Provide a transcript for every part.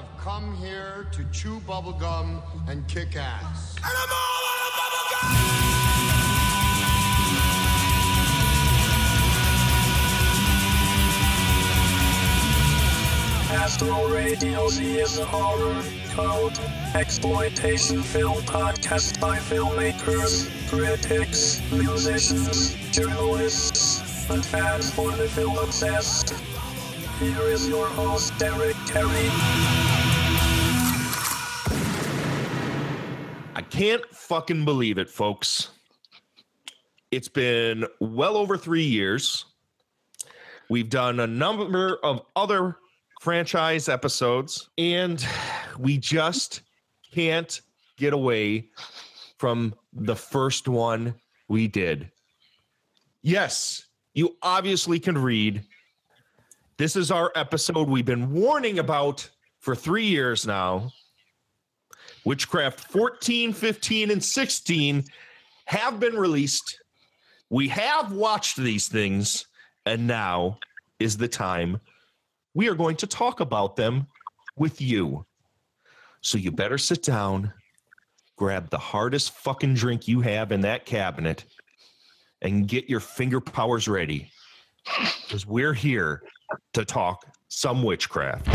have come here to chew bubblegum and kick ass. And I'm all out of bubblegum! Astro Radio Z is a horror, cult, exploitation film podcast by filmmakers, critics, musicians, journalists, and fans for the film obsessed. Here is your host, Derek Terry. Can't fucking believe it, folks. It's been well over three years. We've done a number of other franchise episodes, and we just can't get away from the first one we did. Yes, you obviously can read. This is our episode we've been warning about for three years now. Witchcraft 14, 15, and 16 have been released. We have watched these things, and now is the time we are going to talk about them with you. So you better sit down, grab the hardest fucking drink you have in that cabinet, and get your finger powers ready. Because we're here to talk some witchcraft.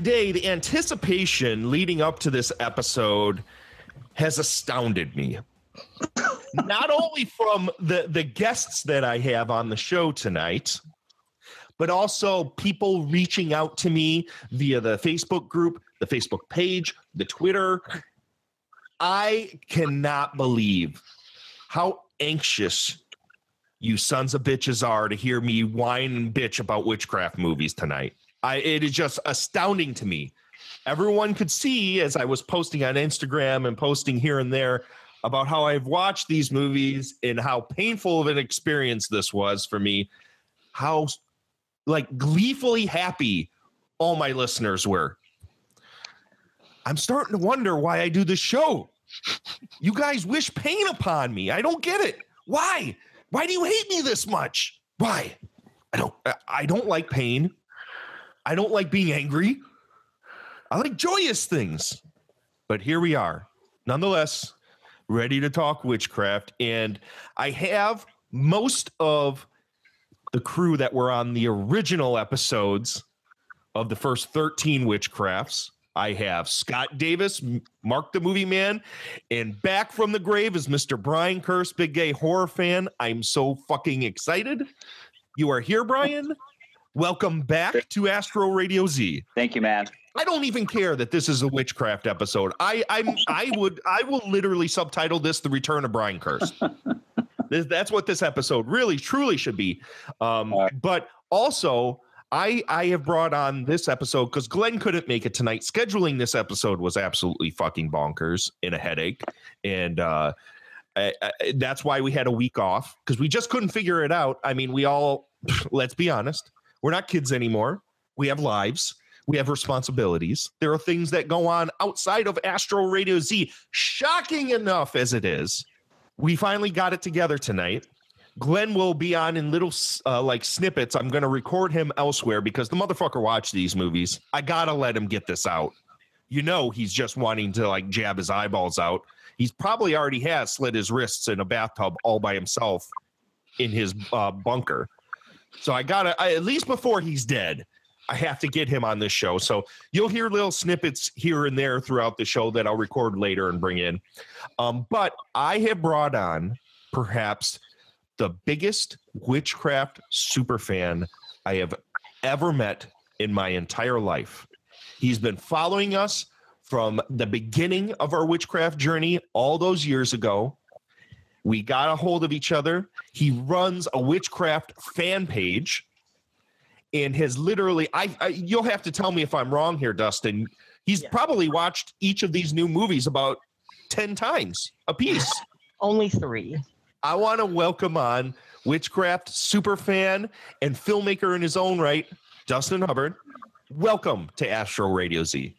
Today, the anticipation leading up to this episode has astounded me. Not only from the, the guests that I have on the show tonight, but also people reaching out to me via the Facebook group, the Facebook page, the Twitter. I cannot believe how anxious you sons of bitches are to hear me whine and bitch about witchcraft movies tonight. I it is just astounding to me. Everyone could see as I was posting on Instagram and posting here and there about how I've watched these movies and how painful of an experience this was for me. How like gleefully happy all my listeners were. I'm starting to wonder why I do this show. You guys wish pain upon me. I don't get it. Why? Why do you hate me this much? Why? I don't I- don't like pain. I don't like being angry. I like joyous things. But here we are. Nonetheless, ready to talk witchcraft and I have most of the crew that were on the original episodes of the first 13 witchcrafts. I have Scott Davis, Mark the Movie Man, and back from the grave is Mr. Brian Curse, big gay horror fan. I'm so fucking excited. You are here, Brian. Welcome back to Astro Radio Z. Thank you, man. I don't even care that this is a witchcraft episode. I I'm I would I will literally subtitle this "The Return of Brian Curse." This- That's what this episode really truly should be. Um, but also, I I have brought on this episode because Glenn couldn't make it tonight. Scheduling this episode was absolutely fucking bonkers and a headache, and uh, I, I, that's why we had a week off because we just couldn't figure it out. I mean, we all let's be honest, we're not kids anymore. We have lives. We have responsibilities. There are things that go on outside of Astro Radio Z. Shocking enough as it is, we finally got it together tonight Glenn will be on in little uh, like snippets. I'm going to record him elsewhere because the motherfucker watched these movies. I gotta let him get this out. You know, he's just wanting to like jab his eyeballs out. He's probably already has slit his wrists in a bathtub all by himself in his uh, bunker. So I gotta at least before he's dead. I have to get him on this show. So you'll hear little snippets here and there throughout the show that I'll record later and bring in. Um, but I have brought on perhaps the biggest witchcraft super fan I have ever met in my entire life. He's been following us from the beginning of our witchcraft journey all those years ago. We got a hold of each other. He runs a witchcraft fan page and has literally I, I you'll have to tell me if I'm wrong here, Dustin. He's Yeah. probably watched each of these new movies about 10 times a piece. Only three. I want to welcome on witchcraft super fan and filmmaker in his own right, Dustin Hubbard. Welcome to Astro Radio Z.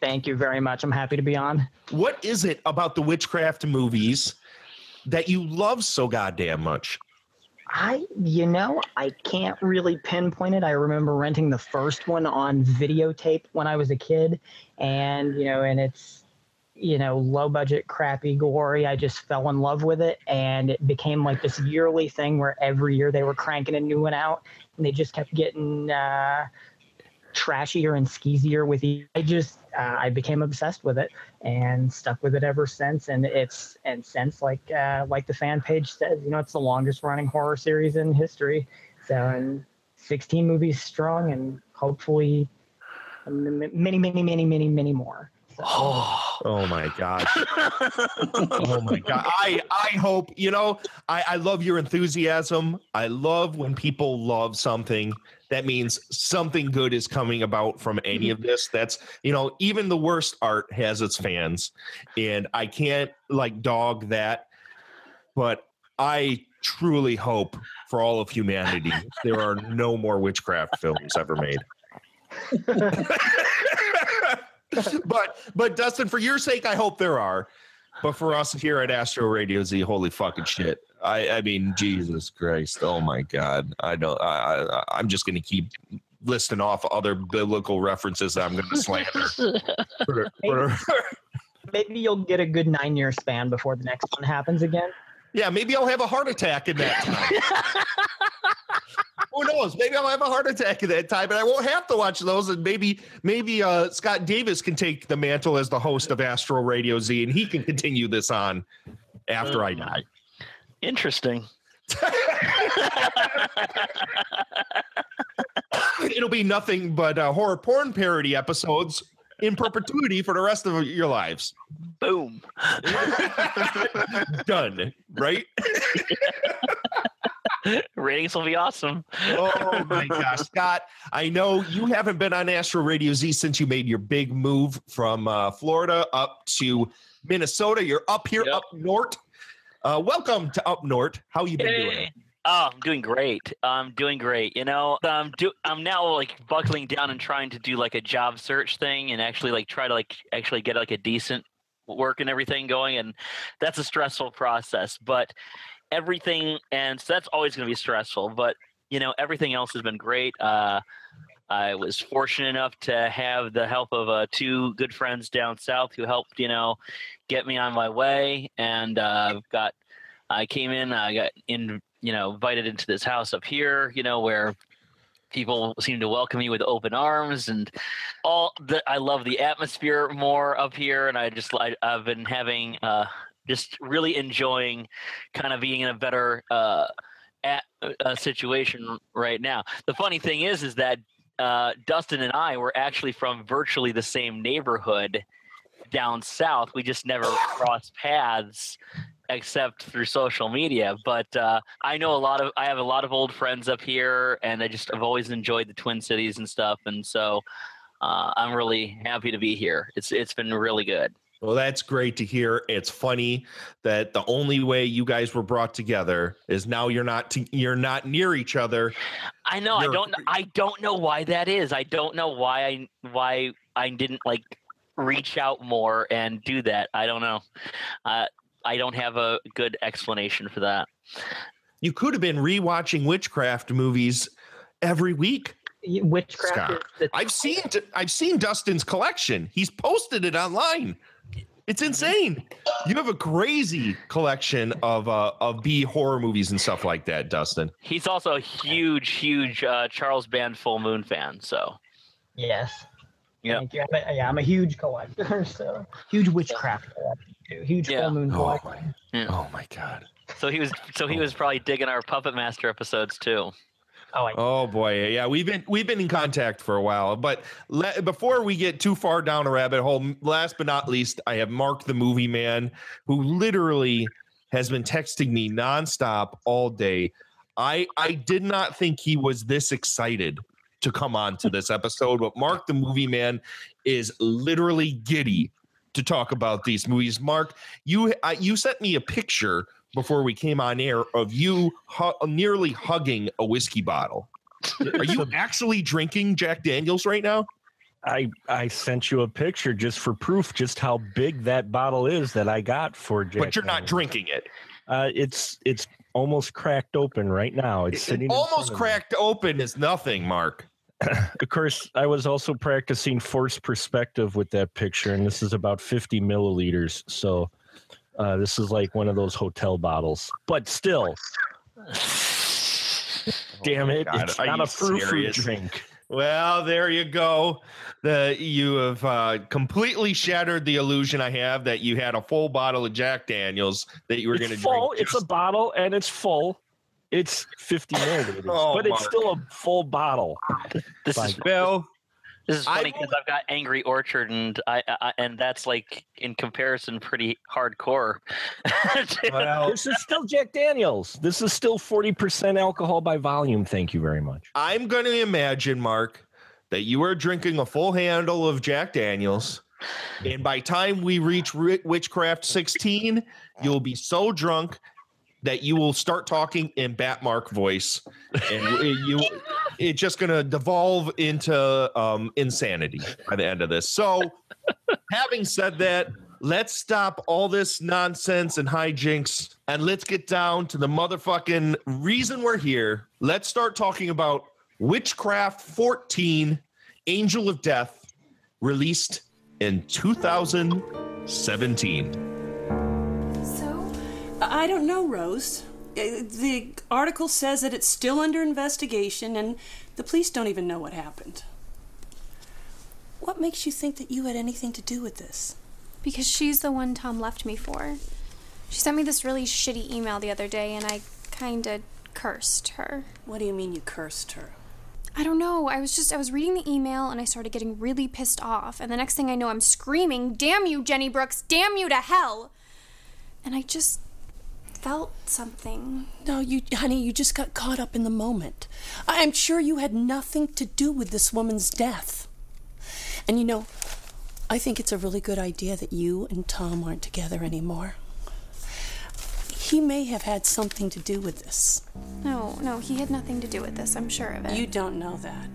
Thank you very much. I'm happy to be on. What is it about the witchcraft movies that you love so goddamn much? I, you know, I can't really pinpoint it. I remember renting the first one on videotape when I was a kid, and you know, and it's, you know, low budget, crappy, gory. I just fell in love with it, and it became like this yearly thing where every year they were cranking a new one out, and they just kept getting uh, trashier and skeezier with each. I just, uh, I became obsessed with it and stuck with it ever since. And it's, and since like, uh, like the fan page says, you know, it's the longest running horror series in history. So, and 16 movies strong and hopefully m- m- many, many, many, many, many more. So, Oh my gosh. oh my god. I I hope, you know, I I love your enthusiasm. I love when people love something. That means something good is coming about from any of this. That's, you know, even the worst art has its fans and I can't like dog that. But I truly hope for all of humanity there are no more witchcraft films ever made. but but Dustin, for your sake, I hope there are. But for us here at Astro Radio Z, holy fucking shit! I I mean, Jesus Christ! Oh my God! I don't. I, I I'm just gonna keep listing off other biblical references that I'm gonna slander. For- for- maybe you'll get a good nine year span before the next one happens again. yeah, maybe I'll have a heart attack in that time. Who knows? Maybe I'll have a heart attack at that time, and I won't have to watch those. And maybe, maybe uh, Scott Davis can take the mantle as the host of Astro Radio Z, and he can continue this on after I die. Interesting. It'll be nothing but uh, horror porn parody episodes in perpetuity for the rest of your lives. Boom. Done. Right? Ratings will be awesome. Oh my gosh, Scott! I know you haven't been on Astro Radio Z since you made your big move from uh, Florida up to Minnesota. You're up here, Yep. up north. Uh, welcome to up north. How you been doing? Oh, I'm doing great. I'm doing great. You know, I'm do I'm now like buckling down and trying to do like a job search thing and actually like try to like actually get like a decent work and everything going and that's a stressful process, but everything and so that's always going to be stressful, but you know, everything else has been great. Uh I was fortunate enough to have the help of uh, two good friends down south who helped, you know, get me on my way. And uh, got, I came in, I got in, you know, invited into this house up here, you know, where people seem to welcome you with open arms and all the, I love the atmosphere more up here. And I just, I, I've been having, uh, just really enjoying kind of being in a better, uh, at, uh, situation right now. The funny thing is, is that uh, Dustin and I were actually from virtually the same neighborhood down south. We just never crossed paths except through social media. But uh, I know a lot of I have a lot of old friends up here, and I just I've always enjoyed the Twin Cities and stuff, and so uh, I'm really happy to be here. It's it's been really good. Well, that's great to hear. It's funny that the only way you guys were brought together is now you're not to, you're not near each other. I know. I You're- don't. I don't know why that is. I don't know why I why I didn't like reach out more and do that. I don't know. Uh, I don't have a good explanation for that. You could have been rewatching witchcraft movies every week. Witchcraft Scott, is the I've seen I've seen Dustin's collection. He's posted it online. It's insane. You have a crazy collection of uh of B horror movies and stuff like that, Dustin. He's also a huge, huge uh, Charles Band Full Moon fan. So yes. Yep. Thank you. I'm a, yeah, I'm a huge collector, so huge witchcraft collector too. Huge Yeah. full moon Oh collector. Yeah. Oh my god. so he was so he was probably digging our Puppet Master episodes too. Oh, I, Oh boy, yeah, we've been we've been in contact for a while, but le- before we get too far down a rabbit hole, last but not least, I have Mark the movie man, who literally has been texting me nonstop all day. I I did not think he was this excited to come on to this episode, but Mark the movie man is literally giddy to talk about these movies. Mark, you I, you sent me a picture before we came on air of you hu- nearly hugging a whiskey bottle. Are you actually drinking Jack Daniels right now? I I sent you a picture just for proof just how big that bottle is that I got for Jack. but you're not Daniels. drinking it. Uh, it's it's almost cracked open right now. It's sitting in front Almost cracked open is nothing, Mark. Of course, I was also practicing forced perspective with that picture, and this is about 50 milliliters. So uh, this is like one of those hotel bottles, but still, damn it, God, it's are not a fruit fruit drink. Well, there you go. The you have uh, completely shattered the illusion I have that you had a full bottle of Jack Daniels that you were going to full. drink. It's a bottle, and it's full. It's 50 milliliters, Oh, but it's Mark. still a full bottle. This By is well, this is funny because I've got Angry Orchard and I, I and that's like in comparison pretty hardcore. well, This is still Jack Daniels. This is still 40% alcohol by volume. Thank you very much. I'm going to imagine, Mark, that you are drinking a full handle of Jack Daniels. And by time we reach Witchcraft 16, you'll be so drunk that you will start talking in Batmark voice. And you it's just going to devolve into um, insanity by the end of this. So, having said that, let's stop all this nonsense and hijinks and let's get down to the motherfucking reason we're here. Let's start talking about Witchcraft 14 Angel of Death, released in 2017. So, I don't know, Rose. Uh, The article says that it's still under investigation and the police don't even know what happened. What makes you think that you had anything to do with this? Because she's the one Tom left me for. She sent me this really shitty email the other day and I kinda cursed her. What do you mean you cursed her? I don't know. I was just, I was reading the email and I started getting really pissed off. And the next thing I know, I'm screaming, Damn you, Jenny Brooks! Damn you to hell! And I just felt something. No, you, honey, you just got caught up in the moment. I'm sure you had nothing to do with this woman's death. And you know, I think it's a really good idea that you and Tom aren't together anymore. He may have had something to do with this. No, no, he had nothing to do with this, I'm sure of it. You don't know that.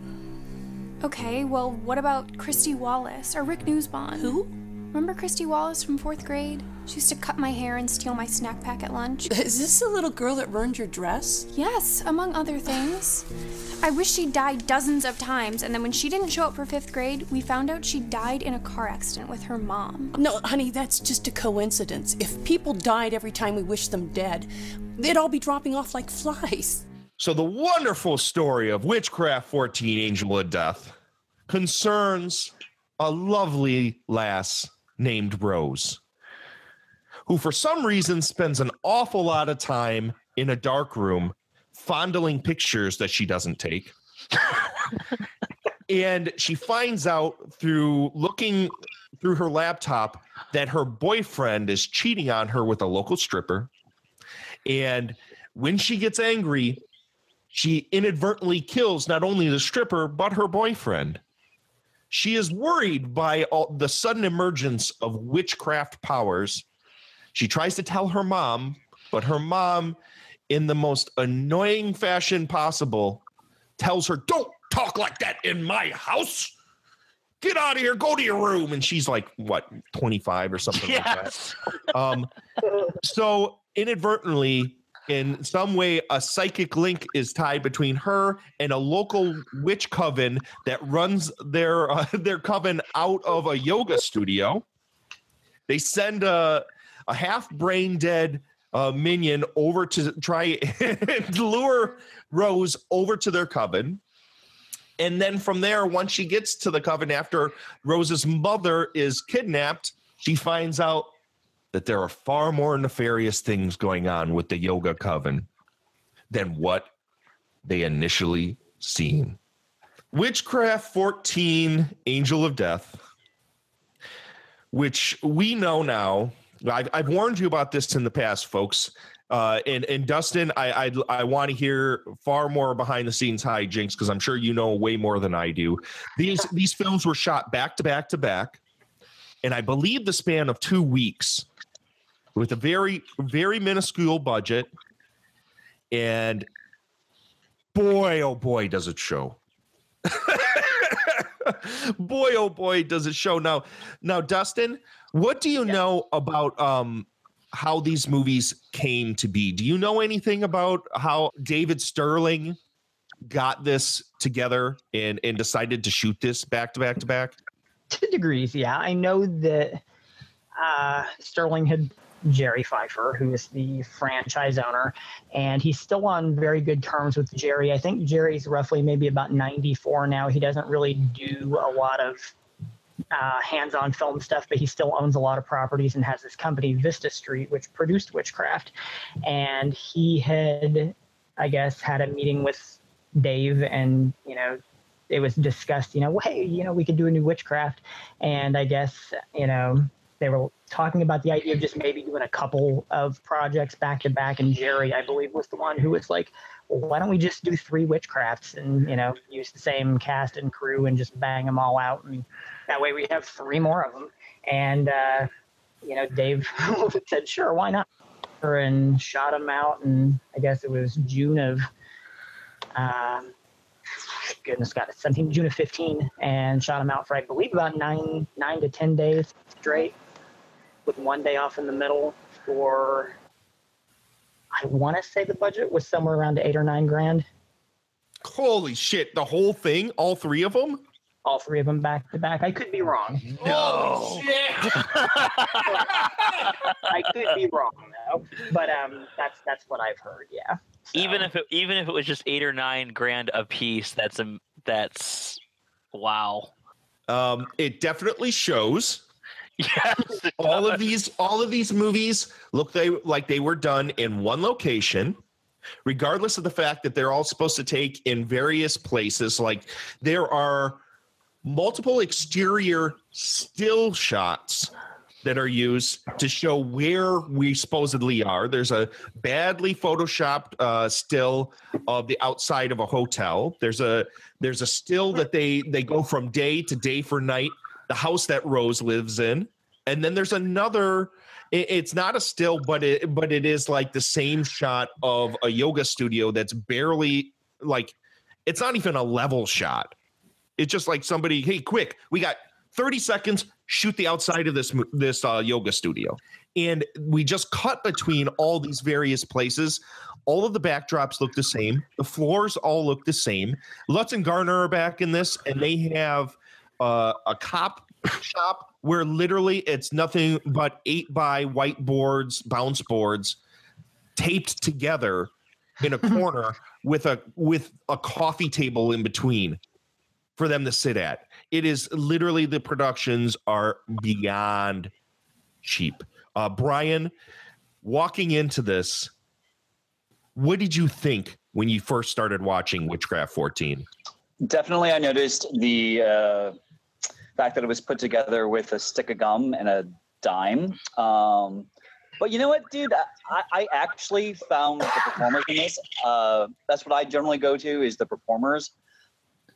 Okay, well, what about Christy Wallace or Rick Newsbond? Who? Remember Christy Wallace from fourth grade? She used to cut my hair and steal my snack pack at lunch. Is this the little girl that ruined your dress? Yes, among other things. I wish she died dozens of times, and then when she didn't show up for fifth grade, we found out she died in a car accident with her mom. No, honey, that's just a coincidence. If people died every time we wished them dead, they'd all be dropping off like flies. So, the wonderful story of Witchcraft 14 Angel of Death concerns a lovely lass named Rose, who for some reason spends an awful lot of time in a dark room fondling pictures that she doesn't take. and she finds out through looking through her laptop that her boyfriend is cheating on her with a local stripper. And when she gets angry, she inadvertently kills not only the stripper, but her boyfriend. She is worried by all, the sudden emergence of witchcraft powers. She tries to tell her mom, but her mom, in the most annoying fashion possible, tells her, Don't talk like that in my house. Get out of here, go to your room. And she's like, what, 25 or something like that? yes. Um, so inadvertently, in some way a psychic link is tied between her and a local witch coven that runs their uh, their coven out of a yoga studio. They send a a half brain dead uh, minion over to try and lure Rose over to their coven. And then from there, once she gets to the coven after Rose's mother is kidnapped, she finds out that there are far more nefarious things going on with the yoga coven than what they initially seem. Witchcraft 14 Angel of Death, which we know now. I've, I've warned you about this in the past, folks. Uh, and and Dustin, I I, I want to hear far more behind the scenes hijinks because I'm sure you know way more than I do. These these films were shot back to back to back, and I believe the span of two weeks, with a very very minuscule budget, and boy oh boy does it show. boy oh boy does it show. Now now dustin what do you know about um how these movies came to be? Do you know anything about how david sterling got this together and and decided to shoot this back to back to back? To degrees yeah. I know that uh, sterling had jerry Feifer who is the franchise owner and he's still on very good terms with jerry i think jerry's roughly maybe about 94 now he doesn't really do a lot of uh, hands-on film stuff, but he still owns a lot of properties and has this company Vista Street, which produced Witchcraft. And he had, I guess, had a meeting with Dave, and you know, it was discussed. You know, well, hey, you know, we could do a new Witchcraft, and I guess you know they were talking about the idea of just maybe doing a couple of projects back to back. And Jerry, I believe, was the one who was like, well, why don't we just do three witchcrafts and you know use the same cast and crew and just bang them all out and that way we have three more of them and uh, you know dave said sure why not and shot them out and i guess it was june of um, goodness god 17 june of 15 and shot them out for i believe about nine nine to ten days straight with one day off in the middle for I want to say the budget was somewhere around eight or nine grand. holy shit the whole thing all three of them All three of them back to back. I could be wrong. no I could be wrong though. But um, that's that's what I've heard. Yeah. Even if it even if it was just eight or nine grand a piece, that's a that's wow. um it definitely shows Yes, all of these all of these movies look they like they were done in one location regardless of the fact that they're all supposed to take in various places. Like there are multiple exterior still shots that are used to show where we supposedly are. There's a badly photoshopped uh, still of the outside of a hotel. There's a there's a still that they they go from day to day for night the house that Rose lives in, and then there's another. it- it's not a still, but it but it is like the same shot of a yoga studio that's barely like it's not even a level shot. It's just like somebody, hey, quick, we got 30 seconds. Shoot the outside of this this uh, yoga studio, and we just cut between all these various places. All of the backdrops look the same. The floors all look the same. Lutz and Garner are back in this, and they have uh, a cop shop where literally it's nothing but eight by whiteboards, bounce boards, taped together in a corner with a with a coffee table in between for them to sit at. It is literally the productions are beyond cheap. Uh, Brian, walking into this, what did you think when you first started watching Witchcraft 14? Definitely, I noticed the uh, fact that it was put together with a stick of gum and a dime. Um, but you know what, dude? I, I actually found the performers in this. Uh, that's what I generally go to is the performers.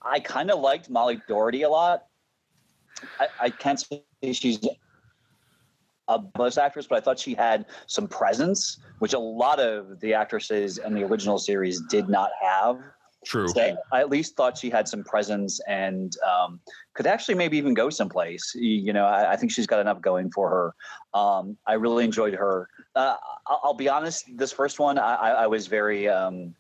I kind of liked Molly Doherty a lot. I, I can't say she's a buzz actress, but I thought she had some presence, which a lot of the actresses in the original series did not have. True. So I at least thought she had some presence and um, could actually maybe even go someplace. You, know, I, I think she's got enough going for her. Um, I really enjoyed her. Uh, I'll, I'll be honest. This first one, I, I was very um,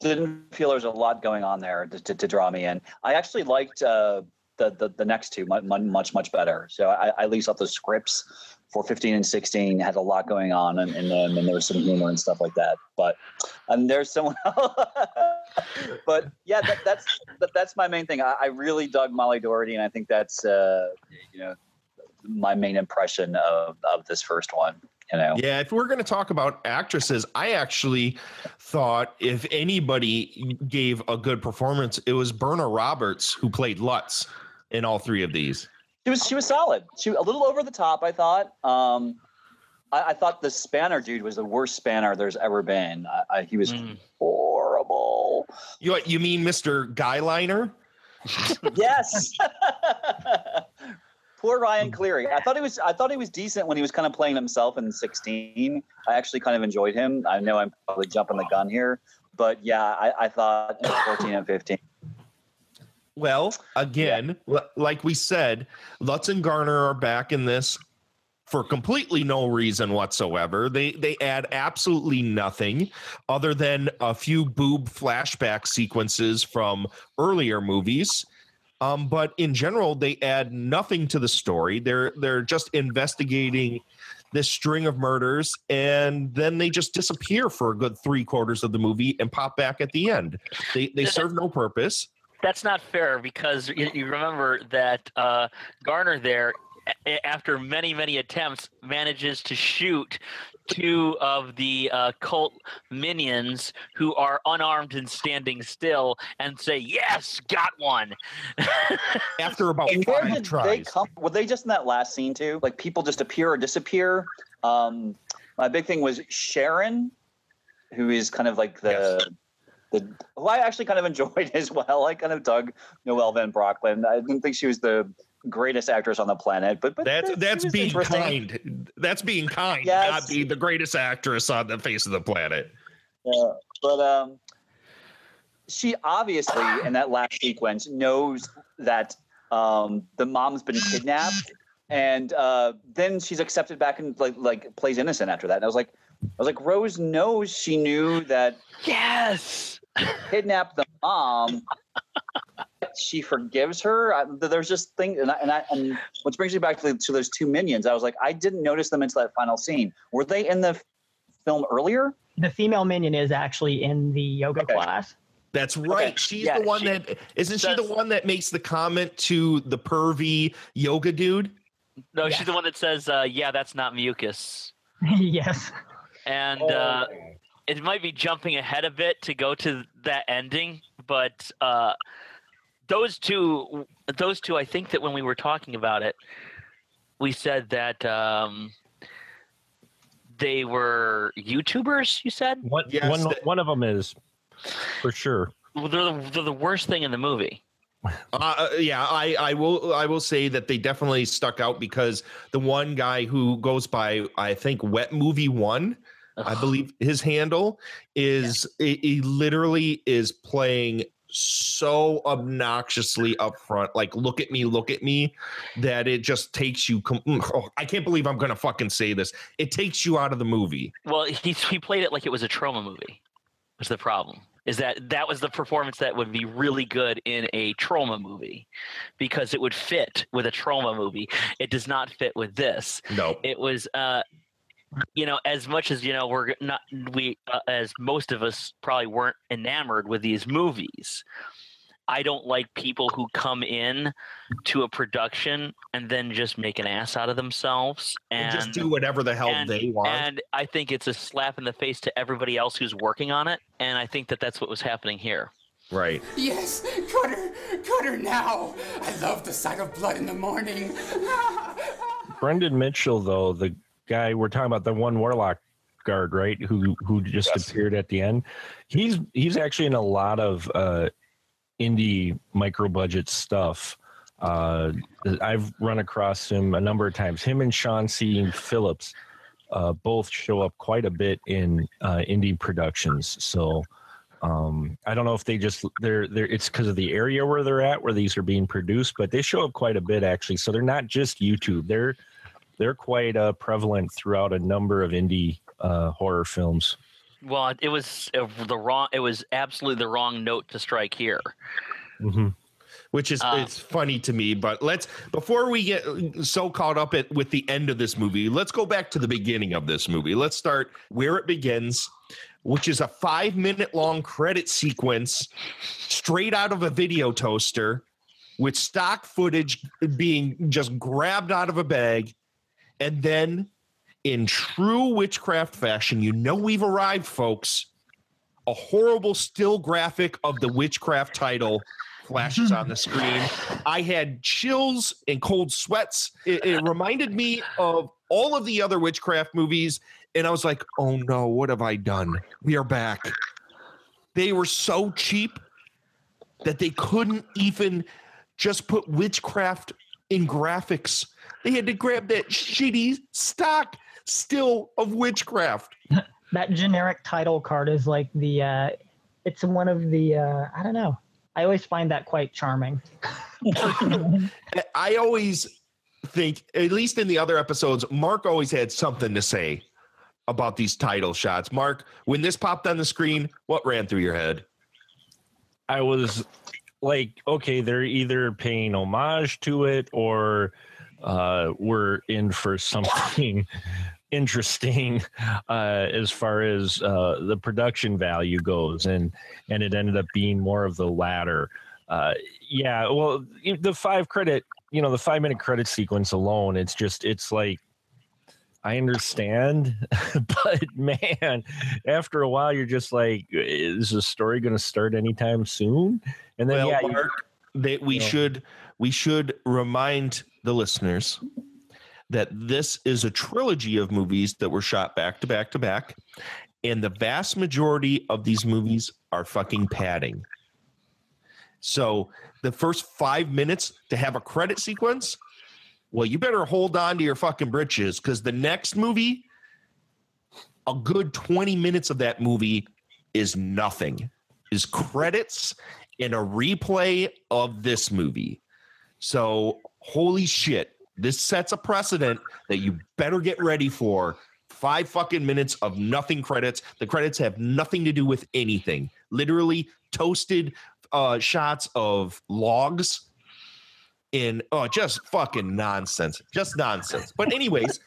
didn't feel there was a lot going on there to, to, to draw me in. I actually liked uh, the, the the next two much much much better. So I, I least thought the scripts for 15 and 16 had a lot going on in, in them, and there was some humor and stuff like that. But and there's someone else. but yeah, that, that's that, that's my main thing. I, I really dug Molly Doherty, and I think that's uh, you know my main impression of of this first one. You know. Yeah, if we're going to talk about actresses, I actually thought if anybody gave a good performance, it was Berna Roberts who played Lutz in all three of these. She was she was solid. She a little over the top, I thought. Um, I, I thought the Spanner dude was the worst Spanner there's ever been. I, I, he was horrible. You you mean Mr. Guyliner? yes. Poor Ryan Cleary. I thought he was. I thought he was decent when he was kind of playing himself in 16. I actually kind of enjoyed him. I know I'm probably jumping the gun here, but yeah, I, I thought in 14 and 15. Well, again, l- like we said, Lutz and Garner are back in this for completely no reason whatsoever. They they add absolutely nothing other than a few boob flashback sequences from earlier movies. Um, but in general, they add nothing to the story. They're they're just investigating this string of murders, and then they just disappear for a good three quarters of the movie and pop back at the end. They they serve no purpose. That's not fair because you, you remember that uh, Garner there, a- after many many attempts, manages to shoot two of the uh, cult minions who are unarmed and standing still, and say, "Yes, got one." After about And where five did they come? Were they just in that last scene too? Like people just appear or disappear? Um, my big thing was Sharon, who is kind of like the the who I actually kind of enjoyed as well. I kind of dug Noelle Van Brocklin. I didn't think she was the greatest actress on the planet, but but That's that's being kind. That's being kind. Yes. Not being the greatest actress on the face of the planet. Yeah, but um, she obviously in that last sequence knows that um, the mom's been kidnapped, and uh, then she's accepted back and like like plays innocent after that. And I was like, I was like, Rose knows she knew that yes kidnapped the mom. she forgives her. I, there's just things, and I, and, I, and which brings me back to, the, to those two minions. I was like, I didn't notice them until that final scene. Were they in the f- film earlier? The female minion is actually in the yoga class. That's right. She's Yeah, the one she- that isn't she the one that makes the comment to the pervy yoga dude? No, she's the one that says, uh, "Yeah, that's not mucus." yes. and Oh. uh, it might be jumping ahead a bit to go to that ending, but uh, those two, those two, I think that when we were talking about it, we said that um, they were YouTubers. You said One, Yes, one, that- one of them is for sure. well, they're the, they're the worst thing in the movie. Uh, yeah, I, I will I will say that they definitely stuck out because the one guy who goes by I think Wet Movie One, I believe his handle is he, he literally is playing so obnoxiously up front like look at me look at me that it just takes you com- oh, i can't believe i'm gonna fucking say this it takes you out of the movie Well, he he played it like it was a Troma movie. Was the problem? Is that that was the performance that would be really good in a Troma movie, because it would fit with a Troma movie. It does not fit with this. no It was, uh, you know, as much as you know, we're not we uh, as most of us probably weren't enamored with these movies. I don't like people who come in to a production and then just make an ass out of themselves and just do whatever the hell and, they want And I think it's a slap in the face to everybody else who's working on it. And I think that that's what was happening here. right Yes, cut her, cut her now. I love the sight of blood in the morning. Brendan Mitchell, though, the guy we're talking about, the one Warlock guard, right? Who who just Yes. appeared at the end. He's he's actually in a lot of uh, indie micro budget stuff. Uh, I've run across him a number of times. Him and Sean C. Phillips uh, both show up quite a bit in uh, indie productions. So Um, I don't know if they just they're they're it's because of the area where they're at where these are being produced, but they show up quite a bit actually. So they're not just YouTube. They're they're quite uh, prevalent throughout a number of indie uh, horror films. Well, it was uh, the wrong. It was absolutely the wrong note to strike here. Mm-hmm. which is Uh, it's funny to me. But let's before we get so caught up at with the end of this movie, let's go back to the beginning of this movie. Let's start where it begins, which is a five minute long credit sequence straight out of a video toaster with stock footage being just grabbed out of a bag. And then, in true witchcraft fashion, you know we've arrived, folks. A horrible still graphic of the witchcraft title flashes on the screen. I had chills and cold sweats. It, it reminded me of all of the other witchcraft movies. And I was like, oh no, what have I done? We are back. They were so cheap that they couldn't even just put witchcraft in graphics. They had to grab that shitty stock still of witchcraft. That generic title card is like the. Uh, it's one of the. Uh, I don't know. I always find that quite charming. I always think, at least in the other episodes, Mark always had something to say about these title shots. Mark, when this popped on the screen, what ran through your head? I was like, okay, they're either paying homage to it or uh, we're in for something interesting uh, as far as uh, the production value goes, and and it ended up being more of the latter. Uh, yeah, well, the five credit, you know, the five minute credit sequence alone, it's just, it's like. I understand, but man, after a while, you're just like, is the story going to start anytime soon? And then, well, yeah, Mark, that we Yeah. should we should remind the listeners that this is a trilogy of movies that were shot back to back to back, and the vast majority of these movies are fucking padding. So the first five minutes to have a credit sequence, well, you better hold on to your fucking britches because the next movie, a good 20 minutes of that movie is nothing, is credits and a replay of this movie. So, holy shit, this sets a precedent that you better get ready for. Five fucking minutes of nothing credits. The credits have nothing to do with anything. Literally toasted uh, shots of logs in oh just fucking nonsense just nonsense but anyways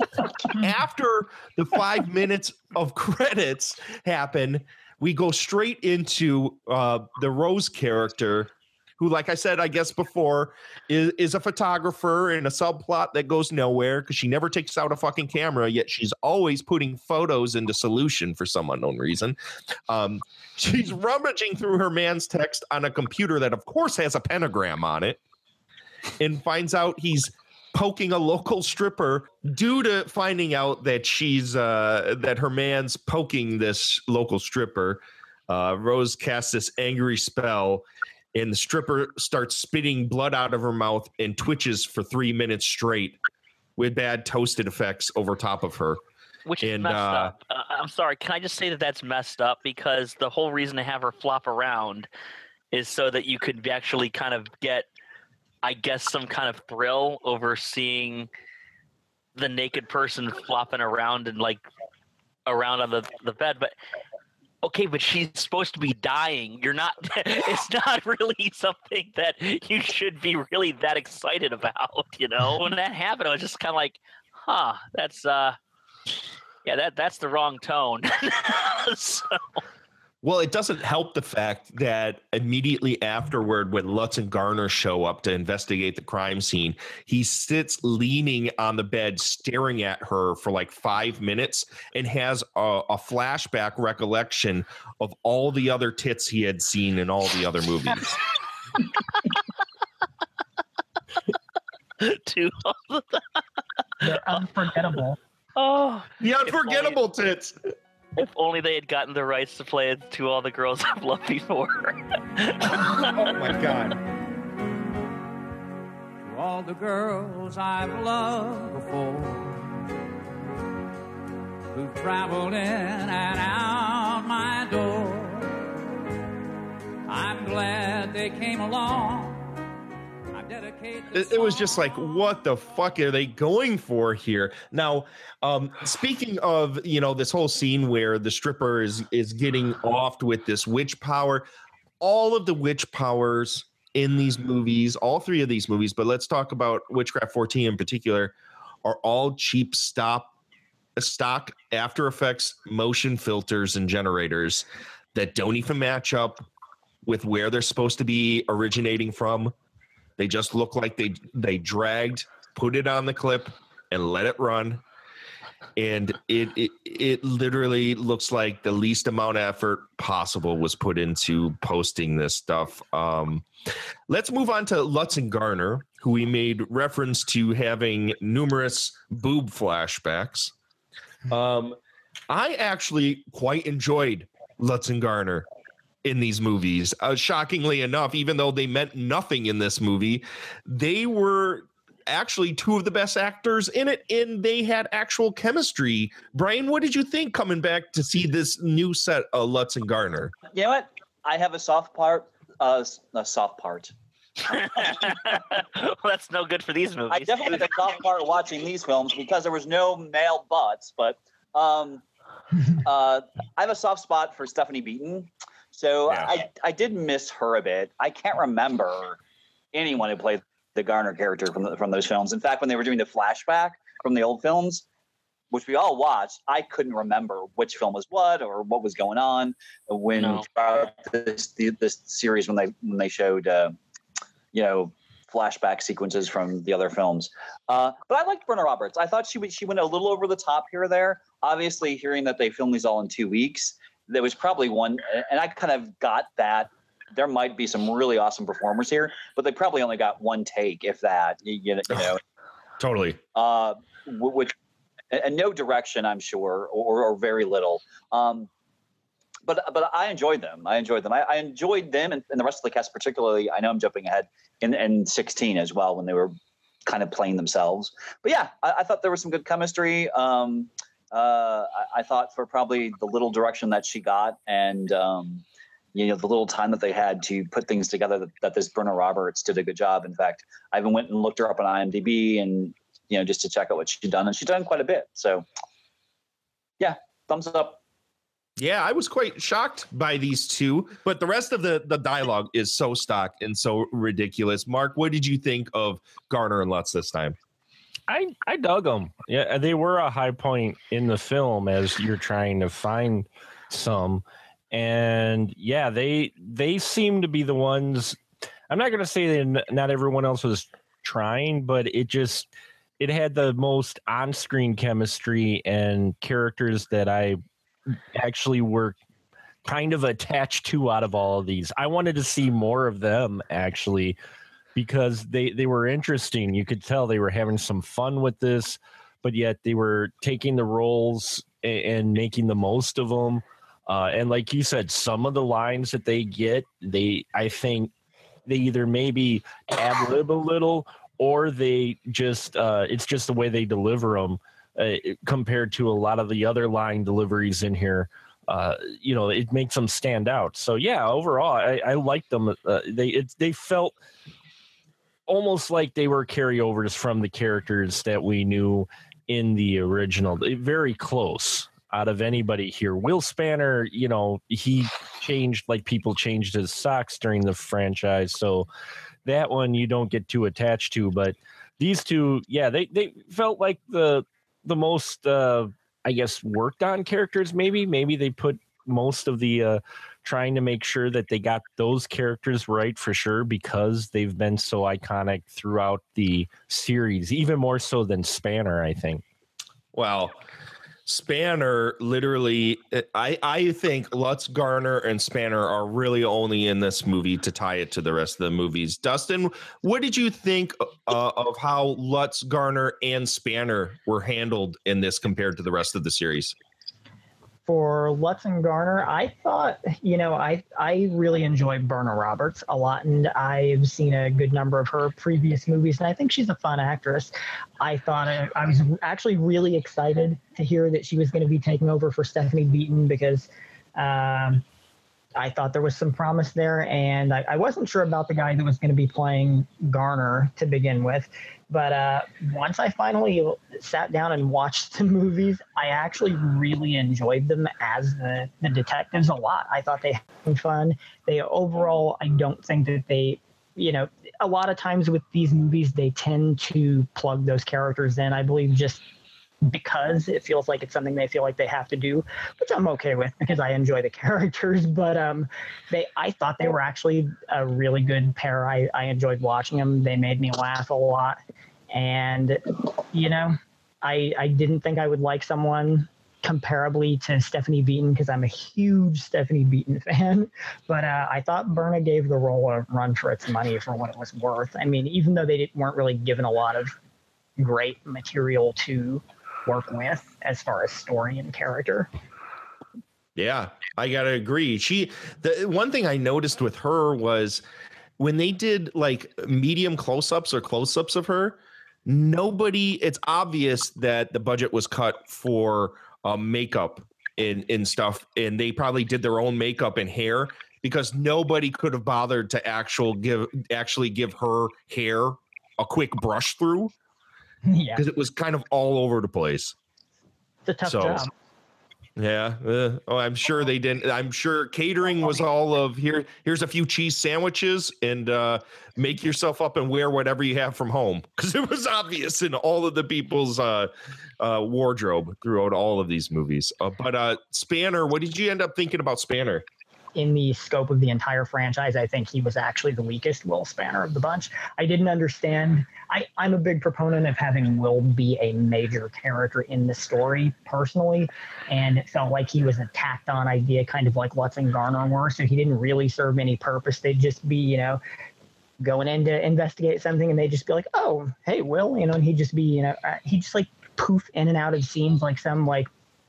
after the five minutes of credits happen we go straight into uh the rose character who like i said i guess before is, is a photographer in a subplot that goes nowhere because she never takes out a fucking camera yet she's always putting photos into solution for some unknown reason. Um she's rummaging through her man's text on a computer that of course has a pentagram on it and finds out he's poking a local stripper due to finding out that she's uh that her man's poking this local stripper. Uh rose casts this angry spell and the stripper starts spitting blood out of her mouth and twitches for three minutes straight with bad toasted effects over top of her Which is messed uh, up. Uh, I'm sorry. Can I just say that that's messed up because the whole reason to have her flop around is so that you could actually kind of get, I guess, some kind of thrill over seeing the naked person flopping around and like around on the, the bed. But okay, but she's supposed to be dying. You're not, it's not really something that you should be really that excited about, you know? When that happened, I was just kind of like, huh, that's, uh, yeah, that that's the wrong tone. so, Well, it doesn't help the fact that immediately afterward, when Lutz and Garner show up to investigate the crime scene, he sits leaning on the bed, staring at her for like five minutes and has a, a flashback recollection of all the other tits he had seen in all the other movies. to They're unforgettable. oh, the unforgettable tits. If only they had gotten the rights to play it to all the girls I've loved before. Oh my God. To all the girls I've loved before, who've traveled in and out my door. I'm glad they came along. It, it was just like what the fuck are they going for here? Now um speaking of you know this whole scene where the stripper is is getting offed with this witch power all of the witch powers in these movies all three of these movies but let's talk about witchcraft 14 in particular are all cheap stop stock after effects motion filters and generators that don't even match up with where they're supposed to be originating from they just look like they they dragged, put it on the clip, and let it run. And it it it literally looks like the least amount of effort possible was put into posting this stuff. Um, let's move on to Lutz and Garner, who we made reference to having numerous boob flashbacks. Um, I actually quite enjoyed Lutz and Garner in these movies. Uh, shockingly enough, even though they meant nothing in this movie, they were actually two of the best actors in it and they had actual chemistry. Brian, what did you think coming back to see this new set of Lutz and Garner? You know what? I have a soft part, uh, a soft part. well, that's no good for these movies. I definitely had a soft part watching these films because there was no male butts, but um, uh, I have a soft spot for Stephanie Beaton. So Yeah. I, I did miss her a bit. I can't remember anyone who played the Garner character from the, from those films. In fact, when they were doing the flashback from the old films, which we all watched, I couldn't remember which film was what or what was going on when No. throughout this the, this series when they when they showed uh, you know flashback sequences from the other films. Uh, but I liked Brenna Roberts. I thought she was- she went a little over the top here or there. Obviously, hearing that they filmed these all in two weeks, there was probably one, and I kind of got that. There might be some really awesome performers here, but they probably only got one take, if that. You, you know, Totally. uh, which and and no direction, I'm sure, or, or very little. Um, but but I enjoyed them. I enjoyed them. I, I enjoyed them and, and the rest of the cast, particularly. I know I'm jumping ahead in in 16 as well when they were kind of playing themselves. But yeah, I, I thought there was some good chemistry. Um, uh, I, I thought for probably the little direction that she got and um, you know the little time that they had to put things together that, that this Brenna Roberts did a good job. In fact, I even went and looked her up on IMDb and you know just to check out what she'd done, and she's done quite a bit. So yeah, thumbs up. Yeah, I was quite shocked by these two, but the rest of the the dialogue is so stock and so ridiculous. Mark, what did you think of Garner and Lutz this time? I I dug them. Yeah, they were a high point in the film as you're trying to find some, and yeah, they they seem to be the ones. I'm not going to say that not everyone else was trying, but it just it had the most on-screen chemistry and characters that I actually were kind of attached to out of all of these. I wanted to see more of them actually because they they were interesting. You could tell they were having some fun with this, but yet they were taking the roles and, and making the most of them. Uh, and like you said, some of the lines that they get, they I think they either maybe ad lib a little or they just uh, it's just the way they deliver them uh, compared to a lot of the other line deliveries in here. Uh, you know, it makes them stand out. So yeah, overall, I, I like them. Uh, they it, they felt almost like they were carryovers from the characters that we knew in the original. Very close out of anybody here. Will Spanner, you know, he changed like people changed his socks during the franchise. So that one you don't get too attached to, but these two, yeah, they they felt like the the most uh I guess worked on characters maybe. Maybe they put most of the uh trying to make sure that they got those characters right for sure because they've been so iconic throughout the series, even more so than Spanner, I think. Well, Spanner literally, I I think Lutz Garner and Spanner are really only in this movie to tie it to the rest of the movies. Dustin, what did you think uh, of how Lutz Garner and Spanner were handled in this compared to the rest of the series? For Lutz and Garner, I thought, you know, I I really enjoy Brenna Roberts a lot, and I've seen a good number of her previous movies, and I think she's a fun actress. I thought I, I was actually really excited to hear that she was going to be taking over for Stephanie Beaton because um, I thought there was some promise there, and I, I wasn't sure about the guy that was going to be playing Garner to begin with. But uh, once I finally sat down and watched the movies, I actually really enjoyed them as the, the detectives a lot. I thought they had fun. They overall, I don't think that they, you know, a lot of times with these movies, they tend to plug those characters in. I believe just because it feels like it's something they feel like they have to do, which I'm okay with because I enjoy the characters. But um, they, I thought they were actually a really good pair. I, I enjoyed watching them. They made me laugh a lot, and you know, I I didn't think I would like someone comparably to Stephanie Beaton because I'm a huge Stephanie Beaton fan. But uh, I thought Brenna gave the role a run for its money for what it was worth. I mean, even though they weren't really given a lot of great material to work with as far as story and character. Yeah, I gotta agree. She the one thing I noticed with her was when they did like medium close-ups or close-ups of her, nobody it's obvious that the budget was cut for um, makeup and, and stuff, and they probably did their own makeup and hair because nobody could have bothered to actual give actually give her hair a quick brush through Yeah, because it was kind of all over the place. it's a tough So- job. Yeah. uh, oh, I'm sure they didn't. I'm sure catering was all of here. Here's a few cheese sandwiches and uh, make yourself up and wear whatever you have from home because it was obvious in all of the people's uh, uh, wardrobe throughout all of these movies. Uh, but uh, Spanner, what did you end up thinking about Spanner? In the scope of the entire franchise, I think he was actually the weakest Will Spanner of the bunch. I didn't understand. I, I'm a big proponent of having Will be a major character in the story personally, and it felt like he was a tacked on idea, kind of like Lutz and Garner were. So he didn't really serve any purpose. They'd just be, you know, going in to investigate something, and they'd just be like, "Oh, hey, Will," you know, and he'd just be, you know, uh, he'd just like poof in and out of scenes like some like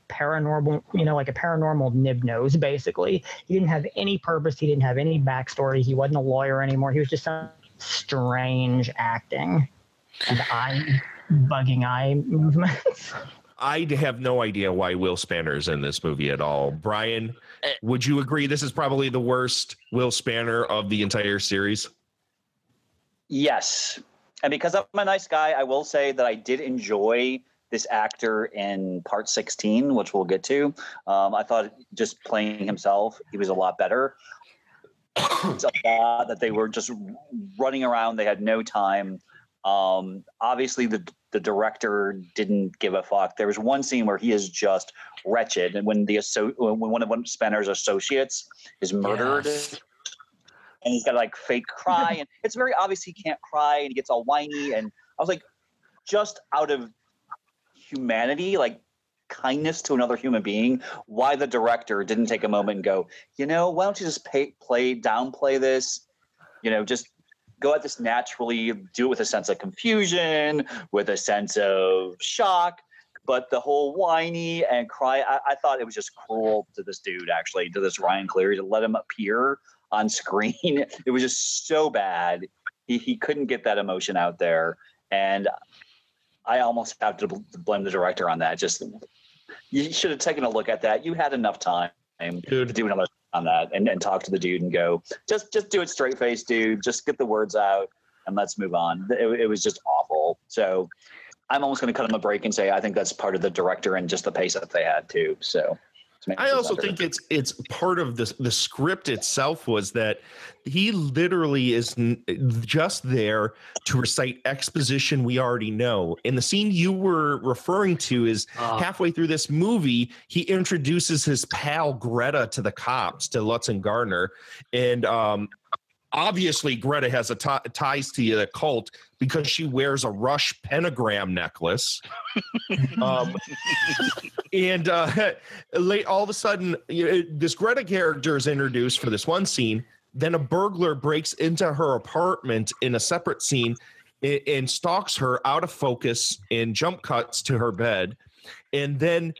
paranormal, you know, like a paranormal nib nose, basically. He didn't have any purpose. He didn't have any backstory. He wasn't a lawyer anymore. He was just some strange acting and eye bugging eye movements. I have no idea why Will Spanner is in this movie at all. Brian, eh. would you agree this is probably the worst Will Spanner of the entire series? Yes. And because I'm a nice guy, I will say that I did enjoy this actor in part 16, which we'll get to. Um, I thought just playing himself, he was a lot better. It's a lot that they were just running around, they had no time. Um, obviously, the the director didn't give a fuck. There was one scene where he is just wretched, and when the asso- when one of Spanner's associates is murdered, Yes. and he's got like fake cry, and it's very obvious he can't cry, and he gets all whiny. And I was like, just out of humanity, like kindness to another human being, why the director didn't take a moment and go, you know, why don't you just pay, play downplay this, you know, just go at this naturally, do it with a sense of confusion, with a sense of shock. But the whole whiny and cry, I, I thought it was just cruel to this dude, actually, to this Ryan Cleary, to let him appear on screen. It was just so bad. He, he couldn't get that emotion out there. And I almost have to blame the director on that. Just you should have taken a look at that. You had enough time to do another on that and, and talk to the dude and go, just just do it straight face, dude. Just get the words out and let's move on. It, it was just awful. So I'm almost going to cut him a break and say I think that's part of the director and just the pace that they had too. So I also better. think it's it's part of the the script itself was that he literally is just there to recite exposition we already know. And the scene you were referring to is Ah. halfway through this movie, he introduces his pal Greta to the cops, to Lutz and Garner, and um, obviously Greta has a ti- ties to the cult because she wears a Rush pentagram necklace. um, and uh, late all of a sudden, you know, this Greta character is introduced for this one scene. Then a burglar breaks into her apartment in a separate scene and, and stalks her out of focus and jump cuts to her bed, and then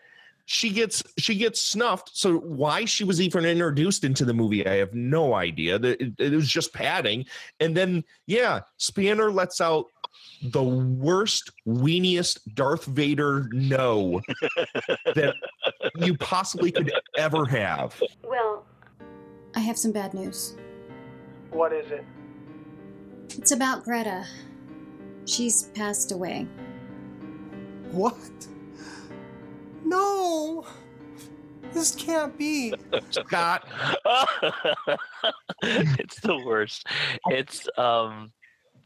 she gets she gets snuffed. So why she was even introduced into the movie, I have no idea. It, it was just padding, and then yeah, Spanner lets out the worst, weeniest Darth Vader no that you possibly could ever have. Well, I have some bad news. What is it? It's about Greta. She's passed away. What? No! This can't be. Scott. it's the worst. It's um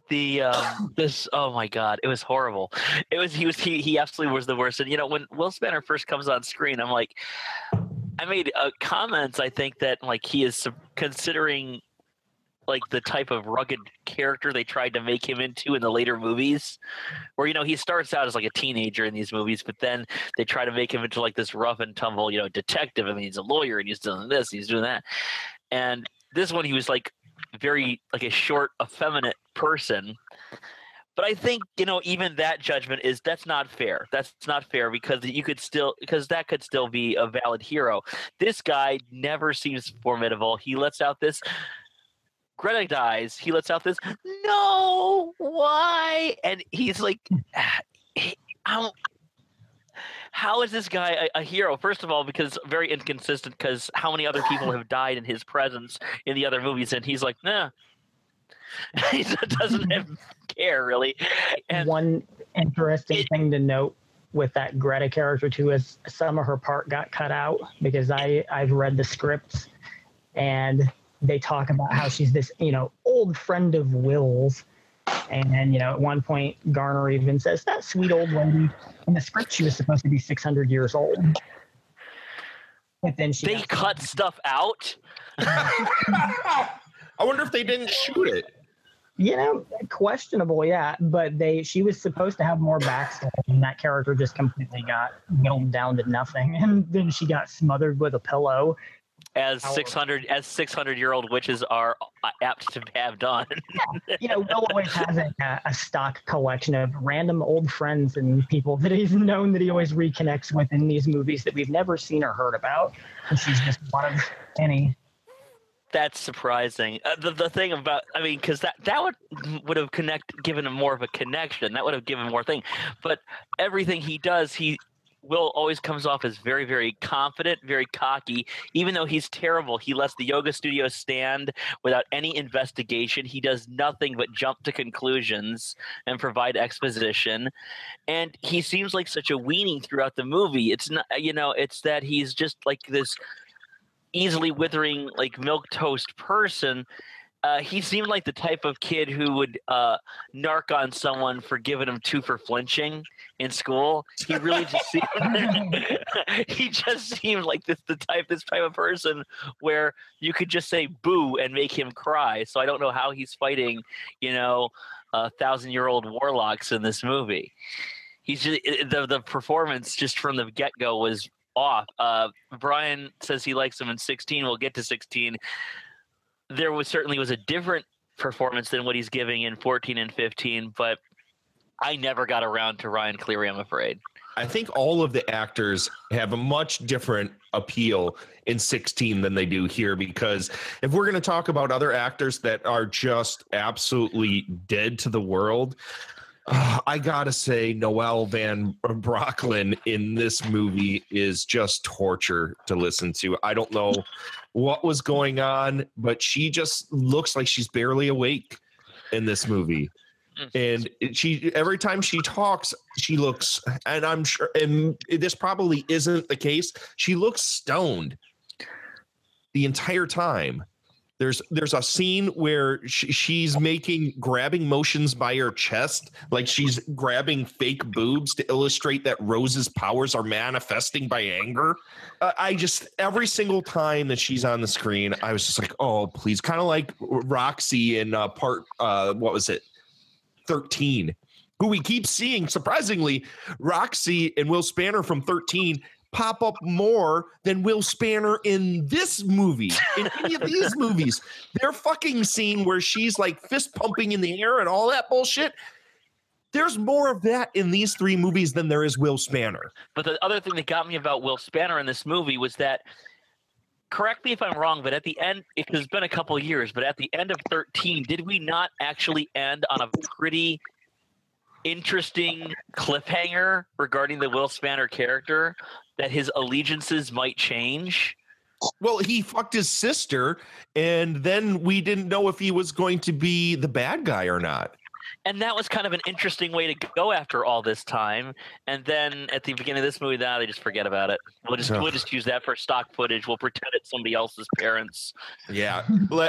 the um this oh my god it was horrible it was he was he, he absolutely was the worst and you know when will spanner first comes on screen i'm like i made uh, comments i think that like he is considering like the type of rugged character they tried to make him into in the later movies where you know he starts out as like a teenager in these movies but then they try to make him into like this rough and tumble you know detective I mean he's a lawyer and he's doing this he's doing that. And this one he was like very like a short effeminate person. But i think you know even that judgment is that's not fair. That's not fair because you could still because that could still be a valid hero. This guy never seems formidable. He lets out this greta dies he lets out this no why and he's like ah, I don't, um, how is this guy a, a hero? First of all, because very inconsistent. Because how many other people have died in his presence in the other movies, and he's like, nah, he doesn't care really. And One interesting thing to note with that Greta character too is some of her part got cut out because I I've read the scripts and they talk about how she's this you know old friend of Will's. And you know at one point Garner even says that sweet old lady in the script she was supposed to be 600 years old. But then she they cut stuff out. I wonder if they didn't shoot it. you know questionable yeah. But they she was supposed to have more backstory and that character just completely got whittled down to nothing. And then she got smothered with a pillow as 600 as 600 year old witches are uh, apt to have done. You know will always has a, a stock collection of random old friends and people that he's known that he always reconnects with in these movies that we've never seen or heard about. And she's just one of any that's surprising. Uh, the, the thing about i mean because that that would would have connect given him more of a connection. That would have given more thing. But everything he does he will always comes off as very very confident very cocky. Even though he's terrible he lets the yoga studio stand without any investigation. He does nothing but jump to conclusions and provide exposition. And he seems like such a weenie throughout the movie. It's not you know it's that he's just like this easily withering like milk toast person uh, he seemed like the type of kid who would uh, narc on someone for giving him two for flinching in school. He really just seemed he just seemed like this the type this type of person where you could just say boo and make him cry. So I don't know how he's fighting, you know, a thousand year old warlocks in this movie. He's just the the performance just from the get go was off. Uh, Brian says he likes him in 16. We'll get to 16 there was certainly was a different performance than what he's giving in 14 and 15 but i never got around to ryan cleary i'm afraid I think all of the actors have a much different appeal in 16 than they do here because if we're going to talk about other actors that are just absolutely dead to the world, uh, I got to say Noel Van Brocklin in this movie is just torture to listen to. I don't know what was going on, but she just looks like she's barely awake in this movie. And she every time she talks she looks and i'm sure and this probably isn't the case she looks stoned the entire time there's there's a scene where she, she's making grabbing motions by her chest like she's grabbing fake boobs to illustrate that rose's powers are manifesting by anger. Uh, i just every single time that she's on the screen i was just like oh please. Kind of like roxy in uh, part uh what was it? 13, who we keep seeing surprisingly, Roxy and Will Spanner from 13 pop up more than Will Spanner in this movie, in any of these movies. Their fucking scene where she's like fist pumping in the air and all that bullshit. There's more of that in these three movies than there is Will Spanner. But the other thing that got me about Will Spanner in this movie was that, correct me if I'm wrong, but at the end, it has been a couple years, but at the end of 13, did we not actually end on a pretty interesting cliffhanger regarding the Will Spanner character that his allegiances might change? Well, he fucked his sister, and then we didn't know if he was going to be the bad guy or not. and that was kind of an interesting way to go after all this time. And then at the beginning of this movie, now they just forget about it. We'll just we'll just use that for stock footage. We'll pretend it's somebody else's parents. Yeah.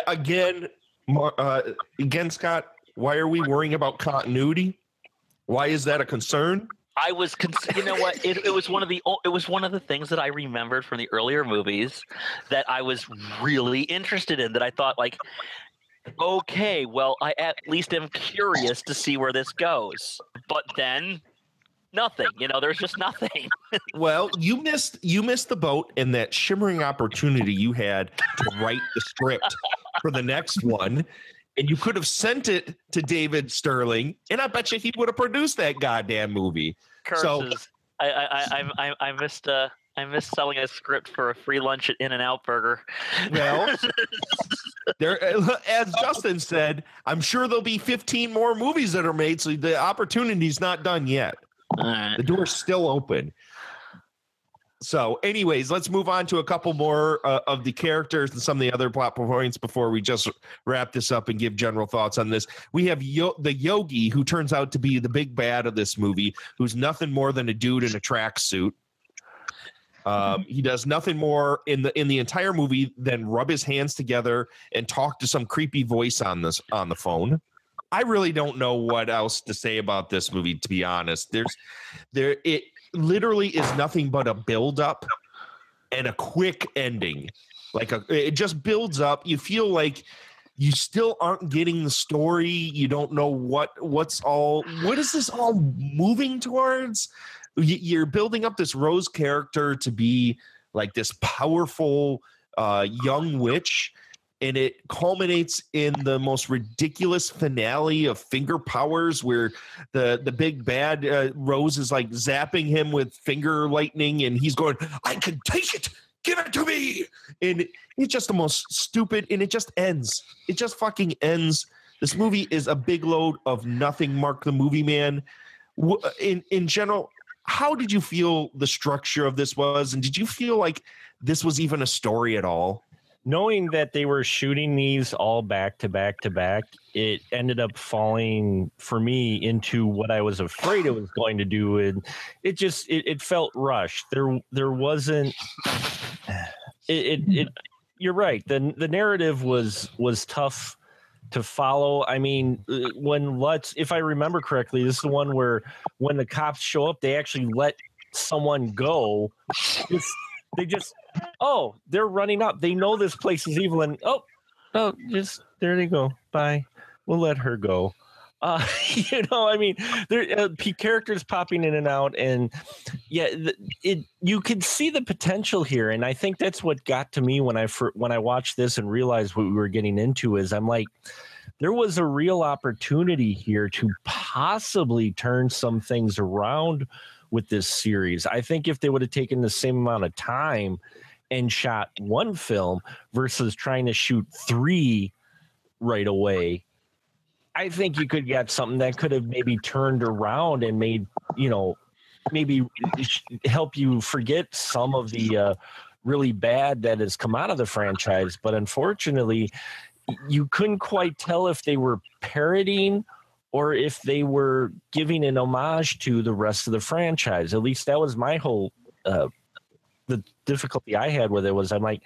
Again, uh, again, Scott. Why are we worrying about continuity? Why is that a concern? I was, cons- you know what? It, it was one of the it was one of the things that I remembered from the earlier movies that I was really interested in. That I thought like, okay, well, I at least am curious to see where this goes. But then, nothing. You know, there's just nothing. Well, you missed you missed the boat in that shimmering opportunity you had to write the script for the next one. And you could have sent it to David Sterling, and I bet you he would have produced that goddamn movie. Curses. So I I I I, I missed uh I missed selling a script for a free lunch at In and Out Burger. Well, there, as Justin said, I'm sure there'll be 15 more movies that are made, so the opportunity's not done yet. The door's still open. So, anyways, let's move on to a couple more uh, of the characters and some of the other plot points before we just wrap this up and give general thoughts on this. We have Yo- the Yogi, who turns out to be the big bad of this movie, who's nothing more than a dude in a tracksuit. Um, he does nothing more in the in the entire movie than rub his hands together and talk to some creepy voice on this on the phone. I really don't know what else to say about this movie. To be honest, there's there it literally is nothing but a build up and a quick ending. Like a, it just builds up. You feel like you still aren't getting the story. You don't know what what's all what is this all moving towards? You're building up this Rose character to be like this powerful uh, young witch, and it culminates in the most ridiculous finale of finger powers, where the the big bad uh, Rose is like zapping him with finger lightning, and he's going, "I can take it." Give it to me. And it's just the most stupid, and it just ends. It just fucking ends. This movie is a big load of nothing. Mark the movie man. In in general, how did you feel the structure of this was, and did you feel like this was even a story at all? Knowing that they were shooting these all back to back to back, it ended up falling for me into what I was afraid it was going to do, and it just it, it felt rushed. There there wasn't it, it it you're right. The the narrative was was tough to follow. I mean, uh, when Lutz, if I remember correctly, this is the one where when the cops show up, they actually let someone go. Just, they just, oh, they're running up. They know this place is evil, and oh, oh, just there they go. Bye. We'll let her go. Uh, you know, I mean, there uh, characters popping in and out, and yeah, it you could see the potential here, and I think that's what got to me when I when I watched this and realized what we were getting into. Is I'm like, there was a real opportunity here to possibly turn some things around with this series. I think if they would have taken the same amount of time and shot one film versus trying to shoot three right away, I think you could get something that could have maybe turned around and made, you know, maybe help you forget some of the uh, really bad that has come out of the franchise. But unfortunately, you couldn't quite tell if they were parodying or if they were giving an homage to the rest of the franchise. At least that was my whole uh, difficulty I had with it was I'm like,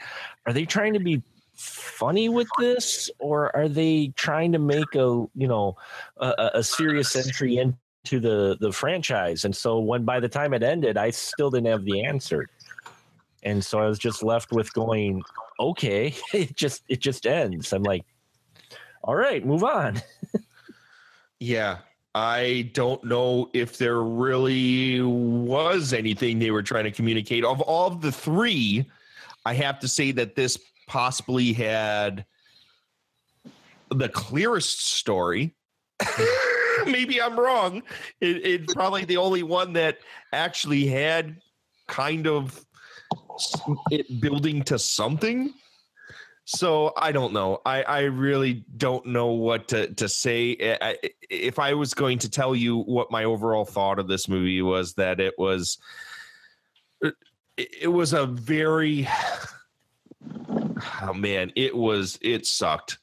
are they trying to be funny with this, or are they trying to make a you know a, a- serious entry into the the franchise? And so when by the time it ended, I still didn't have the answer, and so I was just left with going, okay, it just it just ends. I'm like, all right, move on. Yeah. I don't know if there really was anything they were trying to communicate. Of all of the three, I have to say that this possibly had the clearest story. Maybe I'm wrong. It, it's probably the only one that actually had kind of it building to something. So I don't know. I, I really don't know what to, to say. Eh, I, I- if I was going to tell you what my overall thought of this movie was, that it was eh, it, it was a very oh man, it was it sucked.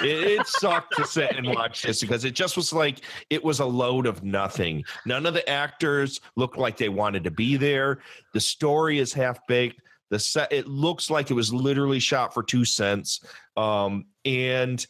It, it sucked to sit and watch this because it just was like it was a load of nothing. None of the actors looked like they wanted to be there. The story is half baked. The set it looks like it was literally shot for two cents. Um, and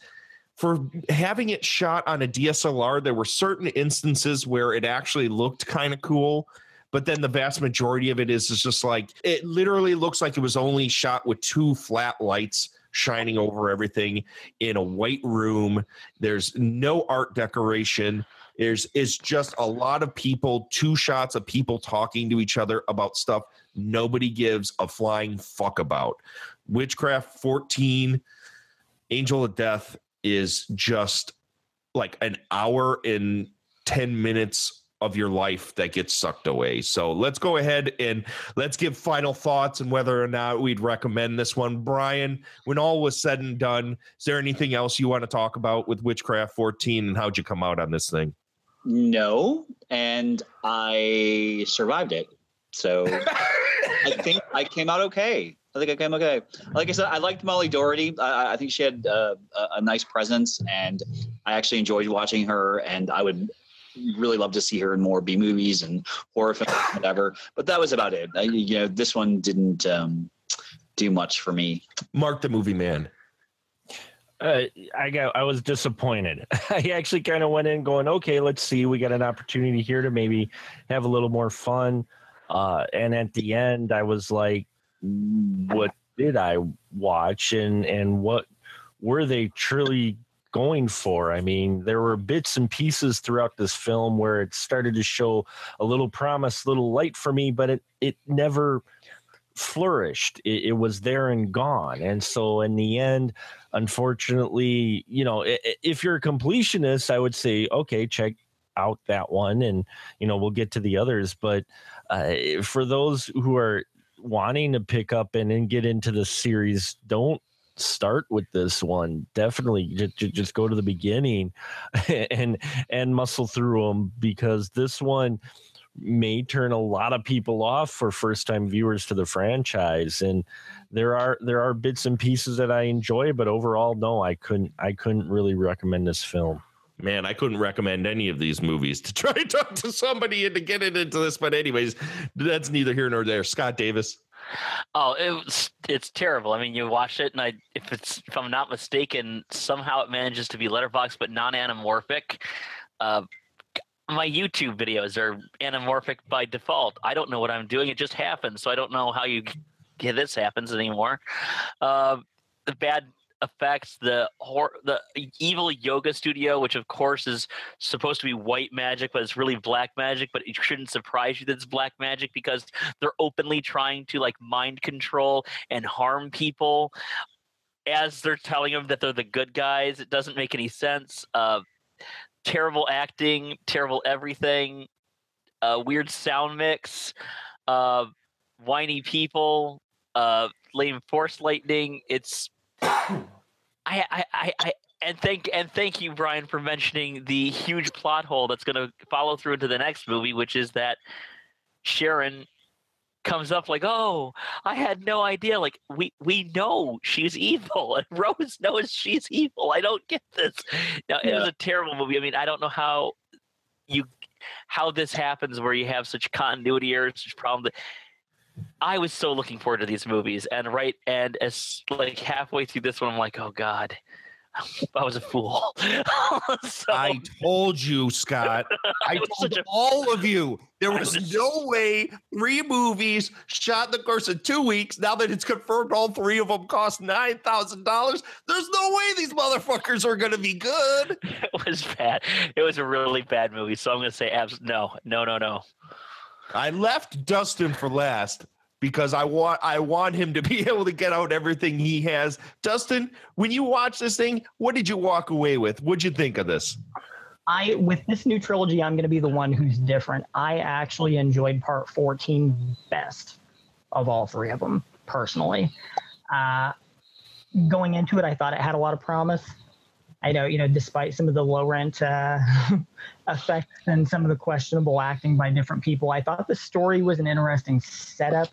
for having it shot on a DSLR, there were certain instances where it actually looked kind of cool. But then the vast majority of it is, is just like it literally looks like it was only shot with two flat lights shining over everything in a white room. There's no art decoration. There's it's just a lot of people, two shots of people talking to each other about stuff nobody gives a flying fuck about. Witchcraft 14, Angel of Death is just like an hour and 10 minutes of your life that gets sucked away. So let's go ahead and let's give final thoughts and whether or not we'd recommend this one. Brian, when all was said and done, is there anything else you want to talk about with Witchcraft 14 and how'd you come out on this thing? No, and I survived it. So I think I came out okay. I think I came okay. Like I said, I liked Molly Doherty. I, I think she had uh, a, a nice presence, and I actually enjoyed watching her. And I would really love to see her in more B movies and horror films, whatever. But that was about it. I, you know, this one didn't um, do much for me. Mark the movie man. Uh, I got I was disappointed. I actually kind of went in going, okay, let's see. We got an opportunity here to maybe have a little more fun. Uh, and at the end, I was like, what did I watch and and what were they truly going for? I mean, there were bits and pieces throughout this film where it started to show a little promise, little light for me, but it it never flourished. It, it was there and gone. And so in the end, unfortunately, you know, if you're a completionist, I would say, okay, check out that one and you know we'll get to the others. But uh, for those who are wanting to pick up and get into the series don't start with this one. Definitely just, just go to the beginning and and muscle through them because this one may turn a lot of people off for first time viewers to the franchise. And there are there are bits and pieces that I enjoy but overall no I couldn't I couldn't really recommend this film man, I couldn't recommend any of these movies to try and talk to somebody and to get it into this. But anyways, that's neither here nor there. Scott Davis. Oh, it was, it's terrible. I mean, you watch it, and I, if it's if I'm not mistaken, somehow it manages to be letterbox but non-anamorphic. Uh, my YouTube videos are anamorphic by default. I don't know what I'm doing; it just happens. So I don't know how you yeah, this happens anymore. Uh, the bad effects the hor- the evil yoga studio which of course is supposed to be white magic but it's really black magic but it shouldn't surprise you that it's black magic because they're openly trying to like mind control and harm people as they're telling them that they're the good guys it doesn't make any sense uh, terrible acting terrible everything uh, weird sound mix uh, whiny people uh, lame force lightning it's I, I, I, I, and thank and thank you, Brian, for mentioning the huge plot hole that's going to follow through into the next movie, which is that Sharon comes up like, "Oh, I had no idea." Like we we know she's evil, and Rose knows she's evil. I don't get this. Now it was a terrible movie. I mean, I don't know how you how this happens where you have such continuity errors, such problems. I was so looking forward to these movies, and right, and as like halfway through this one, I'm like, oh god, I was a fool. so, I told you, Scott. I told all of you there was, was no way three movies shot in the course of two weeks. Now that it's confirmed, all three of them cost nine thousand dollars. There's no way these motherfuckers are going to be good. It was bad. It was a really bad movie. So I'm going to say, abs- no, no, no, no. I left Dustin for last because I want I want him to be able to get out everything he has. Dustin, when you watch this thing, what did you walk away with? What'd you think of this? I with this new trilogy, I'm going to be the one who's different. I actually enjoyed part 14 best of all three of them personally. Uh, going into it, I thought it had a lot of promise, I know, you know, despite some of the low rent uh, effects and some of the questionable acting by different people, I thought the story was an interesting setup.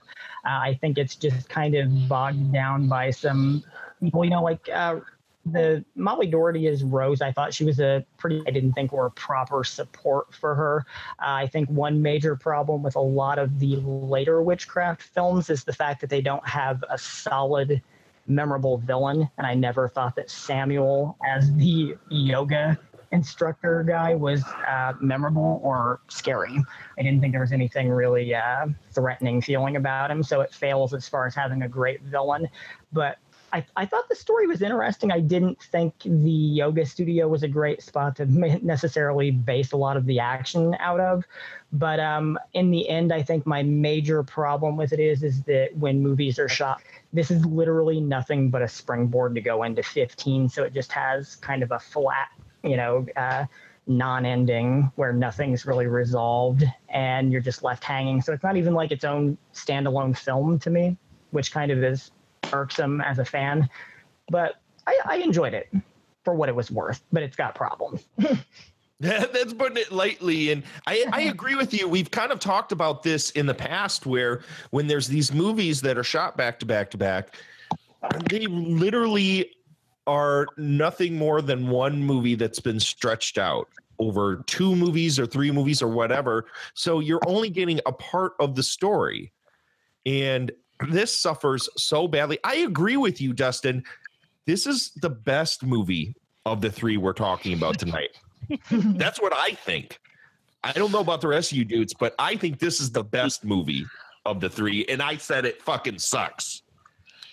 Uh, I think it's just kind of bogged down by some people, you know, like uh, the Molly Doherty as Rose, I thought she was a pretty, I didn't think were proper support for her. Uh, I think one major problem with a lot of the later witchcraft films is the fact that they don't have a solid, memorable villain. And I never thought that Samuel as the yoga instructor guy was uh, memorable or scary. I didn't think there was anything really uh, threatening feeling about him. So it fails as far as having a great villain. But I, I thought the story was interesting. I didn't think the yoga studio was a great spot to necessarily base a lot of the action out of. But um, in the end, I think my major problem with it is is that when movies are shot, this is literally nothing but a springboard to go into 15. So it just has kind of a flat, you know, uh, non-ending where nothing's really resolved and you're just left hanging. So it's not even like its own standalone film to me, which kind of is irksome as a fan, but I, I enjoyed it for what it was worth. But it's got problems. That's putting it lightly. And I, I agree with you. We've kind of talked about this in the past where when there's these movies that are shot back to back to back, they literally are nothing more than one movie that's been stretched out over two movies or three movies or whatever. So you're only getting a part of the story. And this suffers so badly. I agree with you, Dustin. This is the best movie of the three we're talking about tonight. That's what I think. I don't know about the rest of you dudes, but I think this is the best movie of the three. And I said it fucking sucks.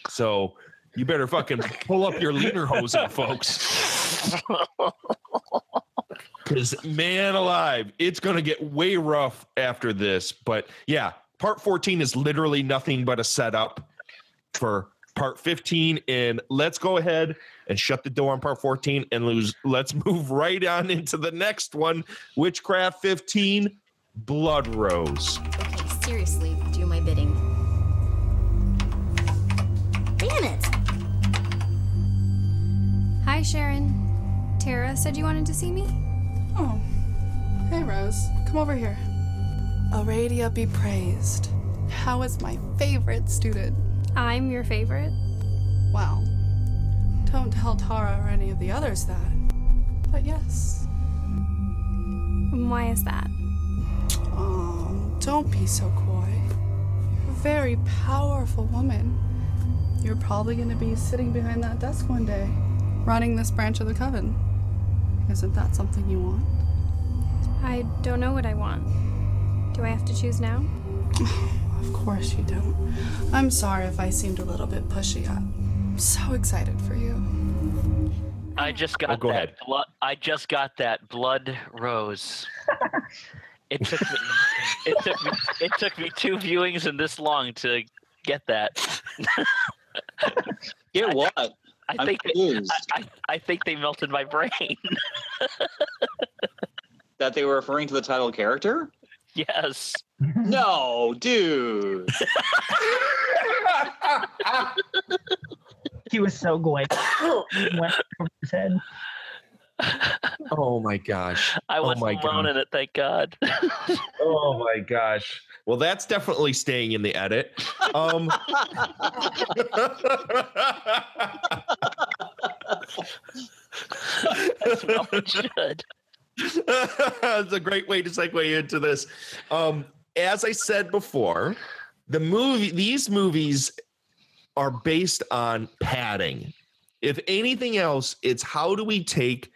So you better fucking pull up your leader hosen, folks. Because man alive, it's gonna get way rough after this. But yeah, part 14 is literally nothing but a setup for part 15 and let's go ahead and shut the door on part 14 and lose let's move right on into the next one witchcraft 15 blood rose Okay, seriously, do my bidding. Damn it! Hi, Sharon. Tara said you wanted to see me. Oh. Hey, Rose. Come over here. Aradia be praised. How is my favorite student? I'm your favorite. Well, don't tell Tara or any of the others that. But yes. Why is that? Oh, don't be so coy. You're a very powerful woman. You're probably going to be sitting behind that desk one day, running this branch of the coven. Isn't that something you want? I don't know what I want. Do I have to choose now? Of course you don't. I'm sorry if I seemed a little bit pushy. I'm so excited for you. I just got Oh, go that ahead. blood. I just got that blood rose. it took me. It took me. It took me two viewings and this long to get that. Get what? I I'm think they, confused. I, I, I think they melted my brain. That they were referring to the title character? Yes. No, dude. he was so good. Went over his head. oh my gosh I oh wasn't my alone god in it. Thank God. oh my gosh well that's definitely staying in the edit um As well it should. it's a great way to segue into this. Um, as I said before, the movie, these movies are based on padding. If anything else, it's how do we take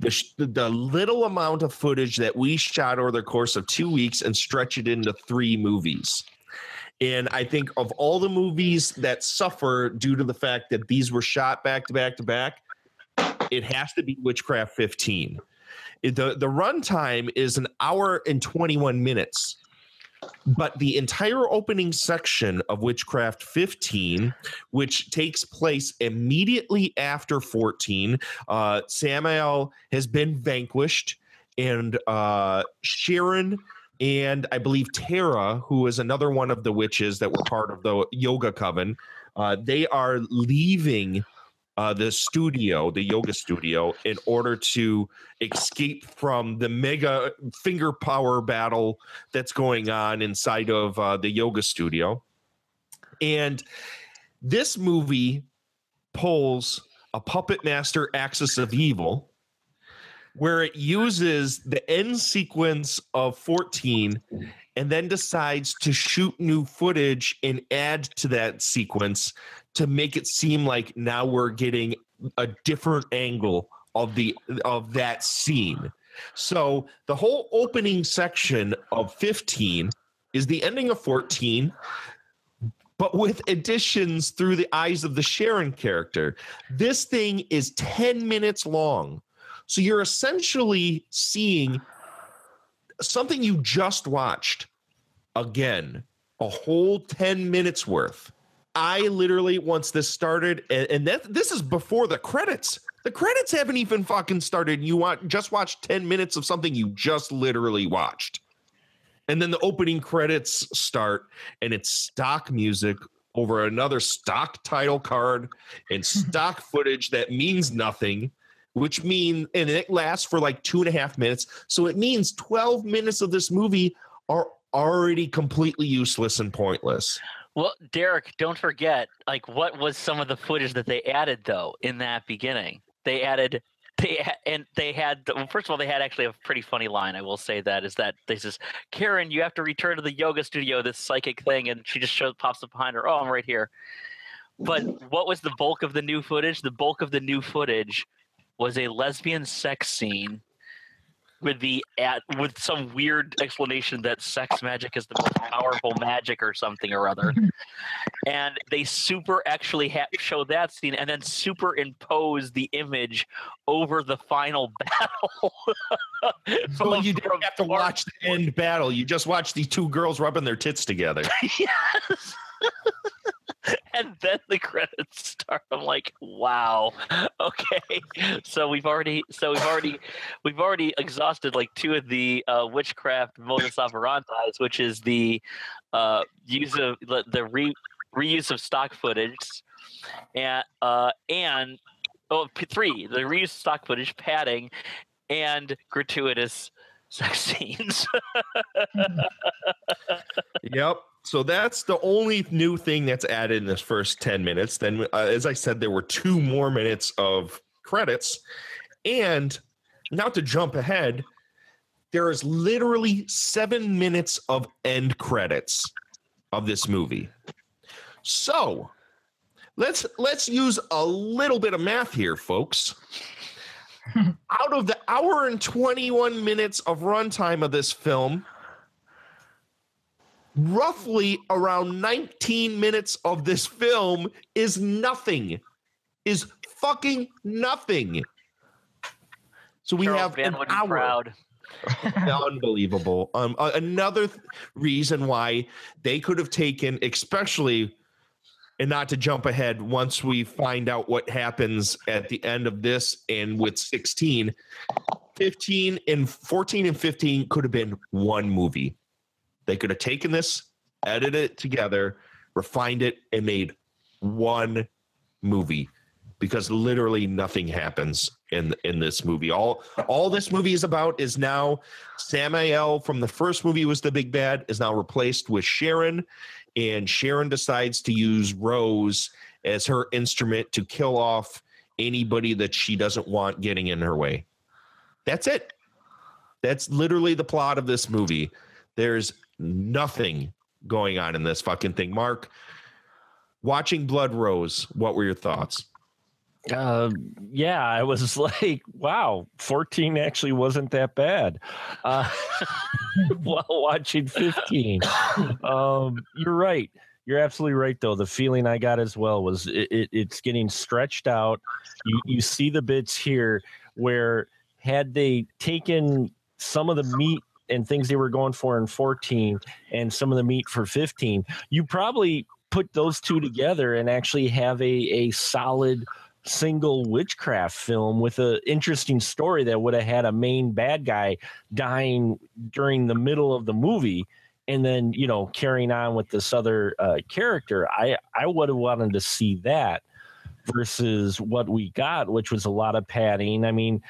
the, the little amount of footage that we shot over the course of two weeks and stretch it into three movies. And I think of all the movies that suffer due to the fact that these were shot back to back to back, it has to be Witchcraft 15 it- the the runtime is an hour and 21 minutes but the entire opening section of witchcraft 15 which takes place immediately after 14 uh samuel has been vanquished and uh sharon and i believe tara who is another one of the witches that were part of the yoga coven uh they are leaving uh, the studio, the yoga studio, in order to escape from the mega finger power battle that's going on inside of uh, the yoga studio. And this movie pulls a puppet master axis of evil where it uses the end sequence of 14 and then decides to shoot new footage and add to that sequence to make it seem like now we're getting a different angle of the of that scene. So the whole opening section of 15 is the ending of 14 but with additions through the eyes of the Sharon character. This thing is 10 minutes long. So you're essentially seeing something you just watched again, a whole 10 minutes worth. I literally, once this started, and, and that this is before the credits. The credits haven't even fucking started. You want just watch 10 minutes of something you just literally watched. And then the opening credits start, and it's stock music over another stock title card and stock footage that means nothing, which mean and it lasts for like two and a half minutes. So it means 12 minutes of this movie are already completely useless and pointless. Well, Derek, don't forget, like, what was some of the footage that they added though in that beginning? They added, they and they had. Well, first of all, they had actually a pretty funny line. I will say that is that they says, "Karen, you have to return to the yoga studio. This psychic thing," and she just shows pops up behind her. Oh, I'm right here. But what was the bulk of the new footage? The bulk of the new footage was a lesbian sex scene with the at with some weird explanation that sex magic is the most powerful magic or something or other and they super actually ha- show that scene and then superimpose the image over the final battle So you didn't have to watch the end battle. You just watch the two girls rubbing their tits together. yes and then the credits start. I'm like wow. Okay. So we've already so we've already we've already exhausted like two of the uh, witchcraft modus operandi which is the uh, use of the, re, reuse of stock footage and uh, and oh three the reuse of stock footage padding and gratuitous sex scenes. Yep. So that's the only new thing that's added in this first 10 minutes. Then, uh, as I said, there were two more minutes of credits. And now to jump ahead, there is literally seven minutes of end credits of this movie. So let's let's use a little bit of math here, folks. Out of the hour and 21 minutes of runtime of this film, roughly around 19 minutes of this film is nothing is fucking nothing. So we Charles have Van an would be hour. proud. unbelievable. Um uh, another th- reason why they could have taken especially and not to jump ahead once we find out what happens at the end of this and with 16 15 and 14 and 15 could have been one movie they could have taken this edited it together refined it and made one movie. Because literally nothing happens in in this movie. All all this movie is about is now samael from the first movie was the big bad is now replaced with sharon. And sharon decides to use rose as her instrument to kill off anybody that she doesn't want getting in her way. That's it. That's literally the plot of this movie. There's nothing going on in this fucking thing mark watching blood rose what were your thoughts Uh, yeah, I was like, wow, 14 actually wasn't that bad. Uh, while watching 15. Um, you're right. You're absolutely right, though. The feeling I got as well was it, it, it's getting stretched out. You, you see the bits here where had they taken some of the meat and things they were going for in 14 and some of the meat for 15, you probably put those two together and actually have a, a solid single witchcraft film with an interesting story that would have had a main bad guy dying during the middle of the movie and then you know carrying on with this other uh, character i i would have wanted to see that versus what we got, which was a lot of padding. I mean,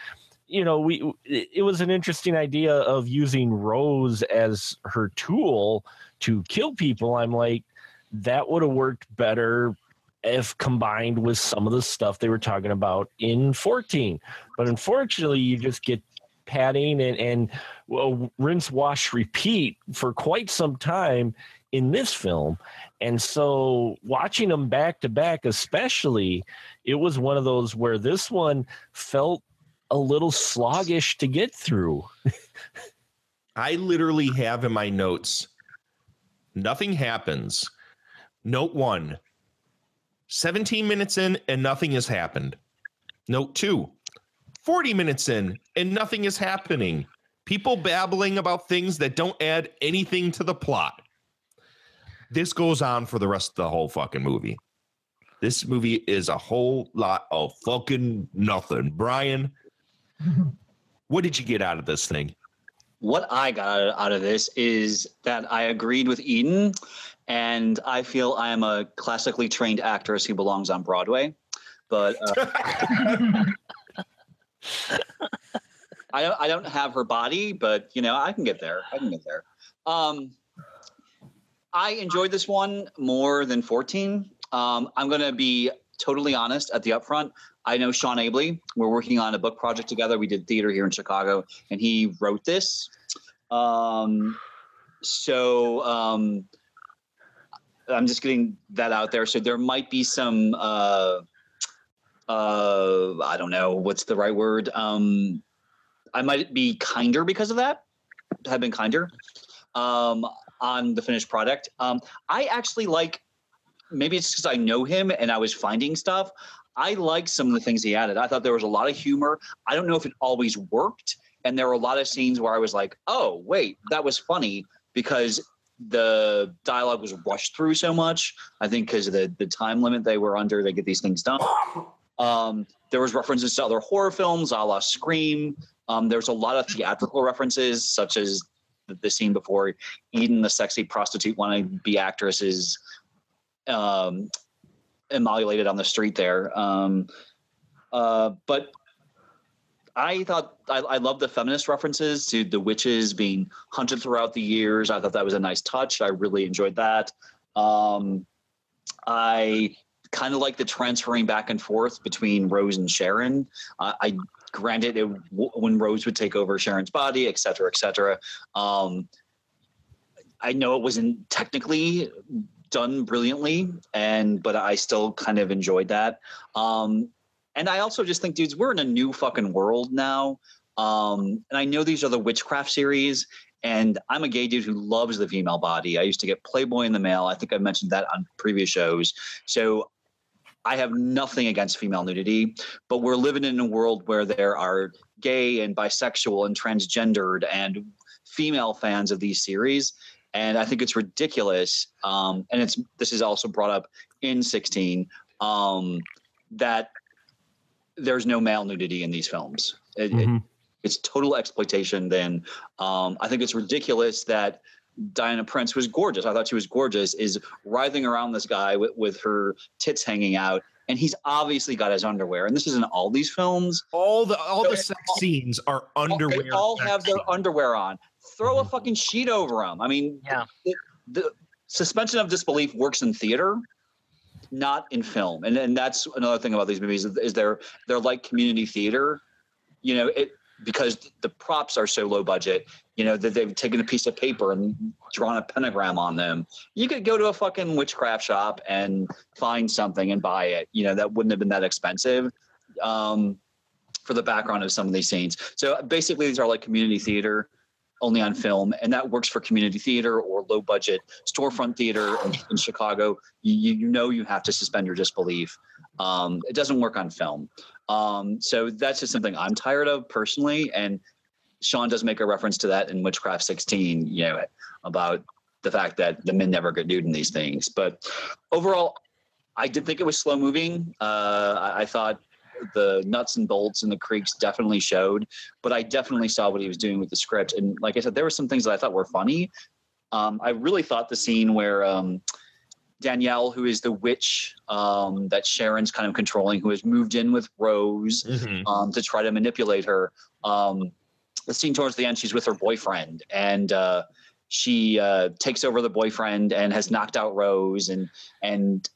you know, we it was an interesting idea of using Rose as her tool to kill people. I'm like, that would have worked better if combined with some of the stuff they were talking about in 14. But unfortunately, you just get padding and, and well, rinse, wash, repeat for quite some time in this film. And so watching them back to back, especially, it was one of those where this one felt a little sluggish to get through. I literally have in my notes nothing happens. Note one 17 minutes in and nothing has happened. Note two 40 minutes in and nothing is happening. People babbling about things that don't add anything to the plot. This goes on for the rest of the whole fucking movie. This movie is a whole lot of fucking nothing. Brian, what did you get out of this thing? What I got out- out of this is that I agreed with Eden, and I feel I am a classically trained actress who belongs on Broadway. But uh, I don't, I don't have her body, but you know I can get there. I can get there. Um, I enjoyed this one more than 14. Um, I'm going to be totally honest at the upfront. I know Sean Abley. We're working on a book project together. We did theater here in Chicago, and he wrote this. Um, so um, I'm just getting that out there. So there might be some. Uh, uh, I don't know what's the right word. Um, I might be kinder because of that. Have been kinder um, on the finished product. Um, I actually like. Maybe it's because I know him and I was finding stuff. I like some of the things he added. I thought there was a lot of humor. I don't know if it always worked, and there were a lot of scenes where I was like, "Oh, wait, that was funny," because the dialogue was rushed through so much. I think because of the the time limit they were under to get these things done. Um, there was references to other horror films, a la Scream. Um, there's a lot of theatrical references, such as the, the scene before Eden, the sexy prostitute, wanting to be actress, is um, immolated on the street there. Um, uh, but I thought I, I love the feminist references to the witches being hunted throughout the years. I thought that was a nice touch. I really enjoyed that. Um, I kind of like the transferring back and forth between Rose and Sharon. Uh, I granted it when Rose would take over Sharon's body, et cetera, et cetera. Um, I know it wasn't technically done brilliantly, and but I still kind of enjoyed that. Um, and I also just think, dudes, we're in a new fucking world now. Um, and I know these are the witchcraft series, and I'm a gay dude who loves the female body. I used to get Playboy in the mail. I think I mentioned that on previous shows. So I have nothing against female nudity, but we're living in a world where there are gay and bisexual and transgendered and female fans of these series. And I think it's ridiculous. Um, and it's this is also brought up in 16 um, that there's no male nudity in these films. It- it- it's total exploitation. Then um, I think it's ridiculous that Diana Prince was gorgeous. I thought she was gorgeous. Is writhing around this guy with, with her tits hanging out, and he's obviously got his underwear. And this is in all these films. All the all the sex scenes are underwear. They all have their underwear on. Throw a fucking sheet over them. I mean, yeah. The, the suspension of disbelief works in theater, not in film. And and that's another thing about these movies is they're they're like community theater. You know, it because the props are so low budget. You know that they've taken a piece of paper and drawn a pentagram on them. You could go to a fucking witchcraft shop and find something and buy it. You know that wouldn't have been that expensive. Um, for the background of some of these scenes. So basically, these are like community theater, only on film, and that works for community theater or low budget storefront theater in, Chicago. You, you know you have to suspend your disbelief. Um, it doesn't work on film. Um, so that's just something I'm tired of personally. And Sean does make a reference to that in Witchcraft 16, you know, about the fact that the men never get nude in these things. But overall, I did think it was slow moving. Uh, I, I thought the nuts and bolts and the creaks definitely showed, but I definitely saw what he was doing with the script. And like I said, there were some things that I thought were funny. Um, I really thought the scene where um, Danielle, who is the witch um, that Sharon's kind of controlling, who has moved in with Rose Mhm. um, to try to manipulate her. Um, the scene towards the end, she's with her boyfriend, and uh, she uh, takes over the boyfriend and has knocked out Rose, and and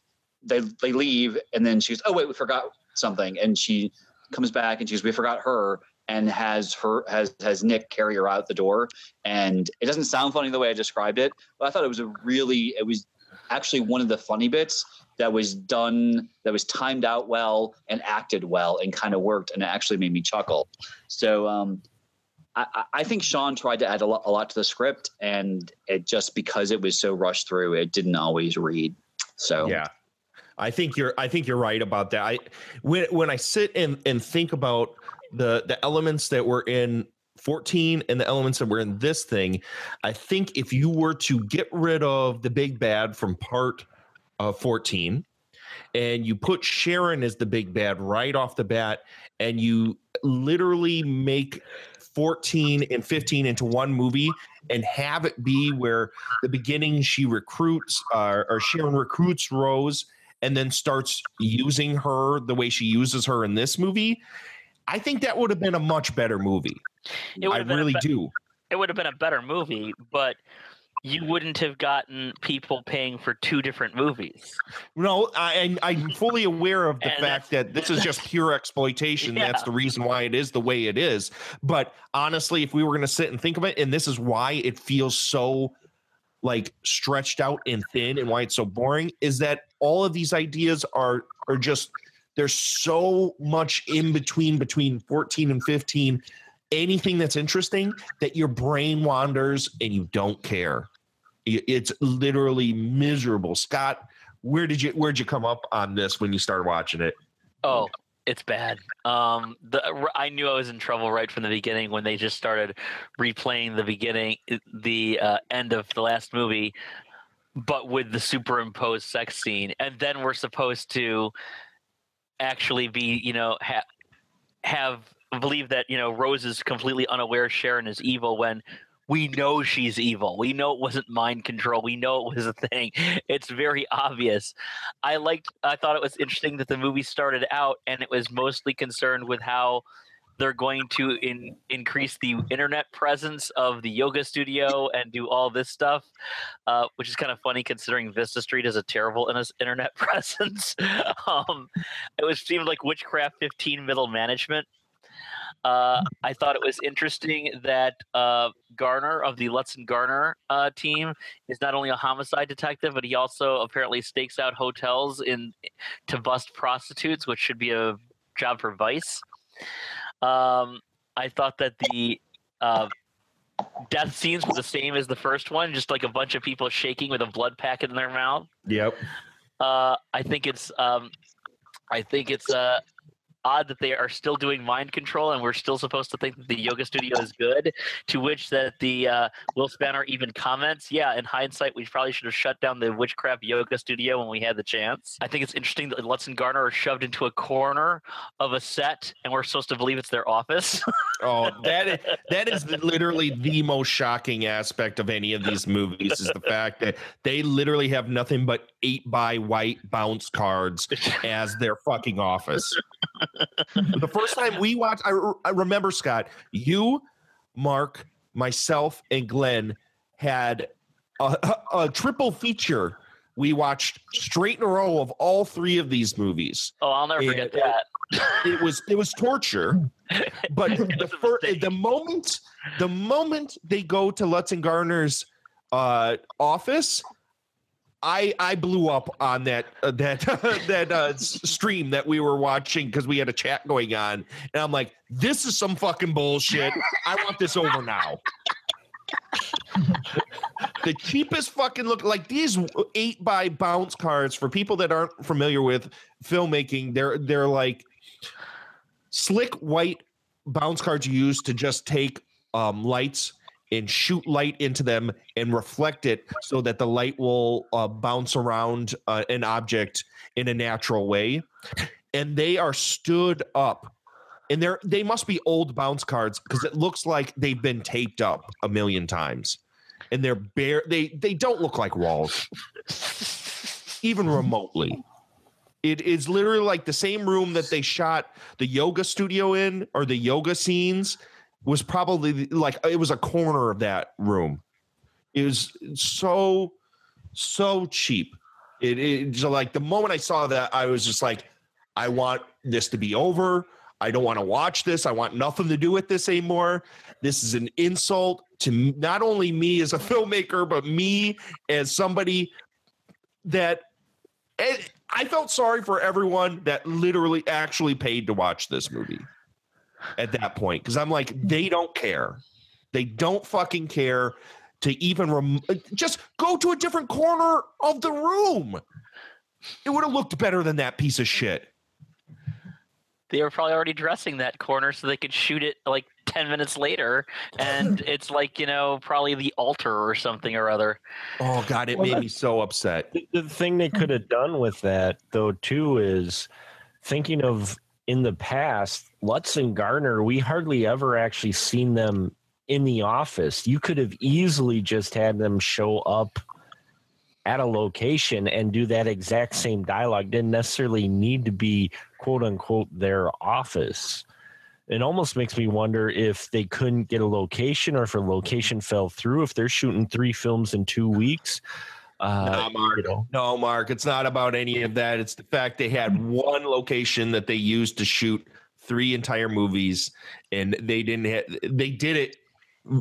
they they leave, and then she's oh wait, we forgot something, and she comes back and she's we forgot her, and has her has has Nick carry her out the door, and it doesn't sound funny the way I described it, but I thought it was a really it was actually one of the funny bits that was done that was timed out well and acted well and kind of worked and it actually made me chuckle. So um I, I- I think Sean tried to add a lot, a lot to the script, and it just because it was so rushed through, it didn't always read. So yeah i think you're i think you're right about that. I when when i sit and and think about the the elements that were in 14 and the elements that were in this thing i think if you were to get rid of the big bad from part uh, 14 and you put sharon as the big bad right off the bat and you literally make 14 and 15 into one movie and have it be where the beginning she recruits uh, or Sharon recruits Rose and then starts using her the way she uses her in this movie. I think that would have been a much better movie. It I have been a really bet- do. It would have been a better movie, but you wouldn't have gotten people paying for two different movies. No, I, I'm fully aware of the And fact that this is just pure exploitation. That's the reason why it is the way it is. But honestly, if we were going to sit and think of it, and this is why it feels so like stretched out and thin, and why it's so boring, is that all of these ideas are are just there's so much in between between 14 and 15 anything that's interesting that your brain wanders and you don't care. It's literally miserable. Scott where did you where'd you come up on this when you started watching it? Oh, it's bad. Um, the I knew I was in trouble right from the beginning when they just started replaying the beginning, the uh, end of the last movie, but with the superimposed sex scene, and then we're supposed to actually be, you know, ha- have believe that you know Rose is completely unaware Sharon is evil when we know she's evil. We know it wasn't mind control. We know it was a thing. It's very obvious. I liked I thought it was interesting that the movie started out and it was mostly concerned with how they're going to in, increase the internet presence of the yoga studio and do all this stuff, uh, which is kind of funny considering Vista Street is a terrible internet presence. um, it was seemed like Witchcraft 15 middle management. Uh, I thought it was interesting that uh, Garner of the Lutz and Garner uh, team is not only a homicide detective, but he also apparently stakes out hotels in to bust prostitutes, which should be a job for Vice. Um, I thought that the uh, death scenes were the same as the first one, just like a bunch of people shaking with a blood packet in their mouth. yep Uh, I think it's um, I think it's uh, odd that they are still doing mind control, and we're still supposed to think that the yoga studio is good. To which that the uh, Will Spanner even comments, "Yeah, in hindsight, we probably should have shut down the witchcraft yoga studio when we had the chance." I think it's interesting that Lutz and Garner are shoved into a corner of a set, and we're supposed to believe it's their office. Oh, that is, that is literally the most shocking aspect of any of these movies is the fact that they literally have nothing but eight by white bounce cards as their fucking office. the first time we watched, I, re- I remember Scott, you, Mark, myself, and Glenn had a, a, a triple feature. We watched straight in a row of all three of these movies. oh, I'll never forget that. it was it was torture but the first the moment the moment they go to Lutz and Garner's uh office I I blew up on that uh, that that uh, stream that we were watching because we had a chat going on, and I'm like, this is some fucking bullshit. I want this over now. the cheapest fucking look like these eight by bounce cards for people that aren't familiar with filmmaking. They're they're like slick white bounce cards you use to just take um, lights and shoot light into them and reflect it so that the light will uh, bounce around uh, an object in a natural way. And they are stood up and they're they must be old bounce cards because it looks like they've been taped up a million times. And they're bare they they don't look like walls. Even remotely. It is literally like the same room that they shot the yoga studio in or the yoga scenes was probably like it was a corner of that room. It was so so cheap. It it's like the moment I saw that, I was just like, I want this to be over. I don't want to watch this. I want nothing to do with this anymore. This is an insult to not only me as a filmmaker, but me as somebody that eh, I felt sorry for everyone that literally actually paid to watch this movie at that point because I'm like, they don't care. They don't fucking care to even rem- just go to a different corner of the room. It would have looked better than that piece of shit. They were probably already dressing that corner so they could shoot it like 10 minutes later. And it's like, you know, probably the altar or something or other. Oh God, it Well, made me so upset. The, the thing they could have done with that, though, too, is thinking of in the past, Lutz and Garner, we hardly ever actually seen them in the office. You could have easily just had them show up at a location and do that exact same dialogue. Didn't necessarily need to be quote unquote their office. It almost makes me wonder if they couldn't get a location or if a location fell through, if they're shooting three films in two weeks. Uh, no, Mark. No, Mark. It's not about any of that. It's the fact they had one location that they used to shoot three entire movies, and they didn't. have they did it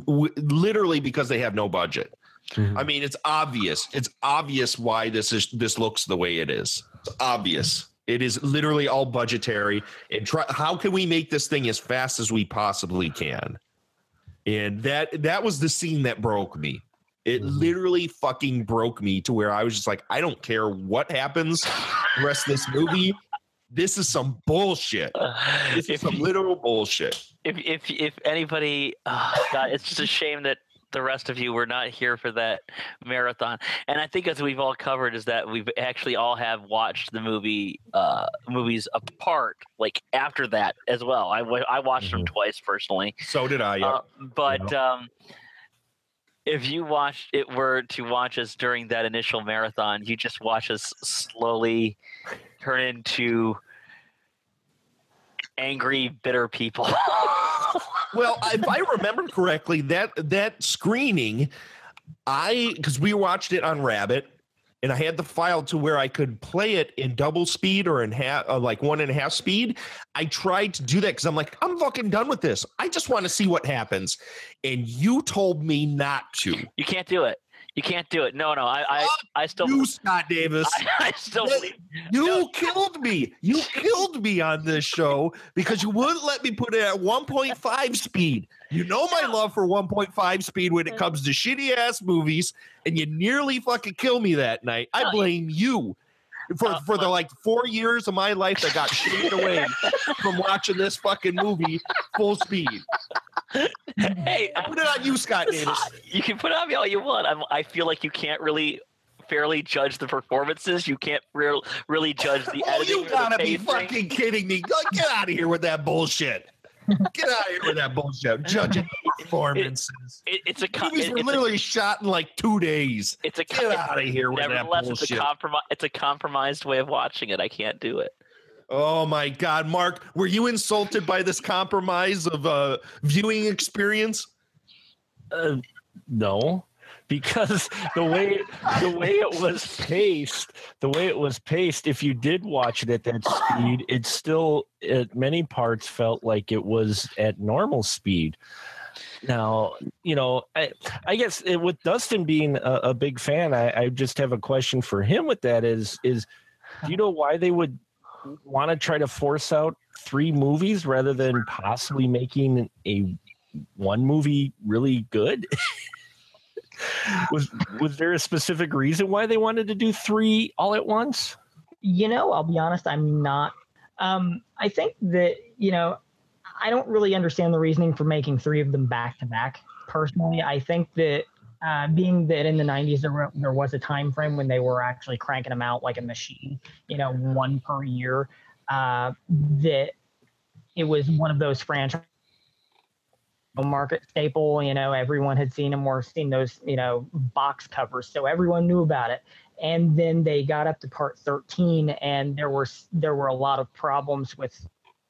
w- literally because they have no budget. Mm-hmm. I mean, it's obvious. It's obvious why this is this looks the way it is. It's obvious. It is literally all budgetary. And try how can we make this thing as fast as we possibly can? And that that was the scene that broke me. It mm-hmm. literally fucking broke me to where I was just like, I don't care what happens the rest of this movie. This is some bullshit. This is some literal bullshit. If if if anybody, oh God, it's just a shame that the rest of you were not here for that marathon. And I think as we've all covered is that we've actually all have watched the movie uh movies apart like after that as well. I wa- I watched them twice personally. So did I. yeah. Uh, but um if you watch it were to watch us during that initial marathon, you just watch us slowly turn into angry, bitter people. well, if I remember correctly, that that screening, I because we watched it on Rabbit, and I had the file to where I could play it in double speed or in half, uh, like one and a half speed. I tried to do that because I'm like, I'm fucking done with this. I just want to see what happens, and you told me not to. You can't do it. You can't do it. No, no. I, I, I still. You, Scott Davis. I, I still believe. You killed me. You killed me on this show because you wouldn't let me put it at 1.5 speed. You know my love for 1.5 speed when it comes to shitty ass movies, and you nearly fucking kill me that night. I blame you for uh, for the like four years of my life that got shaved away from watching this fucking movie full speed. Hey, I put it on you, Scott Davis. You can put it on me all you want. I'm, I feel like you can't really fairly judge the performances. You can't real, really judge the Oh, editing. you gotta be fucking kidding me. Get out of here with that bullshit. Get out of here with that bullshit. Judging performances. It, it's a co- Movies were it's a- literally shot in like two days. It's a Get out of here with that Nevertheless, it's a bullshit. compromise. It's a compromised way of watching it. I can't do it. Oh my God, Mark, were you insulted by this compromise of uh, viewing experience? Uh, no, because the way the way it was paced, the way it was paced, if you did watch it at that speed, it still at many parts felt like it was at normal speed. Now, you know, I, I guess it, with Dustin being a, a big fan, I, I just have a question for him. With that is is, do you know why they would want to try to force out three movies rather than possibly making a one movie really good? was was there a specific reason why they wanted to do three all at once? You know, I'll be honest, I'm not. Um, I think that, you know, I don't really understand the reasoning for making three of them back to back. Personally, I think that uh, being that in the 90s there, were, there was a time frame when they were actually cranking them out like a machine, you know, one per year, uh, that it was one of those franchise market staple. You know, everyone had seen them or seen those, you know, box covers, so everyone knew about it. and then they got up to part 13 and there were there were a lot of problems with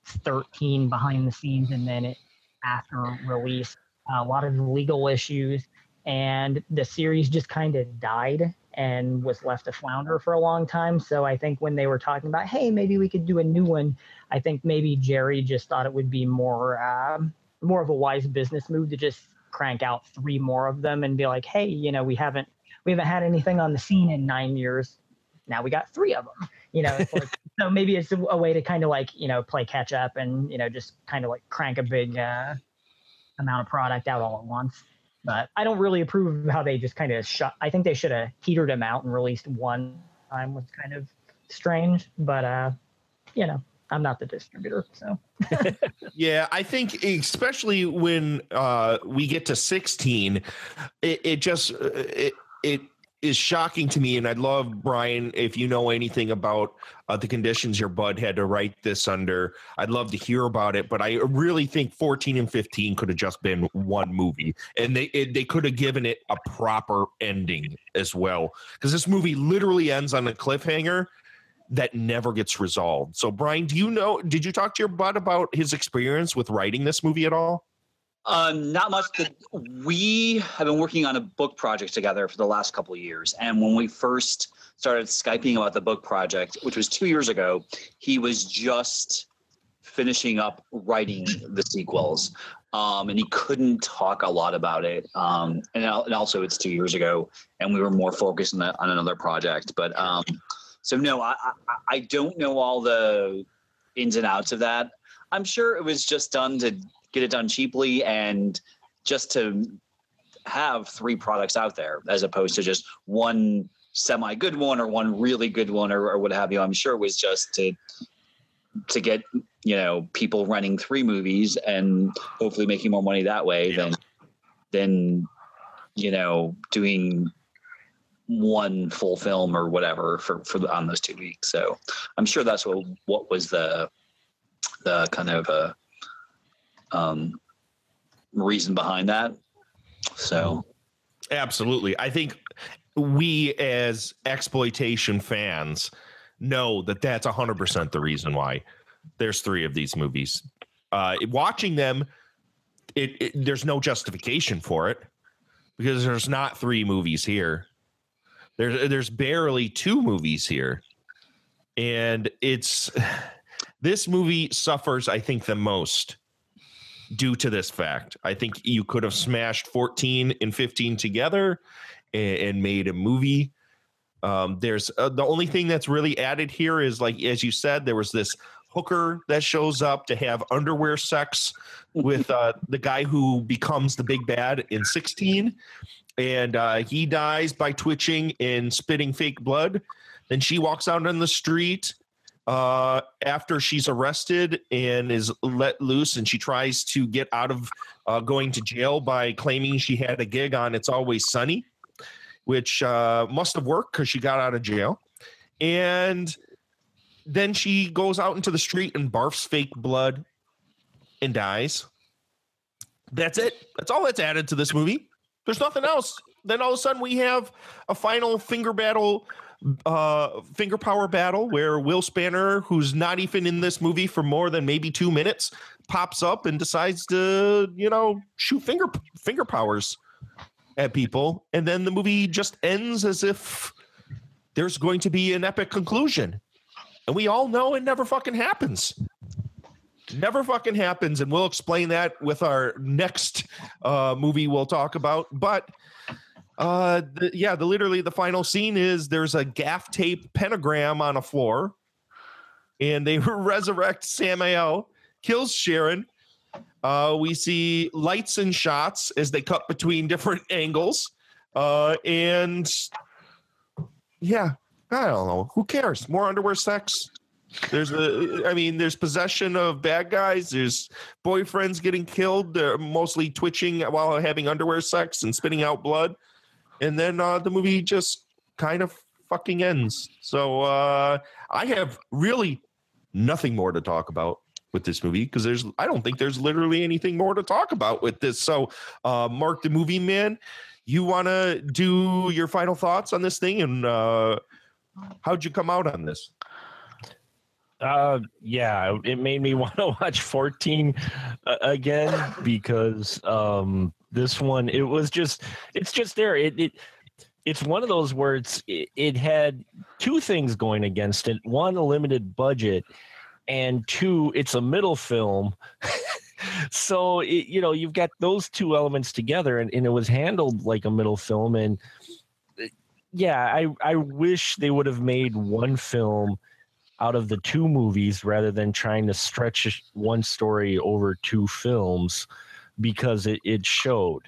13 behind the scenes and then it after release a lot of legal issues and the series just kind of died and was left to flounder for a long time. So i think when they were talking about hey maybe we could do a new one i think maybe jerry just thought it would be more um, more of a wise business move to just crank out three more of them and be like hey you know we haven't we haven't had anything on the scene in nine years. Now we got three of them you know like, so maybe it's a, a way to kind of like you know play catch up and you know just kind of like crank a big uh, amount of product out all at once but i don't really approve of how they just kind of shut i think they should have heatered him out and released one time was kind of strange but uh you know i'm not the distributor so. Yeah, I think especially when uh, we get to 16, it, it just uh, it it is shocking to me, and I'd love Brian if you know anything about uh, the conditions your bud had to write this under. I'd love to hear about it, but I really think 14 and 15 could have just been one movie, and they it, they could have given it a proper ending as well, because this movie literally ends on a cliffhanger that never gets resolved. So, Brian, do you know? Did you talk to your bud about his experience with writing this movie at all? Um, not much. The, we have been working on a book project together for the last couple of years, and when we first started skyping about the book project, which was two years ago, he was just finishing up writing the sequels, um, and he couldn't talk a lot about it. Um, and, and also, it's two years ago, and we were more focused on, the, on another project. But um, so no, I, I I don't know all the ins and outs of that. I'm sure it was just done to get it done cheaply and just to have three products out there as opposed to just one semi good one or one really good one or, or what have you. I'm sure it was just to to get you know people running three movies and hopefully making more money that way than than you know doing one full film or whatever for for the, on those two weeks. So I'm sure that's what what was the the kind of uh, um, reason behind that. So Absolutely. I think we as exploitation fans know that that's 100% the reason why there's three of these movies. Uh, watching them, it, it there's no justification for it because there's not three movies here. There's there's barely two movies here. And it's this movie suffers, I think, the most due to this fact. I think you could have smashed 14 and 15 together and, and made a movie. Um, there's uh, the only thing that's really added here is like as you said, there was this hooker that shows up to have underwear sex with uh, the guy who becomes the big bad in 16, and uh, he dies by twitching and spitting fake blood. Then she walks out on the street uh, after she's arrested and is let loose, and she tries to get out of uh, going to jail by claiming she had a gig on It's Always Sunny, which uh, must have worked because she got out of jail. And then she goes out into the street and barfs fake blood and dies. That's it. That's all that's added to this movie. There's nothing else. Then all of a sudden we have a final finger battle uh finger power battle where Will Spanner, who's not even in this movie for more than maybe two minutes, pops up and decides to, you know, shoot finger finger powers at people. And then the movie just ends as if there's going to be an epic conclusion. And we all know it never fucking happens. Never fucking happens. And we'll explain that with our next uh movie we'll talk about. But uh, the, yeah, the literally the final scene is there's a gaff tape pentagram on a floor, and they resurrect Samael, kills Sharon. Uh, we see lights and shots as they cut between different angles, uh, and yeah, I don't know. Who cares? More underwear sex. There's a, I mean, there's possession of bad guys. There's boyfriends getting killed. They're mostly twitching while having underwear sex and spitting out blood and then uh, the movie just kind of fucking ends. So uh, I have really nothing more to talk about with this movie because there's I don't think there's literally anything more to talk about with this. So, uh, Mark the movie man, you want to do your final thoughts on this thing and uh, how'd you come out on this? Uh, yeah, it made me want to watch 14 uh, again because um this one it was just it's just there. It it it's one of those where it's it, it had two things going against it. One, a limited budget, and two, it's a middle film. so it, you know you've got those two elements together, and, and it was handled like a middle film. And yeah, I I wish they would have made one film out of the two movies rather than trying to stretch one story over two films because it, it showed.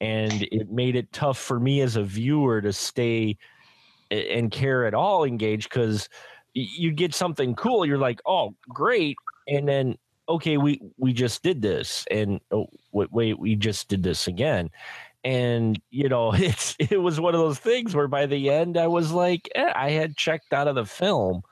And it made it tough for me as a viewer to stay and care at all engaged because you get something cool you're like oh great. And then okay we we just did this. And oh wait, wait we just did this again. And you know it's it was one of those things where by the end i was like eh, i had checked out of the film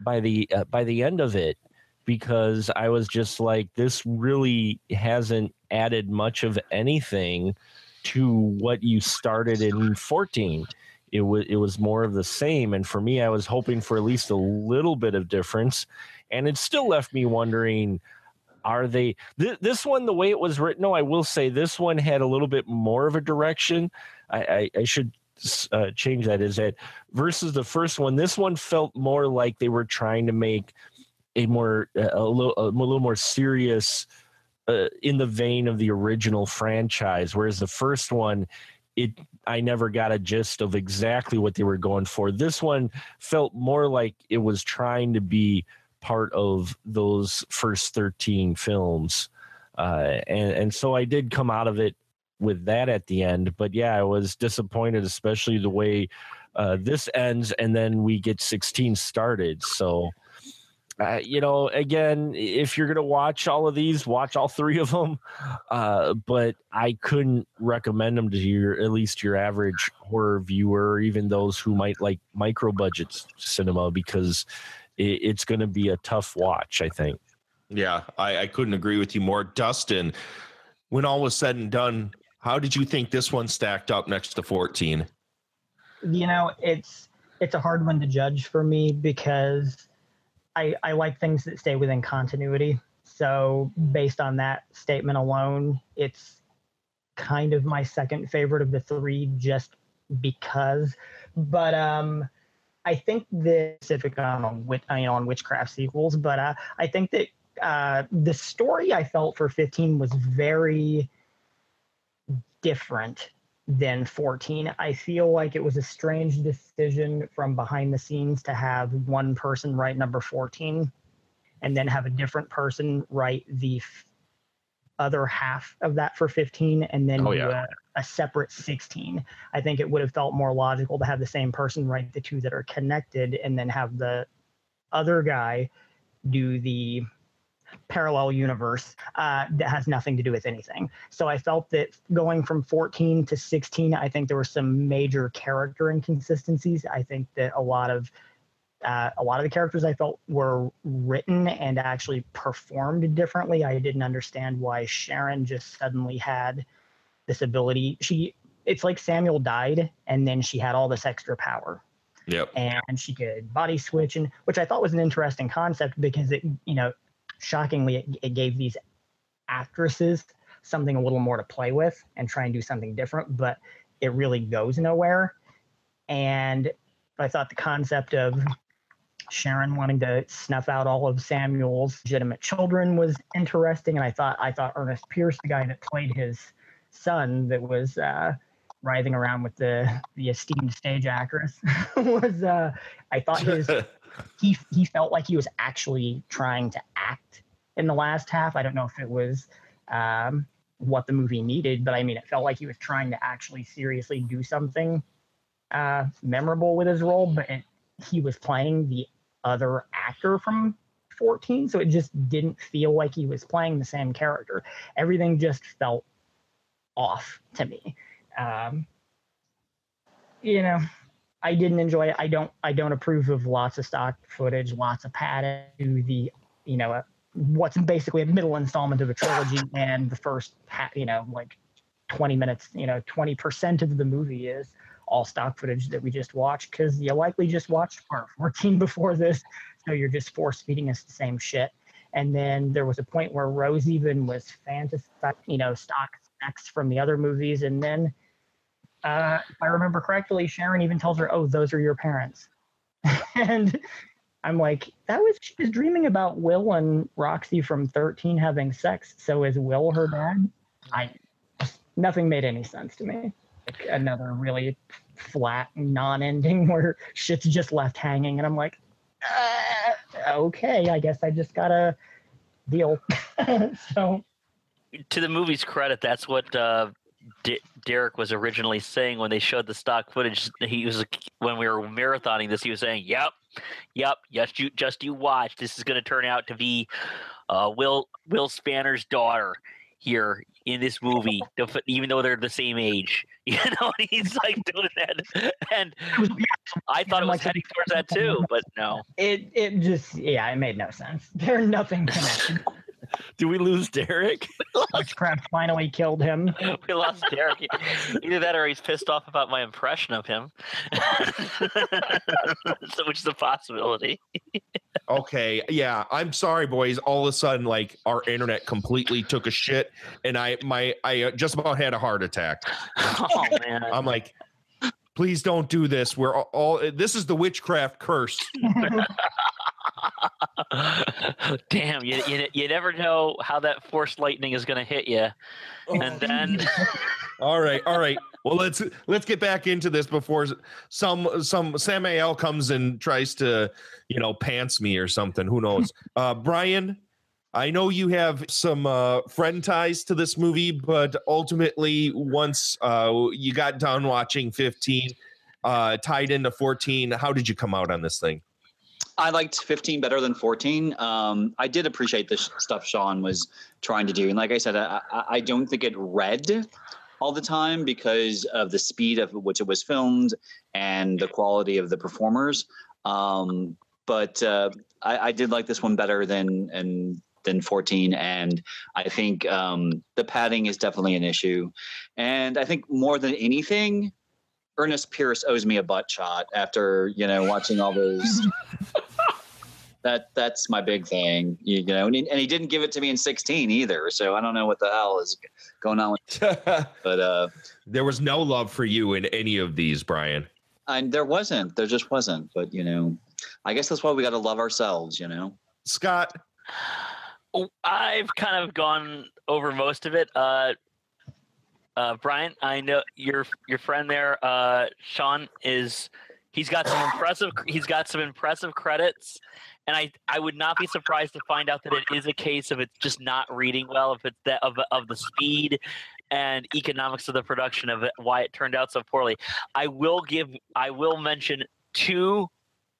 by the uh, by the end of it because I was just like this really hasn't added much of anything to what you started in 14 it was it was more of the same and for me I was hoping for at least a little bit of difference and it still left me wondering are they th- this one the way it was written no I will say this one had a little bit more of a direction. I, I, I should uh, change that is that versus the first one this one felt more like they were trying to make a more a little a little more serious uh, in the vein of the original franchise whereas the first one it i never got a gist of exactly what they were going for this one felt more like it was trying to be part of those first 13 films uh, and and so i did come out of it with that at the end. But yeah, I was disappointed, especially the way uh, this ends, and then we get 16 started. So, uh, you know, again, if you're gonna watch all of these, watch all three of them. Uh, but I couldn't recommend them to your at least your average horror viewer, or even those who might like micro budget cinema, because it, it's going to be a tough watch. I think. Yeah, I, I couldn't agree with you more, Dustin. When all was said and done, how did you think this one stacked up next to 14? You know, it's it's a hard one to judge for me because I I like things that stay within continuity. So based on that statement alone, it's kind of my second favorite of the three just because. But um I think the specific on wit, you know, on witchcraft sequels, but uh, I think that uh, the story I felt for 15 was very different than 14. I feel like it was a strange decision from behind the scenes to have one person write number 14 and then have a different person write the f- other half of that for 15 and then Oh, do yeah. a, a separate 16. I think it would have felt more logical to have the same person write the two that are connected and then have the other guy do the parallel universe uh, that has nothing to do with anything. So I felt that going from 14 to 16, I think there were some major character inconsistencies. I think that a lot of uh, a lot of the characters I felt were written and actually performed differently. I didn't understand why Sharon just suddenly had this ability. She it's like Samuel died and then she had all this extra power Yep. and she could body switch and which i thought was an interesting concept because it you know shockingly it, it gave these actresses something a little more to play with and try and do something different but it really goes nowhere. And i thought the concept of sharon wanting to snuff out all of samuel's legitimate children was interesting and i thought i thought ernest pierce the guy that played his son that was uh writhing around with the the esteemed stage actress was uh I thought his he he felt like he was actually trying to act in the last half. I don't know if it was um what the movie needed, but I mean it felt like he was trying to actually seriously do something uh memorable with his role, but it, he was playing the other actor from 14, so it just didn't feel like he was playing the same character. Everything just felt off to me um, you know i didn't enjoy it i don't i don't approve of lots of stock footage lots of padding to the you know a what's basically a middle installment of a trilogy, and the first, you know, like 20 minutes, you know, 20% of the movie is all stock footage that we just watched because you likely just watched part 14 before this. So you're just force feeding us the same shit. And then there was a point where Rose even was fantasy, you know, stock snacks from the other movies. And then, uh, if I remember correctly, Sharon even tells her, "Oh, those are your parents." and I'm like, that was she was dreaming about Will and Roxy from 13 having sex. So is Will her dad? I nothing made any sense to me. Like another really flat non-ending where shit's just left hanging, and I'm like, uh, okay, I guess I just gotta deal. so to the movie's credit, that's what uh, D- Derek was originally saying when they showed the stock footage. He was when we were marathoning this. He was saying, "Yep, yep, just you, just you watch. This is going to turn out to be uh, Will Will Spanner's daughter here in this movie, even though they're the same age." You know, he's like doing that, and I thought it was heading towards that too, but no. it it just yeah, it made no sense. They're nothing connected. Do we lose Derek? Witchcraft finally killed him. We lost Derek. Either that or he's pissed off about my impression of him, so, which is a possibility. okay, yeah. I'm sorry, boys. All of a sudden, like our internet completely took a shit, and I my I uh, just about had a heart attack. Oh man! I'm like, please don't do this. We're all, all this is the witchcraft curse. Damn, you, you you never know how that force lightning is going to hit you, and then. all right, all right. Well, let's let's get back into this before some some Samael comes and tries to, you know, pants me or something. Who knows? Uh, Brian, I know you have some uh, friend ties to this movie, but ultimately, once uh, you got done watching 15, uh, tied into 14, how did you come out on this thing? I liked 15 better than 14. Um, I did appreciate the sh- stuff Sean was trying to do, and like I said, I, I, don't think it read all the time because of the speed of which it was filmed and the quality of the performers. Um, but uh, I, I, did like this one better than and than 14 and i think um, the padding is definitely an issue and i think more than anything ernest pierce owes me a butt shot after you know watching all those that that's my big thing you, you know and he, and he, didn't give it to me in 16 either so i don't know what the hell is going on with but uh there was no love for you in any of these brian and there wasn't there just wasn't but you know i guess that's why we got to love ourselves you know scott I've kind of gone over most of it. Uh, uh, Brian, I know your your friend there, uh, Sean, is he's got some impressive he's got some impressive credits, and I I would not be surprised to find out that it is a case of it's just not reading well, if it's that of of the speed and economics of the production of it, why it turned out so poorly. I will give I will mention two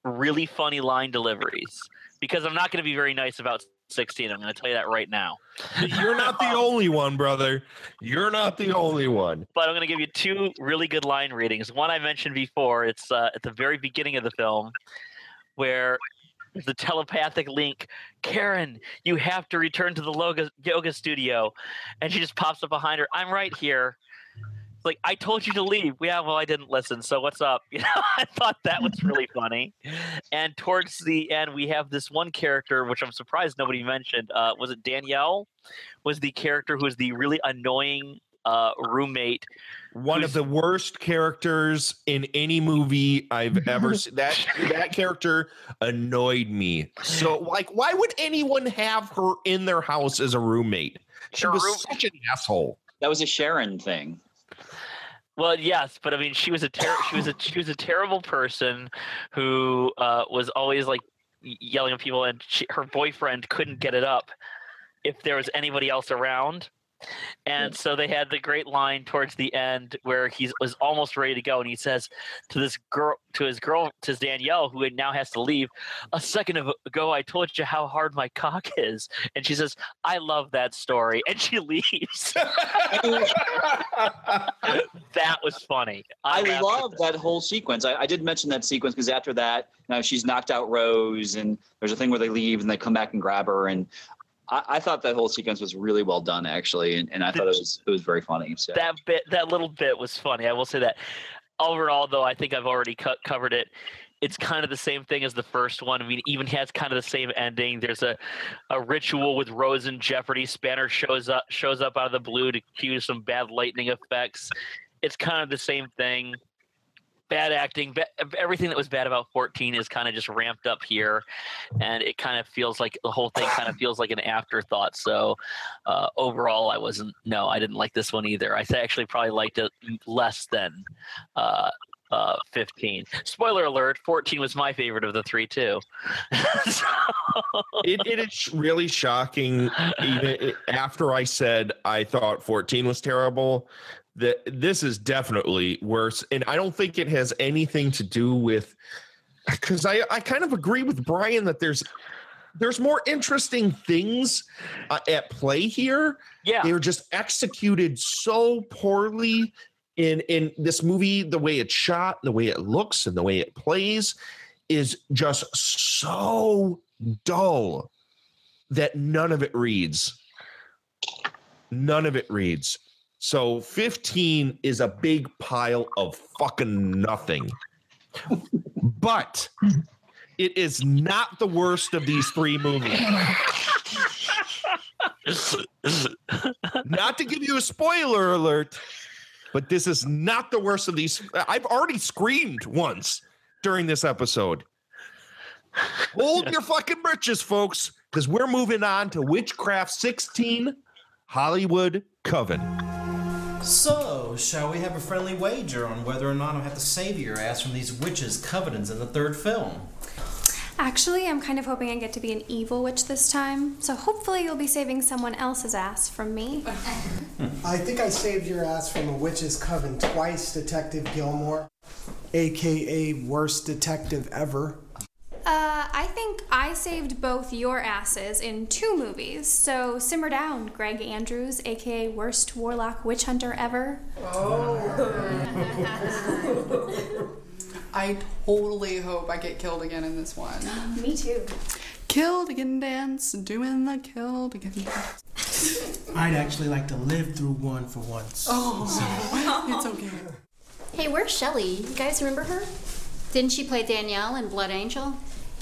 really funny line deliveries because I'm not going to be very nice about 16. I'm going to tell you that right now. You're not the only one, brother. You're not the only one. But I'm going to give you two really good line readings. One I mentioned before. It's uh, at the very beginning of the film, where the telepathic link, Karen, you have to return to the yoga, yoga studio, and she just pops up behind her. I'm right here like I told you to leave. Yeah, well, I didn't listen. So what's up? You know, I thought that was really funny. And towards the end, we have this one character, which I'm surprised nobody mentioned. Uh, was it Danielle? Was the character who was the really annoying uh, roommate? One of the worst characters in any movie I've ever seen. That that character annoyed me. So, like, why would anyone have her in their house as a roommate? She was room- such an asshole. That was a Sharon thing. Well, yes, but I mean, she was a ter- she was a she was a terrible person who uh, was always like yelling at people, and she, her boyfriend couldn't get it up if there was anybody else around. And so they had the great line towards the end where he was almost ready to go, and he says to this girl, to his girl, to Danielle, who now has to leave. A second ago, I told you how hard my cock is, and she says, "I love that story," and she leaves. that was funny. I, I love that whole sequence. I, I, did mention that sequence because after that, you know, she's knocked out Rose, and there's a thing where they leave and they come back and grab her, and I, I thought that whole sequence was really well done, actually, and, and I thought it was it was very funny. So. that bit that little bit was funny i will say that. Overall though i think i've already cut, covered it. It's kind of the same thing as the first one. I mean even has kind of the same ending. There's a, a ritual with rose and jeopardy. Spanner shows up shows up out of the blue to cue some bad lightning effects. It's kind of the same thing bad acting ba- everything that was bad about 14 is kind of just ramped up here and it kind of feels like the whole thing kind of feels like an afterthought so uh, overall i wasn't no i didn't like this one either i actually probably liked it less than uh, uh, 15 spoiler alert 14 was my favorite of the three too it, it is really shocking. Even after I said I thought 14 was terrible, that this is definitely worse. And I don't think it has anything to do with because I, I kind of agree with Brian that there's there's more interesting things uh, at play here. Yeah, they're just executed so poorly in in this movie. The way it's shot, the way it looks, and the way it plays is just so dull that none of it reads. None of it reads. So 15 is a big pile of fucking nothing. but it is not the worst of these three movies. not to give you a spoiler alert, but this is not the worst of these. I've already screamed once during this episode. Hold your fucking britches, folks, because we're moving on to Witchcraft 16 Hollywood Coven. So, shall we have a friendly wager on whether or not I'll have to save your ass from these witches' covenants in the third film? Actually, I'm kind of hoping I get to be an evil witch this time, so hopefully you'll be saving someone else's ass from me. I think I saved your ass from a witch's coven twice, Detective Gilmore, aka worst detective ever. Uh, I think I saved both your asses in two movies, so simmer down, Greg Andrews, aka worst warlock witch hunter ever. Oh. I totally hope I get killed again in this one. Me too. Killed again dance, doing the killed again dance. I'd actually like to live through one for once. Oh, it's okay. Hey, where's Shelly? You guys remember her? Didn't she play Danielle in Blood Angel?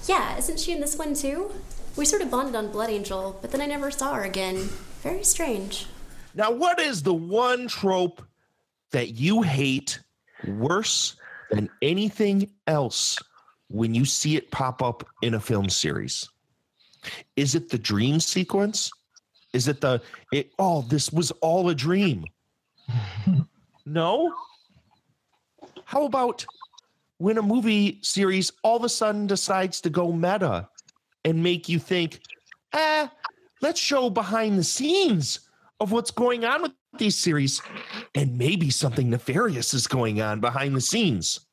Yeah, isn't she in this one too? We sort of bonded on Blood Angel, but then I never saw her again. Very strange. Now, what is the one trope that you hate worse than anything else when you see it pop up in a film series? Is it the dream sequence? Is it the it oh this was all a dream? no? How about when a movie series all of a sudden decides to go meta and make you think, eh, let's show behind the scenes of what's going on with these series, and maybe something nefarious is going on behind the scenes.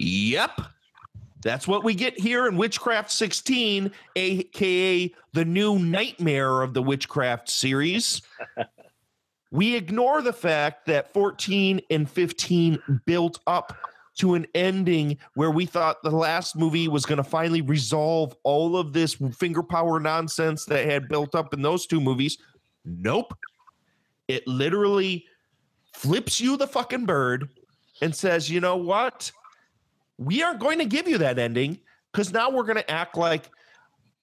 Yep. That's what we get here in Witchcraft 16, aka the new nightmare of the Witchcraft series. we ignore the fact that 14 and 15 built up to an ending where we thought the last movie was going to finally resolve all of this finger power nonsense that had built up in those two movies. Nope. It literally flips you the fucking bird and says, you know what? We aren't going to give you that ending because now we're going to act like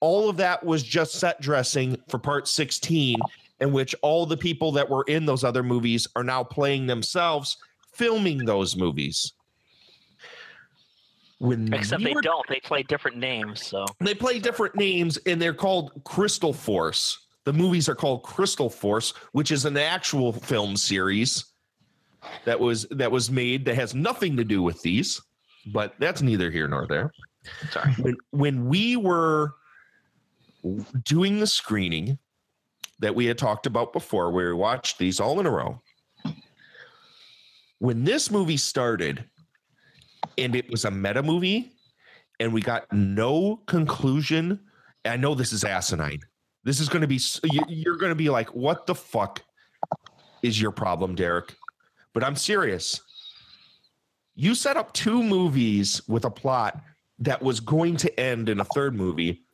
all of that was just set dressing for part 16, in which all the people that were in those other movies are now playing themselves, filming those movies. When except we they were- don't they play different names so they play different names and they're called Crystal Force. The movies are called Crystal Force, which is an actual film series that was that was made that has nothing to do with these, but that's neither here nor there. Sorry. When when we were doing the screening that we had talked about before, where we watched these all in a row. When this movie started, and it was a meta movie, and we got no conclusion. I know this is asinine. This is going to be you're going to be like, what the fuck is your problem, Derek? But I'm serious. You set up two movies with a plot that was going to end in a third movie,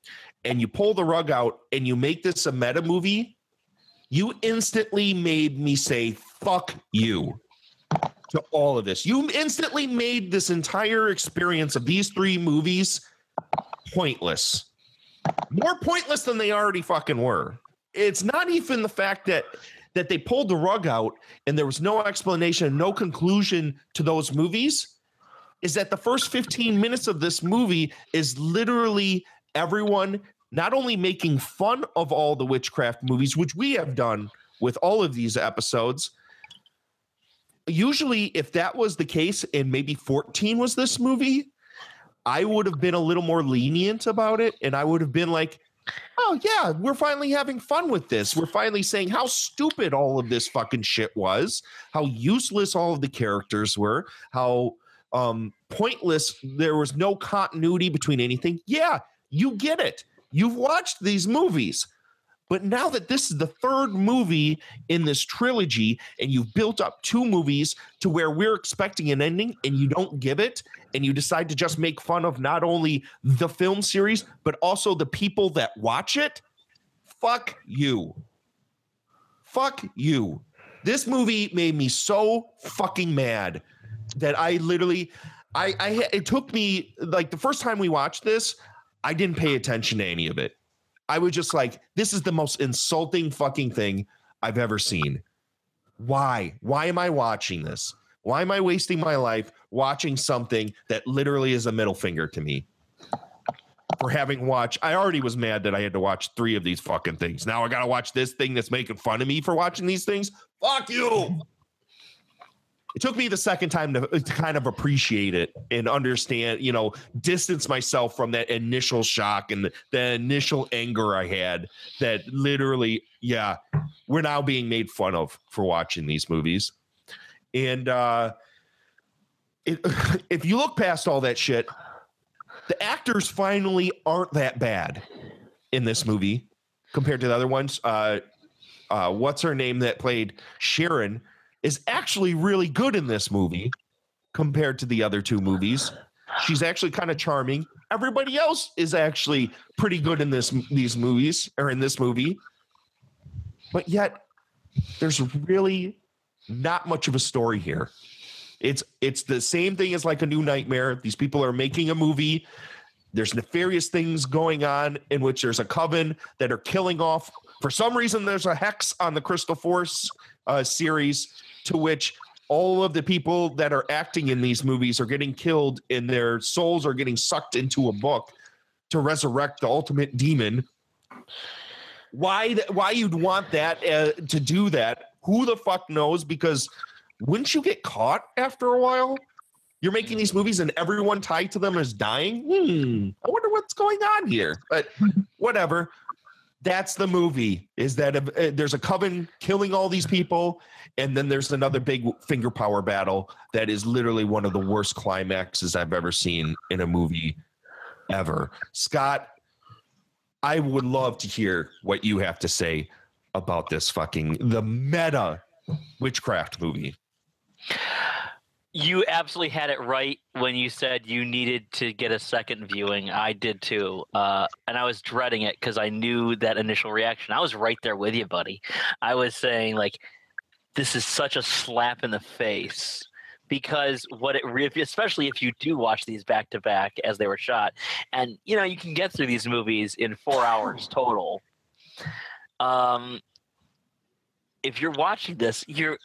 and you pull the rug out and you make this a meta movie, you instantly made me say fuck you to all of this. You instantly made this entire experience of these three movies pointless. More pointless than they already fucking were. It's not even the fact that that they pulled the rug out and there was no explanation, no conclusion to those movies. Is that the first 15 minutes of this movie is literally everyone not only making fun of all the witchcraft movies, which we have done with all of these episodes. Usually, if that was the case, and maybe 14 was this movie, I would have been a little more lenient about it. And I would have been like, oh, yeah, we're finally having fun with this. We're finally saying how stupid all of this fucking shit was, how useless all of the characters were, how um, pointless there was no continuity between anything. Yeah, you get it. You've watched these movies. But now that this is the third movie in this trilogy, and you've built up two movies to where we're expecting an ending and you don't give it, and you decide to just make fun of not only the film series, but also the people that watch it, fuck you. Fuck you. This movie made me so fucking mad that I literally, I, I, it took me like the first time we watched this, I didn't pay attention to any of it. I was just like, this is the most insulting fucking thing I've ever seen. Why? Why am I watching this? Why am I wasting my life watching something that literally is a middle finger to me? For having watched, I already was mad that I had to watch three of these fucking things. Now I got to watch this thing that's making fun of me for watching these things. Fuck you. It took me the second time to, to kind of appreciate it and understand, you know, distance myself from that initial shock and the, the initial anger I had that literally, yeah, we're now being made fun of for watching these movies. And uh it, if you look past all that shit, the actors finally aren't that bad in this movie compared to the other ones. Uh, uh, what's her name that played Sharon is actually really good in this movie compared to the other two movies. She's actually kind of charming. Everybody else is actually pretty good in this these movies or in this movie. But yet there's really not much of a story here. It's it's the same thing as like a new nightmare. These people are making a movie. There's nefarious things going on in which there's a coven that are killing off. For some reason, there's a hex on the Crystal Force uh, series to which all of the people that are acting in these movies are getting killed and their souls are getting sucked into a book to resurrect the ultimate demon. Why? th- Why you'd want that uh, to do that? Who the fuck knows? Because wouldn't you get caught after a while? You're making these movies and everyone tied to them is dying. Hmm. I wonder what's going on here. But whatever. That's the movie. Is that uh, there's a coven killing all these people, and then there's another big finger power battle that is literally one of the worst climaxes I've ever seen in a movie ever. Scott, I would love to hear what you have to say about this fucking the meta witchcraft movie. You absolutely had it right when you said you needed to get a second viewing. I did too. Uh, and I was dreading it because I knew that initial reaction. I was right there with you, buddy. I was saying, like, this is such a slap in the face because what it re- especially if you do watch these back to back as they were shot and you know you can get through these movies in four hours total um if you're watching this you're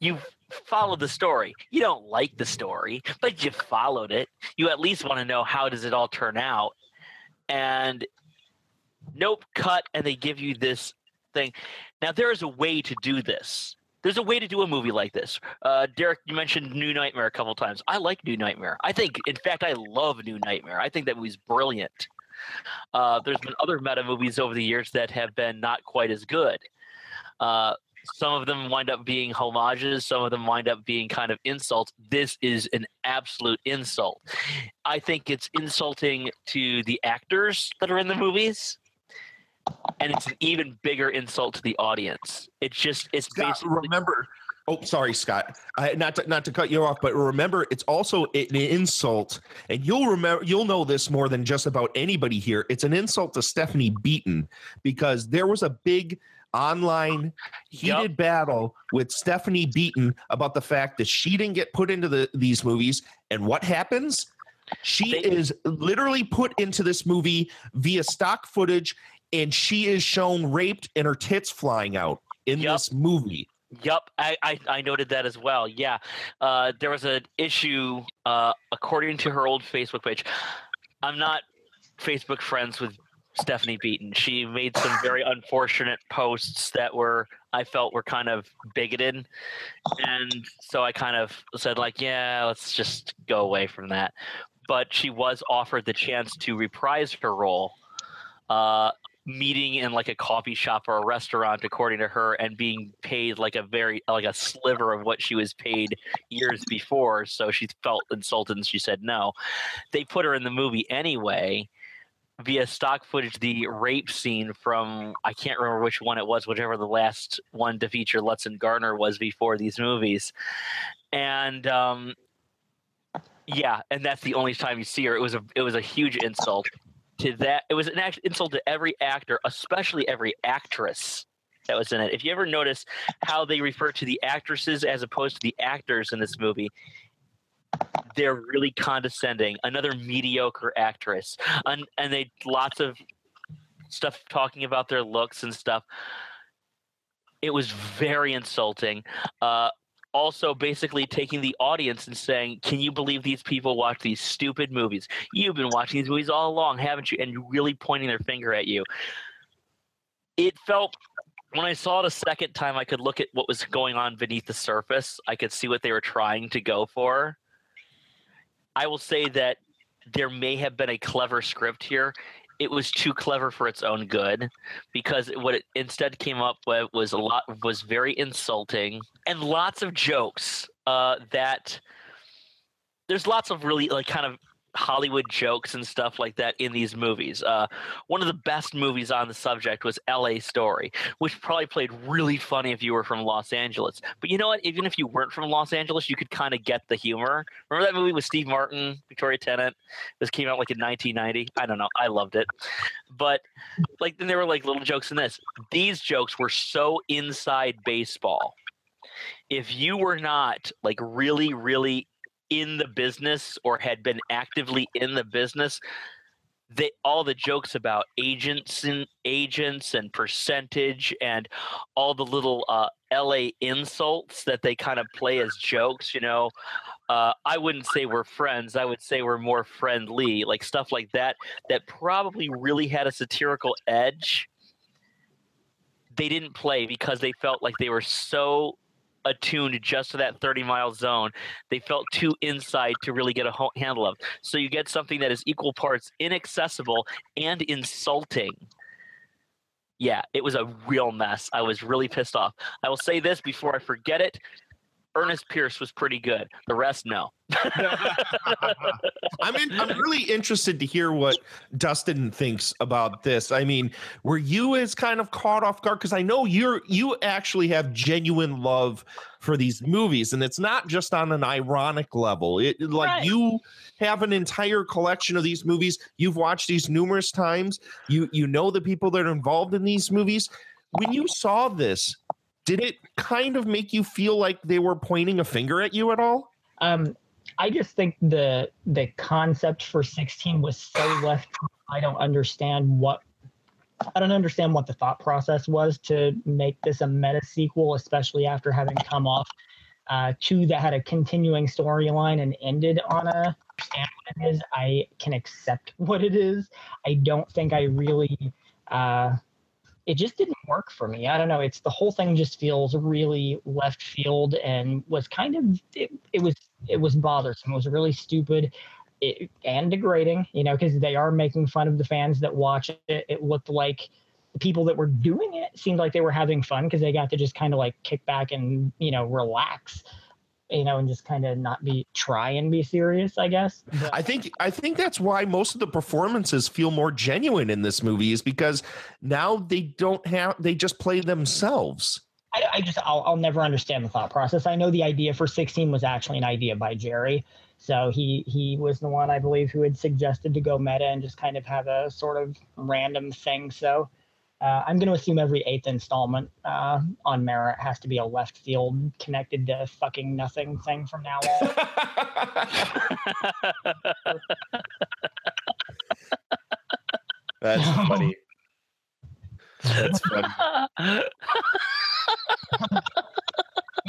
you've followed the story you don't like the story but you followed it you at least want to know how does it all turn out and nope cut and they give you this thing now there is a way to do this there's a way to do a movie like this. Uh, Derek, you mentioned New Nightmare a couple times. I like New Nightmare. I think, in fact, I love New Nightmare. I think that movie's brilliant. Uh, there's been other meta movies over the years that have been not quite as good. Uh, some of them wind up being homages. Some of them wind up being kind of insults. This is an absolute insult. I think it's insulting to the actors that are in the movies and it's an even bigger insult to the audience. It's just it's Scott, basically remember Oh, sorry, Scott. I, not to, not to cut you off, but remember, it's also an insult, and you'll remember, you'll know this more than just about anybody here. It's an insult to Stephanie Beaton because there was a big online heated battle with Stephanie Beaton about the fact that she didn't get put into the these movies, and what happens? She is literally put into this movie via stock footage, and she is shown raped and her tits flying out in this movie. Yup, I, I, I noted that as well. Yeah, uh, there was an issue uh, according to her old Facebook page. I'm not Facebook friends with Stephanie Beaton. She made some very unfortunate posts that were I felt were kind of bigoted, and so I kind of said like, yeah, let's just go away from that. But she was offered the chance to reprise her role. Uh, meeting in like a coffee shop or a restaurant according to her and being paid like a very like a sliver of what she was paid years before so she felt insulted and she said no they put her in the movie anyway via stock footage the rape scene from i can't remember which one it was whichever the last one to feature lutz and garner was before these movies and um yeah and that's the only time you see her it was a it was a huge insult to that. It was an act- insult to every actor, especially every actress that was in it. If you ever notice how they refer to the actresses as opposed to the actors in this movie, they're really condescending. Another mediocre actress, and, and they lots of stuff talking about their looks and stuff. It was very insulting. Uh, also basically taking the audience and saying, "Can you believe these people watch these stupid movies? You've been watching these movies all along, haven't you?" And really pointing their finger at you. It felt when I saw it a second time, I could look at what was going on beneath the surface. I could see what they were trying to go for. I will say that there may have been a clever script here. It was too clever for its own good because what it instead came up with was a lot was very insulting and lots of jokes uh, that there's lots of really like kind of Hollywood jokes and stuff like that in these movies. Uh, one of the best movies on the subject was L.A. Story, which probably played really funny if you were from Los Angeles. But you know what? Even if you weren't from Los Angeles, you could kind of get the humor. Remember that movie with Steve Martin, Victoria Tennant? This came out like in 1990. I don't know. I loved it. But like then there were like little jokes in this. These jokes were so inside baseball. If you were not like really, really in the business or had been actively in the business, they all the jokes about agents and agents and percentage and all the little uh, LA insults that they kind of play as jokes, you know. Uh, I wouldn't say we're friends. I would say we're more friendly, like stuff like that, that probably really had a satirical edge. They didn't play because they felt like they were so attuned just to that 30 mile zone. They felt too inside to really get a handle of. So you get something that is equal parts inaccessible and insulting. Yeah, it was a real mess. I was really pissed off. I will say this before I forget it. Ernest Pierce was pretty good. The rest, no. I'm in, I'm really interested to hear what Dustin thinks about this. I mean, were you as kind of caught off guard because I know you're you actually have genuine love for these movies, and it's not just on an ironic level. It like Right. you have an entire collection of these movies. You've watched these numerous times. You you know the people that are involved in these movies. When you saw this, did it kind of make you feel like they were pointing a finger at you at all? Um, I just think the the concept for 16 was so left. I don't understand what I don't understand what the thought process was to make this a meta sequel, especially after having come off uh, two that had a continuing storyline and ended on a understand what it is. I can accept what it is. I don't think I really. Uh, it just didn't work for me. I don't know. It's the whole thing just feels really left field and was kind of it, it was it was bothersome. It was really stupid it, and degrading, you know, because they are making fun of the fans that watch it. It looked like the people that were doing it seemed like they were having fun because they got to just kind of like kick back and you know relax, you know, and just kind of not be try and be serious. I guess. But- I think I think that's why most of the performances feel more genuine in this movie is because now they don't have they just play themselves. I, I just I'll, I'll never understand the thought process. I know the idea for 16 was actually an idea by Jerry. So he he was the one I believe who had suggested to go meta and just kind of have a sort of random thing. So uh, I'm going to assume every eighth installment uh, on merit has to be a left field connected to fucking nothing thing from now on. That's funny. That's funny.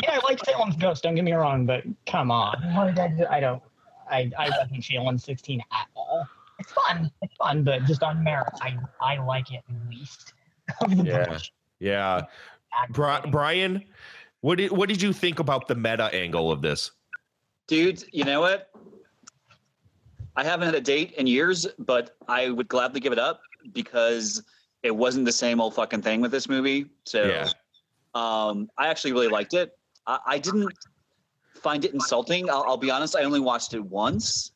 yeah, I like Salem's Ghost. Don't get me wrong, but come on, what did I, do? I don't. I I wasn't feeling 16 at all. It's fun. It's fun, but just on merit, I I like it least of the Yeah. bunch. Yeah. Bri- Brian, what did what did you think about the meta angle of this? Dude, you know what? I haven't had a date in years, but I would gladly give it up because it wasn't the same old fucking thing with this movie. So Yeah. um, I actually really liked it. I, I didn't find it insulting. I'll, I'll be honest, I only watched it once.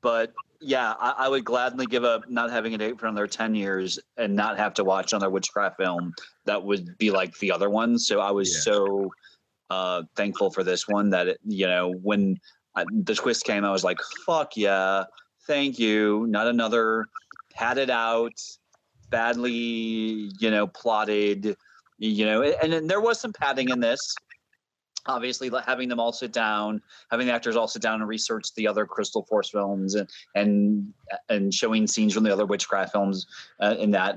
But yeah, I, I would gladly give up not having a date for another 10 years and not have to watch another witchcraft film that would be like the other ones. So I was so uh, thankful for this one that, it, you know, when I, the twist came, I was like, fuck yeah, thank you. Not another padded out, badly, you know, plotted, you know, and, and there was some padding in this obviously having them all sit down having the actors all sit down and research the other crystal force films and and and showing scenes from the other witchcraft films uh, in that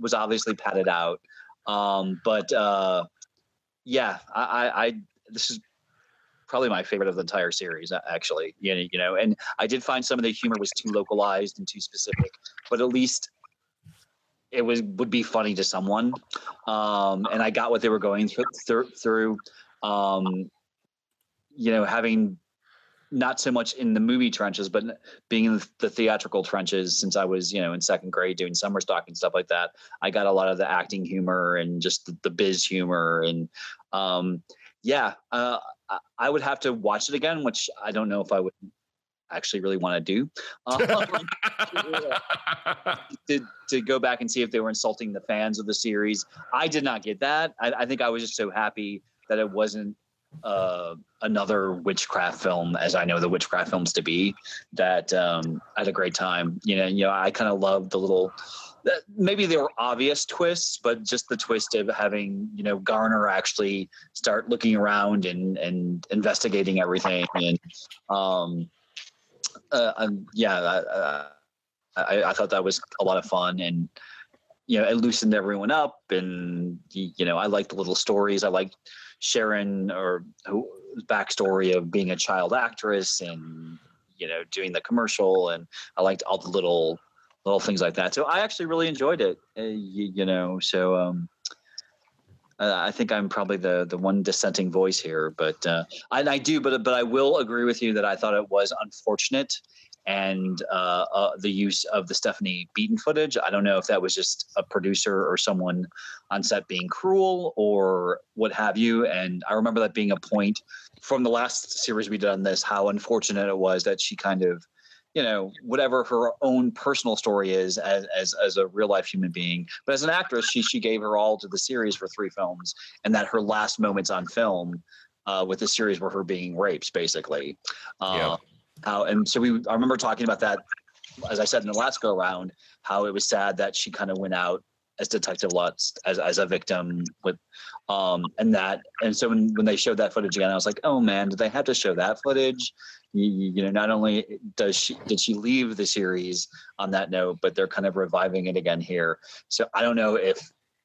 was obviously padded out. Um but uh yeah I, I i this is probably my favorite of the entire series actually you know, and i did find some of the humor was too localized and too specific but at least it was would be funny to someone. Um and i got what they were going through, through um you know having not so much in the movie trenches but being in the theatrical trenches since i was you know in second grade doing summer stock and stuff like that i got a lot of the acting humor and just the, the biz humor and um yeah uh I- would have to watch it again which i don't know if i would actually really want to do um, to, to go back and see if they were insulting the fans of the series. I did not get that. I, I think I was just so happy that it wasn't uh, another witchcraft film, as I know the witchcraft films to be. That um, I had a great time. You know, you know, I kind of loved the little. Maybe they were obvious twists, but just the twist of having you know Garner actually start looking around and and investigating everything, and um, uh, um, yeah, uh, I, I thought that was a lot of fun and you know it loosened everyone up and you know I liked the little stories I liked Sharon or who backstory of being a child actress and you know doing the commercial and I liked all the little little things like that. So I actually really enjoyed it uh, you, you know so um I think I'm probably the the one dissenting voice here, but uh, and I do, but but I will agree with you that I thought it was unfortunate, and uh, uh, the use of the Stephanie Beaton footage. I don't know if that was just a producer or someone on set being cruel or what have you. And I remember that being a point from the last series we did on this, how unfortunate it was that she kind of you know whatever her own personal story is as, as as a real life human being but as an actress she she gave her all to the series for three films and that her last moments on film uh, with the series were her being raped basically uh, how and so we i remember talking about that as i said in the last go around how it was sad that she kind of went out as detective lutz as, as a victim with um and that and so when, when they showed that footage again i was like oh man did they have to show that footage? You you know not only does she did she leave the series on that note but they're kind of reviving it again here. So i don't know if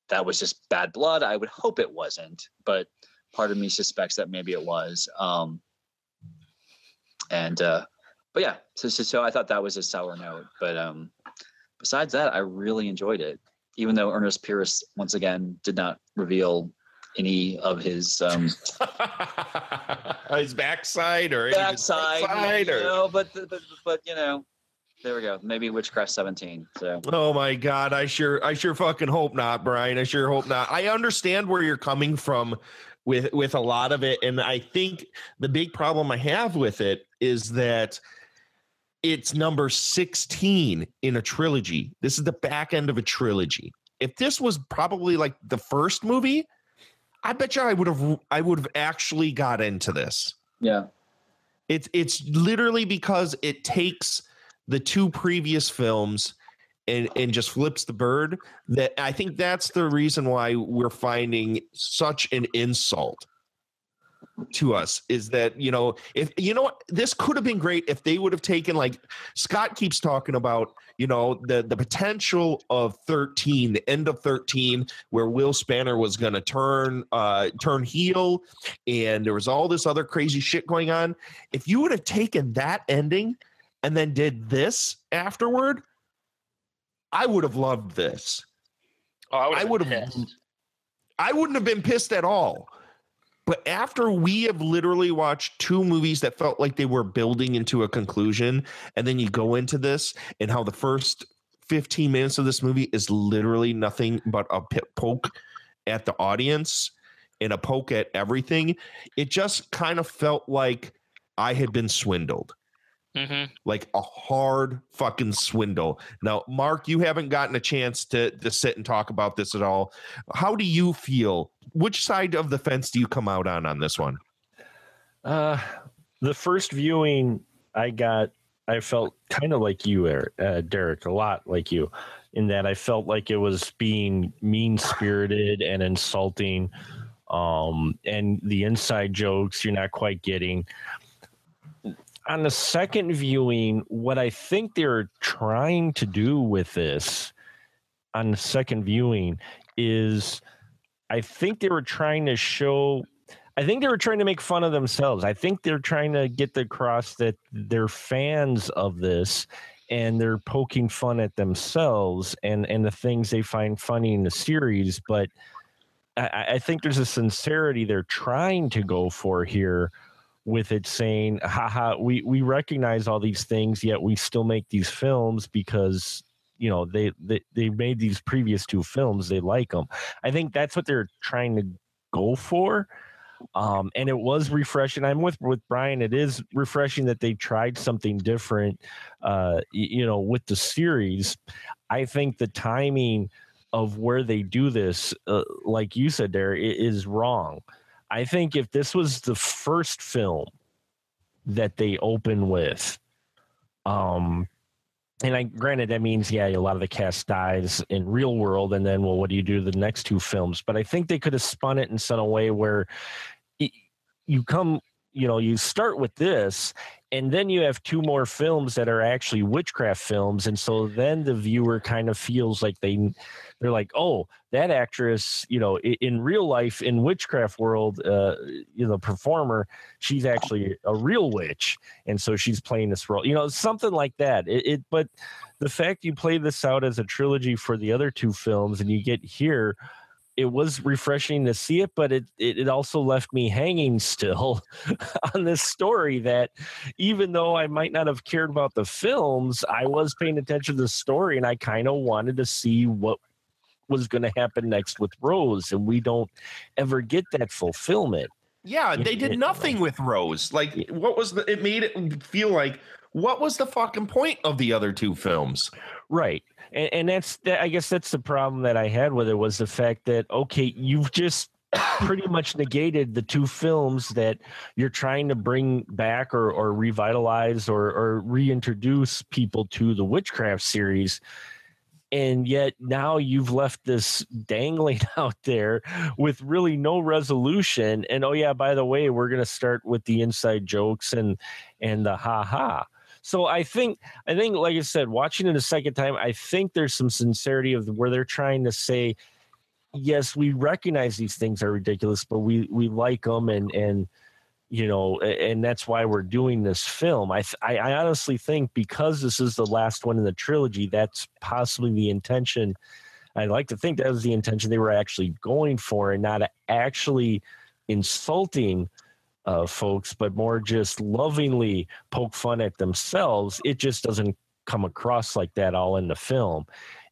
that was just bad blood. I would hope it wasn't but part of me suspects that maybe it was um and uh but yeah so so, so i thought that was a sour note but um besides that i really enjoyed it even though ernest pierce once again did not reveal any of his um his backside or any of his backside, backside you or know, but, but but you know there we go maybe witchcraft 17 so Oh my god, I sure I sure fucking hope not, Brian. I sure hope not. I understand where you're coming from with with a lot of it and I think the big problem I have with it is that it's number 16 in a trilogy. This is the back end of a trilogy. If this was probably like the first movie, I bet you I would have I would have actually got into this. Yeah. It's it's literally because it takes the two previous films and and just flips the bird that I think that's the reason why we're finding such an insult to us is that you know if you know what this could have been great if they would have taken like Scott keeps talking about you know the the potential of 13 the end of 13 where Will Spanner was going to turn uh turn heel and there was all this other crazy shit going on. If you would have taken that ending and then did this afterward I would have loved this Oh, I would have. I wouldn't have been pissed at all. But after we have literally watched two movies that felt like they were building into a conclusion, and then you go into this and how the first 15 minutes of this movie is literally nothing but a poke at the audience and a poke at everything, it just kind of felt like I had been swindled Mm-hmm. like a hard fucking swindle. Now, Mark, you haven't gotten a chance to to sit and talk about this at all. How do you feel? Which side of the fence do you come out on on this one? Uh, the first viewing, I got, I felt kind of like you, Eric, uh, Derek, a lot like you, in that I felt like it was being mean spirited and insulting. Um, and the inside jokes you're not quite getting. On the second viewing, what I think they're trying to do with this on the second viewing is I think they were trying to show I think they were trying to make fun of themselves. I think they're trying to get across that they're fans of this and they're poking fun at themselves and and the things they find funny in the series. But I, I think there's a sincerity they're trying to go for here with it saying, haha, we, we recognize all these things, yet we still make these films because you know they, they they made these previous two films they like them i think that's what they're trying to go for um and it was refreshing. I'm with with brian it is refreshing that they tried something different uh you know with the series. I think the timing of where they do this uh, like you said there is wrong i think if this was the first film that they open with um and I granted that means yeah, a lot of the cast dies in real world, and then well, what do you do the next two films? But I think they could have spun it in some way where y- you come, you know, you start with this, and then you have two more films that are actually witchcraft films, and so then the viewer kind of feels like they they're like, oh, that actress, you know, in real life in witchcraft world, uh, you know, performer, she's actually a real witch, and so she's playing this role, you know, something like that. It, it but the fact you play this out as a trilogy for the other two films, and you get here. It was refreshing to see it, but it, it it also left me hanging still on this story. That even though I might not have cared about the films, I was paying attention to the story, and I kind of wanted to see what was going to happen next with Rose, and we don't ever get that fulfillment. Yeah, they did uh, nothing with Rose. Like, what was the? It made it feel like what was the fucking point of the other two films? Right. And, and that's that, I guess that's the problem that I had with it was the fact that okay, you've just pretty much negated the two films that you're trying to bring back or or revitalize or or reintroduce people to the witchcraft series. And yet now you've left this dangling out there with really no resolution. And oh yeah, by the way, we're gonna start with the inside jokes and and the ha ha. So I think I think like I said, watching it a second time, I think there's some sincerity of where they're trying to say, yes, we recognize these things are ridiculous, but we we like them and and you know and that's why we're doing this film. I th- I, I honestly think because this is the last one in the trilogy, that's possibly the intention. I'd like to think that was the intention they were actually going for, and not actually insulting uh, folks, but more just lovingly poke fun at themselves. It just doesn't come across like that all in the film.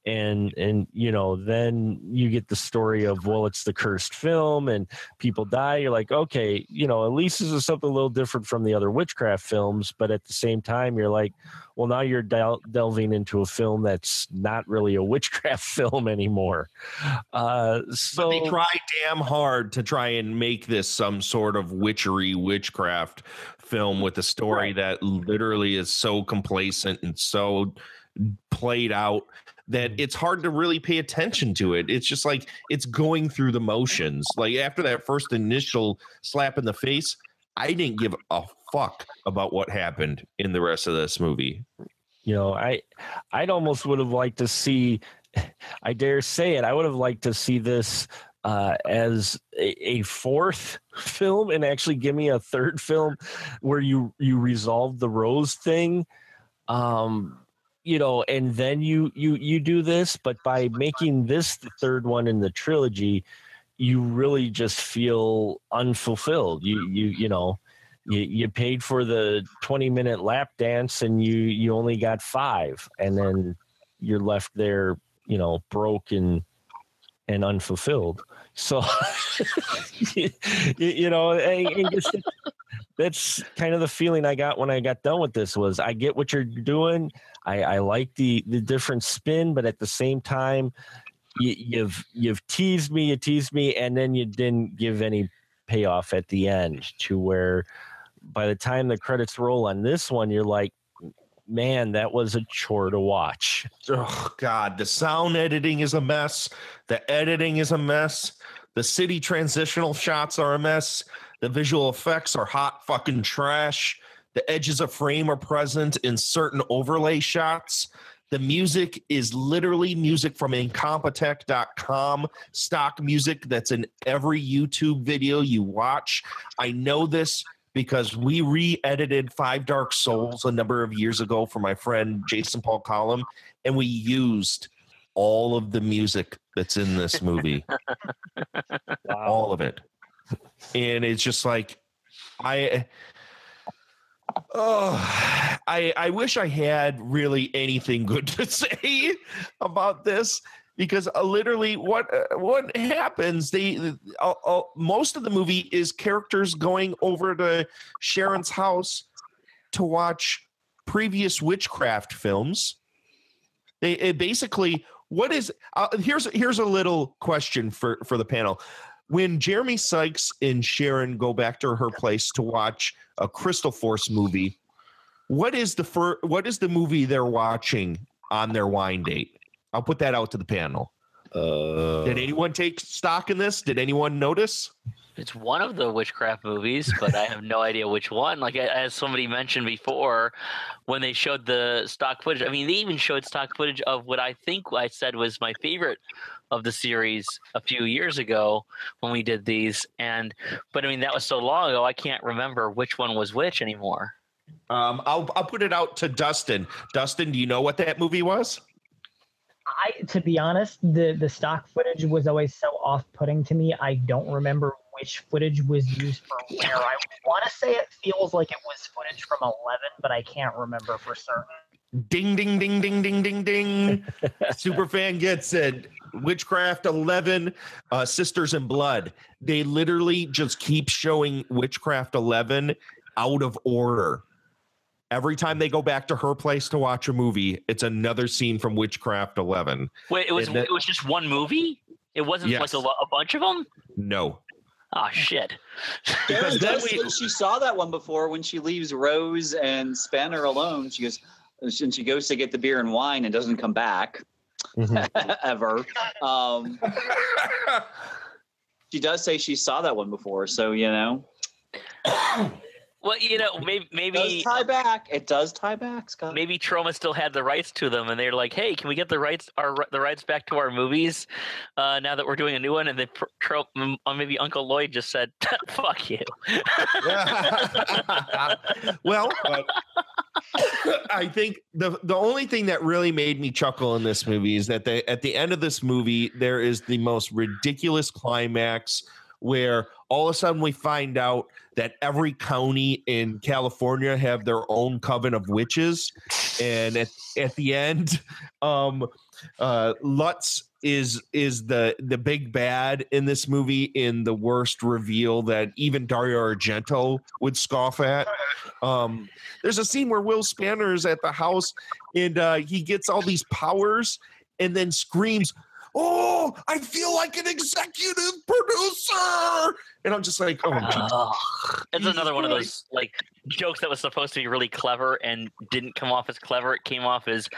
And and you know then you get the story of well it's the cursed film and people die. You're like okay you know at least this is something a little different from the other witchcraft films but at the same time you're like well now you're del- delving into a film that's not really a witchcraft film anymore. Uh so but they try damn hard to try and make this some sort of witchery witchcraft film with a story that literally is so complacent and so played out that it's hard to really pay attention to it. It's just like it's going through the motions. Like after that first initial slap in the face, I didn't give a fuck about what happened in the rest of this movie. You know, I I'd almost would have liked to see I dare say it, I would have liked to see this uh, as a, a, fourth film and actually give me a third film where you you resolve the rose thing um you know and then you you you do this but by making this the third one in the trilogy you really just feel unfulfilled. You you you know you, you paid for the 20 minute lap dance and you you only got five and then you're left there you know broke and and unfulfilled so you, you, know and, and just, that's kind of the feeling i got when i got done with this was i get what you're doing. I, I like the the different spin, but at the same time, you, you've you've teased me, you teased me, and then you didn't give any payoff at the end to where by the time the credits roll on this one, you're like, man, that was a chore to watch. Oh God, the sound editing is a mess. The editing is a mess. The city transitional shots are a mess. The visual effects are hot fucking trash. The edges of frame are present in certain overlay shots. The music is literally music from incompetech.com, stock music that's in every YouTube video you watch. I know this because we re edited Five Dark Souls a number of years ago for my friend Jason Paul Collum, and we used all of the music that's in this movie. wow. All of it. And it's just like, I Oh, I I wish I had really anything good to say about this because uh, literally what uh, what happens they uh, uh, most of the movie is characters going over to Sharon's house to watch previous witchcraft films. They basically what is uh, here's here's a little question for for the panel when Jeremy Sykes and Sharon go back to her place to watch a Crystal Force movie, what is the fir- what is the movie they're watching on their wine date? I'll put that out to the panel. Uh, Did anyone take stock in this? Did anyone notice? It's one of the witchcraft movies, but I have no idea which one. Like as somebody mentioned before, when they showed the stock footage, I mean, they even showed stock footage of what I think I said was my favorite of the series a few years ago when we did these. And but I mean, that was so long ago, I can't remember which one was which anymore. Um, I'll I'll put it out to Dustin. Dustin, do you know what that movie was? I, to be honest, the the stock footage was always so off-putting to me. I don't remember which footage was used for where. I want to say it feels like it was footage from Eleven, but I can't remember for certain. Ding ding ding ding ding ding ding. Superfan gets it. Witchcraft 11, uh, Sisters in Blood. They literally just keep showing Witchcraft 11 out of order. Every time they go back to her place to watch a movie, it's another scene from Witchcraft 11. Wait, it was that, it was just one movie? It wasn't yes. like a, a bunch of them? No. Oh shit! Sharon does we, she saw that one before when she leaves Rose and Spanner alone. She goes, and she goes to get the beer and wine and doesn't come back mm-hmm. ever. Um, she does say she saw that one before, so you know. Well, you know, maybe maybe it tie back. It does tie back, Scott. Maybe Troma still had the rights to them, and they're like, "Hey, can we get the rights our the rights back to our movies uh, now that we're doing a new one?" And then Tro- uh, maybe Uncle Lloyd just said, "Fuck you." well, I think the the only thing that really made me chuckle in this movie is that they, at the end of this movie there is the most ridiculous climax where all of a sudden we find out that every county in California have their own coven of witches, and at, at the end, um, uh, Lutz is is the the big bad in this movie in the worst reveal that even Dario Argento would scoff at. Um, there's a scene where Will Spanner is at the house and uh, he gets all these powers and then screams, "Oh, I feel like an executive producer!" And I'm just like, "Oh, Ugh. it's another one of those like jokes that was supposed to be really clever and didn't come off as clever. It came off as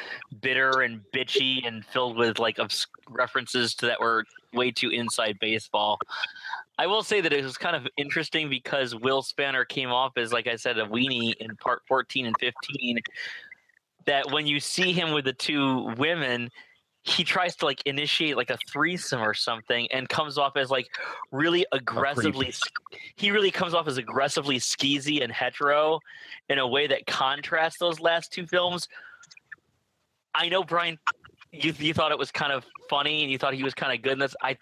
bitter and bitchy and filled with like obs- references to that were way too inside baseball. I will say that it was kind of interesting because Will Spanner came off as, like I said, a weenie in part 14 and 15. That when you see him with the two women, he tries to like initiate like a threesome or something and comes off as like really aggressively he really comes off as aggressively skeezy and hetero in a way that contrasts those last two films. I know brian you, you thought it was kind of funny and you thought he was kind of good in this. I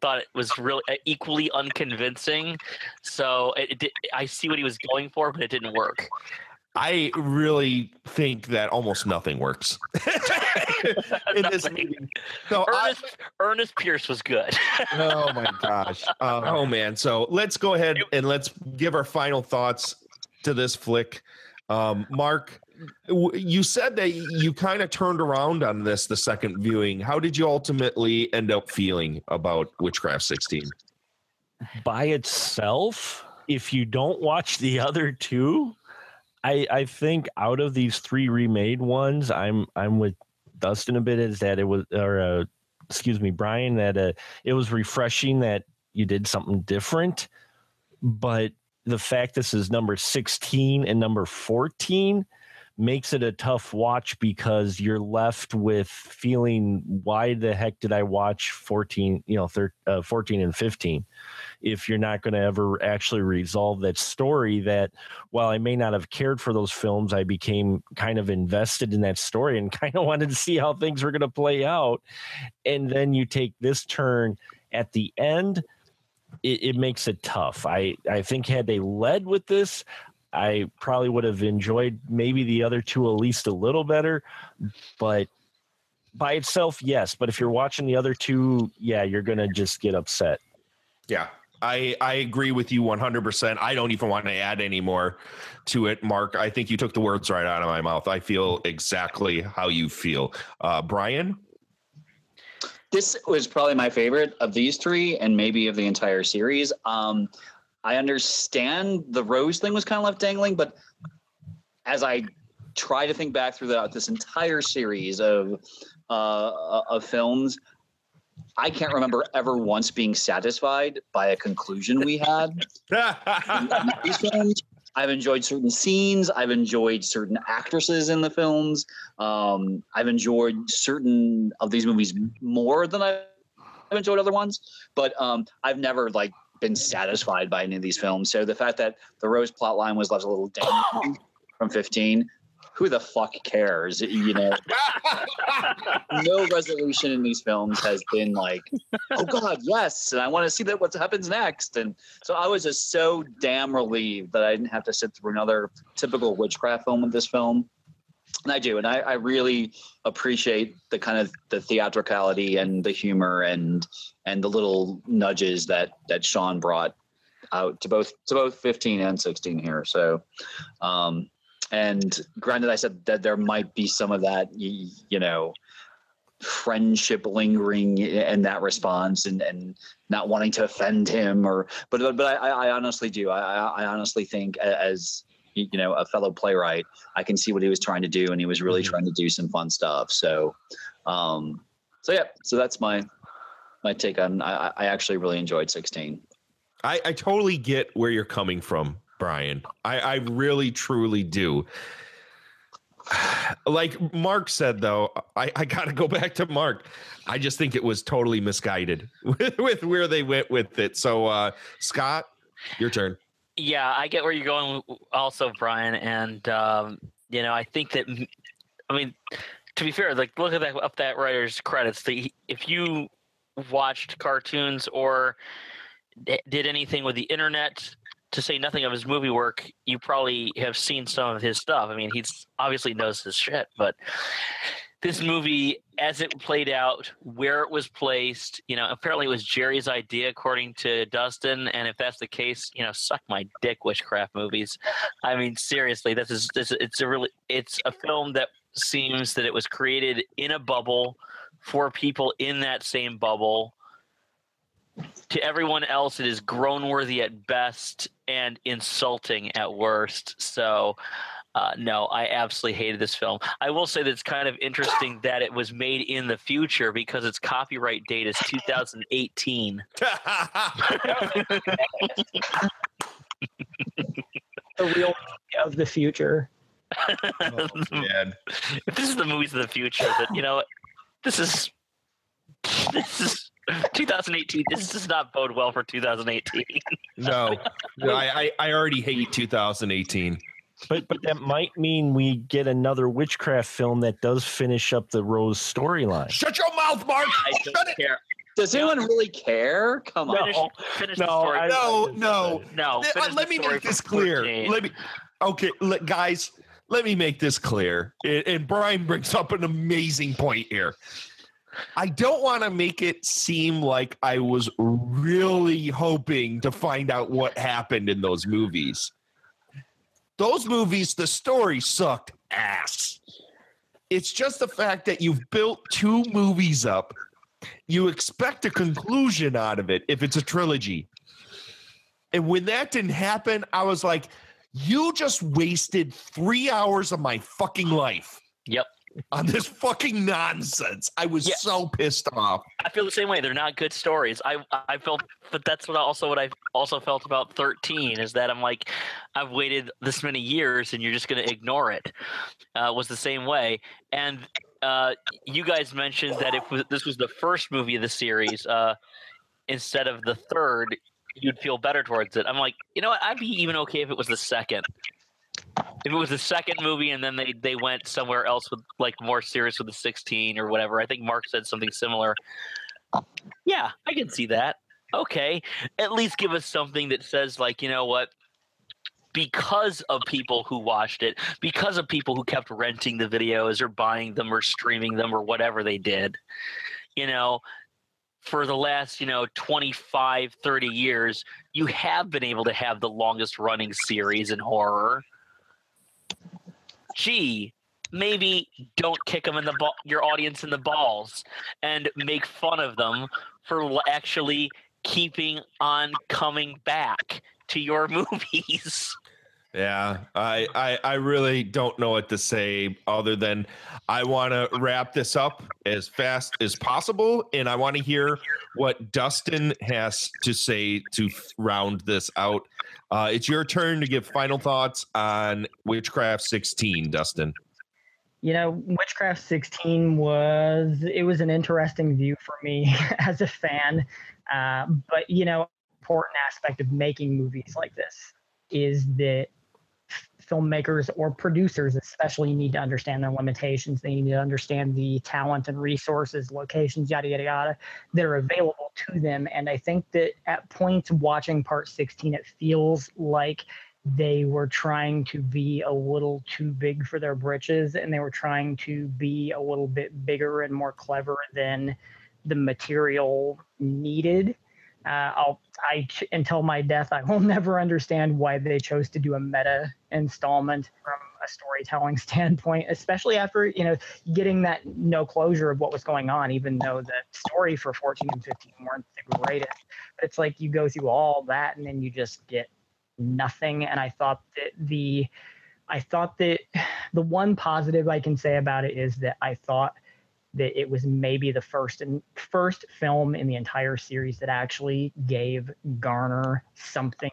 thought it was really uh, equally unconvincing. So it, it did, i see what he was going for but it didn't work I really think that almost nothing works in this movie. So I- ernest, ernest pierce was good oh my gosh. Um, oh man. So let's go ahead and let's give our final thoughts to this flick. Um, Mark, w- you said that you kind of turned around on this the second viewing. How did you ultimately end up feeling about Witchcraft 16? by itself, if you don't watch the other two, I I think out of these three remade ones, I'm I'm with Dustin a bit. Is that it was or uh, excuse me, Brian, that uh, it was refreshing that you did something different, but the fact this is number 16 and number 14 makes it a tough watch because you're left with feeling why the heck did I watch 14, you know, thir- uh, 14 and 15 if you're not going to ever actually resolve that story that while I may not have cared for those films, I became kind of invested in that story and kind of wanted to see how things were going to play out. And then you take this turn at the end, it, it makes it tough. I, I think had they led with this, I probably would have enjoyed maybe the other two at least a little better, but by itself, yes. But if you're watching the other two, yeah, you're gonna just get upset. Yeah. I, I agree with you 100%. I don't even want to add any more to it, Mark. I think you took the words right out of my mouth. I feel exactly how you feel. Uh, Brian? This was probably my favorite of these three, and maybe of the entire series. Um, I understand the Rose thing was kind of left dangling, but as I try to think back through the, this entire series of uh, of films, I can't remember ever once being satisfied by a conclusion we had. in these films. I've enjoyed certain scenes. I've enjoyed certain actresses in the films. Um, I've enjoyed certain of these movies more than I've enjoyed other ones. But um, I've never like been satisfied by any of these films. So the fact that the Rose plot line was left a little dangling from 15, who the fuck cares? You know, no resolution in these films has been like, oh god, yes, and I want to see that what happens next. And so I was just so damn relieved that I didn't have to sit through another typical witchcraft film with this film. And I do, and I, I really appreciate the kind of the theatricality and the humor and and the little nudges that that Sean brought out to both to both 15 and 16 here. So um and granted I said that there might be some of that you, know friendship lingering in that response and and not wanting to offend him or but but I, I honestly do. I I honestly think as you know a fellow playwright I can see what he was trying to do and he was really trying to do some fun stuff. So um so yeah so that's my my take on I I actually really enjoyed 16 I, I totally get where you're coming from, Brian. I, I really truly do. Like Mark said, though, I, I got to go back to Mark. I just think it was totally misguided with, with where they went with it. So, uh, Scott, your turn. Yeah, I get where you're going, also, Brian, and um, you know, I think that, I mean, to be fair, like look at that up that writer's credits. The, if you watched cartoons or did anything with the internet, to say nothing of his movie work, you probably have seen some of his stuff. I mean, he's obviously knows his shit, but this movie, as it played out, where it was placed, you know, apparently it was Jerry's idea, according to Dustin. And if that's the case, you know, suck my dick, witchcraft movies. I mean, seriously, this is this. It's a really, it's a film that seems that it was created in a bubble for people in that same bubble. To everyone else, it is groan worthy at best and insulting at worst. So, uh, no, I absolutely hated this film. I will say that it's kind of interesting that it was made in the future because its copyright date is 2018. The real of the future. Man. this is the movies of the future, that you know, this is this is 2018. This does not bode well for 2018. No, no I, I I already hate 2018. But but that might mean we get another witchcraft film that does finish up the Rose storyline. Shut your mouth, Mark. I don't care. Does anyone really care? Come on. Finish, finish the no, story. I- No, no, no. Let- finish let me make this clear. 14. Let me. Okay, let, guys. Let me make this clear. And, and Brian brings up an amazing point here. I don't want to make it seem like I was really hoping to find out what happened in those movies. Those movies, the story sucked ass. It's just the fact that you've built two movies up. You expect a conclusion out of it if it's a trilogy. And when that didn't happen, I was like, you just wasted three hours of my fucking life Yep. On this fucking nonsense. I was Yeah. so pissed off. I feel the same way. They're not good stories. I I felt, but that's what I also what I also felt about thirteen is that I'm like, I've waited this many years and you're just going to ignore it. Uh, was the same way. And uh, you guys mentioned that if this was the first movie of the series, uh, instead of the third, you'd feel better towards it. I'm like, you know what? I'd be even okay if it was the second. If it was the second movie and then they they went somewhere else with like more serious with the 16 or whatever. I think Mark said something similar. Yeah, I can see that. Okay, at least give us something that says like, you know what? Because of people who watched it, because of people who kept renting the videos or buying them or streaming them or whatever they did, you know, for the last, you know, 25, 30 years, you have been able to have the longest running series in horror. Gee, maybe don't kick them in the ball, your audience in the balls and make fun of them for actually keeping on coming back to your movies. Yeah, I, I I really don't know what to say other than I want to wrap this up as fast as possible, and I want to hear what Dustin has to say to round this out. Uh, it's your turn to give final thoughts on Witchcraft 16, Dustin. You know, Witchcraft 16 was it was an interesting view for me as a fan. Uh, but you know, important aspect of making movies like this is that filmmakers or producers especially need to understand their limitations. They need to understand the talent and resources locations yada yada yada that are available to them. And i think that at points watching part 16 it feels like they were trying to be a little too big for their britches and they were trying to be a little bit bigger and more clever than the material needed uh, I'll I until my death I will never understand why they chose to do a meta installment from a storytelling standpoint, especially after you know getting that no closure of what was going on, even though the story for 14 and 15 weren't the greatest. But it's like you go through all that and then you just get nothing. And I thought that the I thought that the one positive I can say about it is that I thought that it was maybe the first and first film in the entire series that actually gave Garner something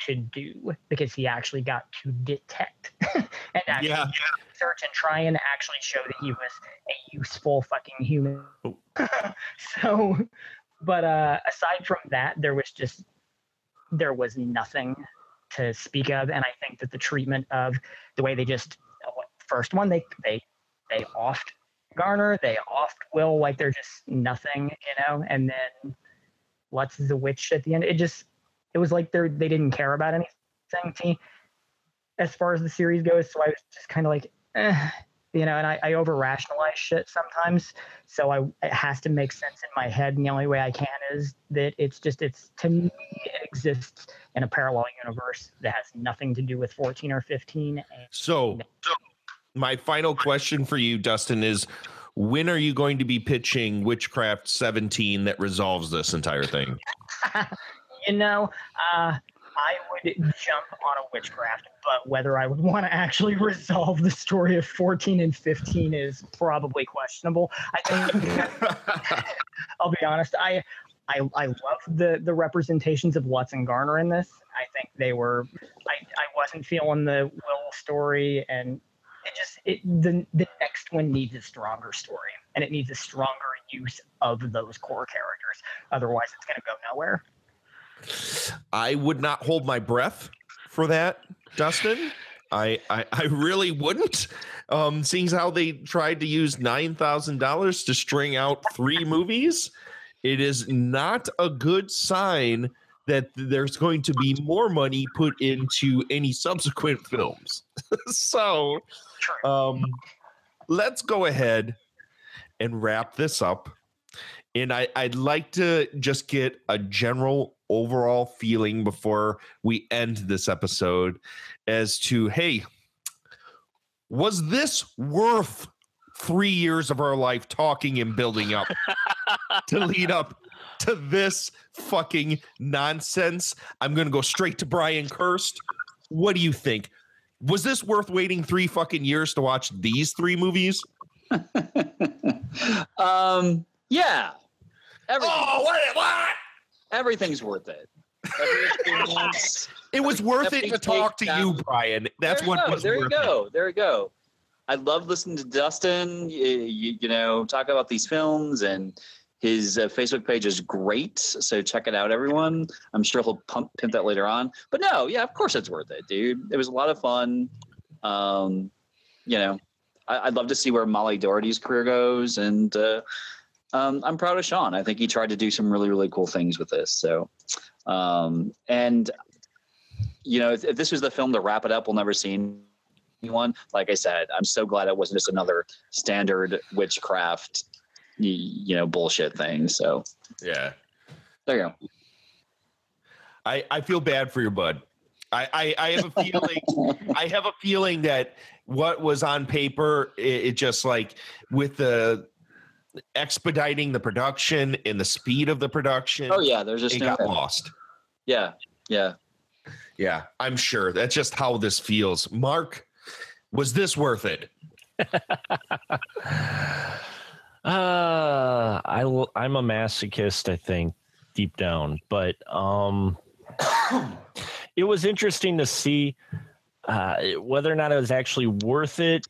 to do because he actually got to detect and actually Yeah. search and try and actually show that he was a useful fucking human. so, but uh, aside from that, there was just there was nothing to speak of, and I think that the treatment of the way they just first one they they they offed Garner, they oft Will like they're just nothing, you know, and then Lutz is a witch at the end. It just it was like they're they didn't care about anything to me as far as the series goes. So I was just kind of like, eh, you know, and I, I over rationalize shit sometimes. So I it has to make sense in my head, and the only way I can is that it's just it's to me it exists in a parallel universe that has nothing to do with 14 or 15. And So, my final question for you, Dustin, is when are you going to be pitching Witchcraft 17 that resolves this entire thing? you know, uh, I would jump on a witchcraft, but whether I would want to actually resolve the story of 14 and 15 is probably questionable. I think I'll be honest, I I, I love the the representations of Lutz and Garner in this. I think they were I, I wasn't feeling the Will story and it just it the the next one needs a stronger story and it needs a stronger use of those core characters. Otherwise it's gonna go nowhere. I would not hold my breath for that, Dustin. I, I, I really wouldn't. Um, seeing how they tried to use nine thousand dollars to string out three movies, it is not a good sign that there's going to be more money put into any subsequent films. so, um, let's go ahead and wrap this up. And I, I'd like to just get a general overall feeling before we end this episode as to hey, was this worth three years of our life talking and building up to lead up to this fucking nonsense? I'm going to go straight to Brian Kirst. What do you think? Was this worth waiting three fucking years to watch these three movies? Um, yeah. Everything, oh, what? What? Everything's worth it. It was worth it to talk to take you, Brian. That's There what go, There you go. There you go. I love listening to Dustin. You, you know, talk about these films, and his uh, Facebook page is great. So check it out, everyone. I'm sure he'll pump pimp that later on. But no, yeah, of course it's worth it, dude. It was a lot of fun. Um, you know, I, I'd love to see where Molly Doherty's career goes, and uh, um, I'm proud of Sean. I think he tried to do some really, really cool things with this. So, um, and you know, if, if this was the film to wrap it up, we'll never see anyone. Like I said, I'm so glad it wasn't just another standard witchcraft, y- you know, bullshit thing. So Yeah. there you go. I, I feel bad for your bud. I, I, I have a feeling I have a feeling that what was on paper, it, it just like with the expediting the production and the speed of the production. Oh yeah, there's just it no got lost. Yeah, yeah. Yeah, I'm sure that's just how this feels. Mark, was this worth it? Uh, I I'm a masochist, I think, deep down, but um, it was interesting to see uh, whether or not it was actually worth it.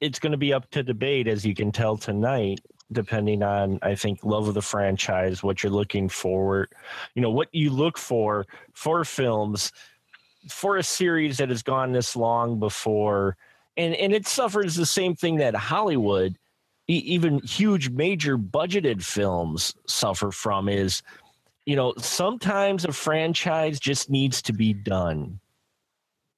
It's going to be up to debate, as you can tell tonight, depending on, I think, love of the franchise, what you're looking forward, you know, what you look for for films for a series that has gone this long before and and it suffers the same thing that hollywood even huge major budgeted films suffer from is you know sometimes a franchise just needs to be done.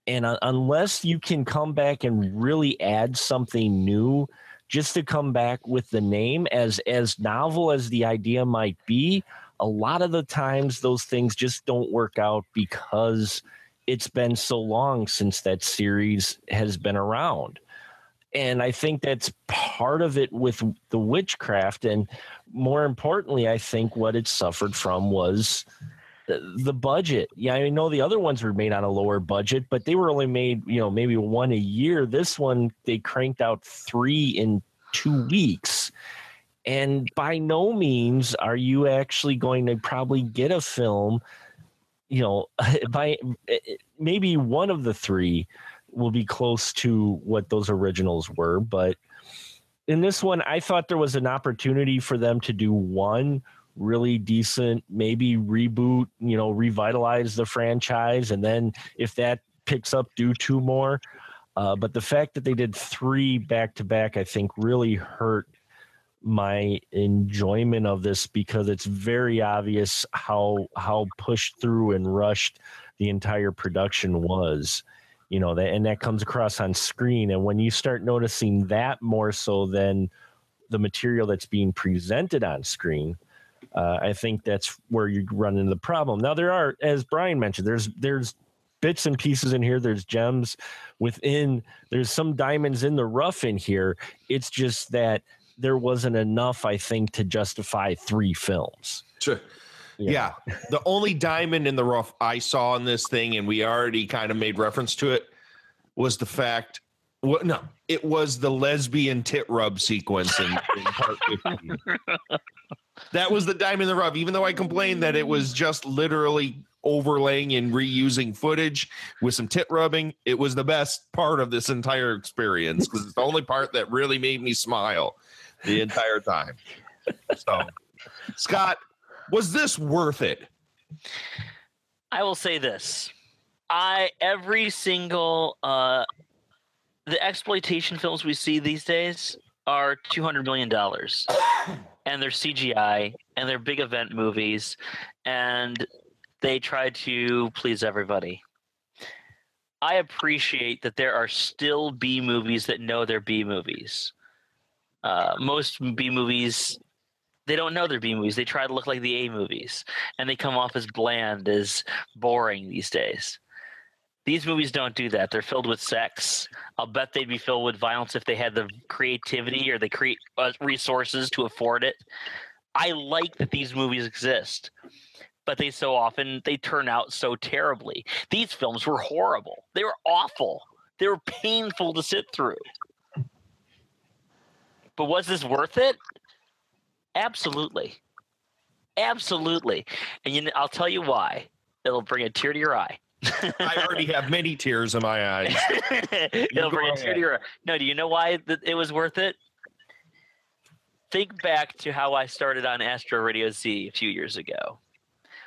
And unless you can come back and really add something new just to come back with the name as as novel as the idea might be a lot of the times those things just don't work out because it's been so long since that series has been around and i think that's part of it with the witchcraft. And more importantly i think what it suffered from was the- budget. Yeah i know the other ones were made on a lower budget but they were only made you know maybe one a year. This one they cranked out three in two weeks. And by no means are you actually going to probably get a film you know by eh, eh, maybe one of the three will be close to what those originals were but in this one i thought there was an opportunity for them to do one really decent maybe reboot you know revitalize the franchise and then if that picks up do two more. Uh, but the fact that they did three back to back i think really hurt my enjoyment of this because it's very obvious how how pushed through and rushed the entire production was you know that and that comes across on screen. And when you start noticing that more so than the material that's being presented on screen uh, i think that's where you run into the problem. Now there are as brian mentioned there's there's bits and pieces in here there's gems within there's some diamonds in the rough in here. It's just that there wasn't enough i think to justify three films. Sure. Yeah. The only diamond in the rough I saw in this thing, and we already kind of made reference to it, was the fact. Well, no, it was the lesbian tit rub sequence in, in part 15. That was the diamond in the rough. Even though I complained that it was just literally overlaying and reusing footage with some tit rubbing, it was the best part of this entire experience because it's the only part that really made me smile the entire time. So, Scott, was this worth it? I will say this. I every single uh the exploitation films we see these days are 200 million dollars and they're CGI and they're big event movies and they try to please everybody. I appreciate that there are still B movies that know they're B movies. Uh, most B movies they don't know they're B movies. They try to look like the A movies, and they come off as bland, as boring these days. These movies don't do that. They're filled with sex. I'll bet they'd be filled with violence if they had the creativity or the cre- uh, resources to afford it. I like that these movies exist, but they so often they turn out so terribly. These films were horrible. They were awful. They were painful to sit through. But was this worth it? Absolutely. Absolutely. And you know, I'll tell you why. It'll bring a tear to your eye. I already have many tears in my eyes. It'll bring a tear to your eye. No, do you know why it was worth it? Think back to how I started on Astro Radio Z a few years ago.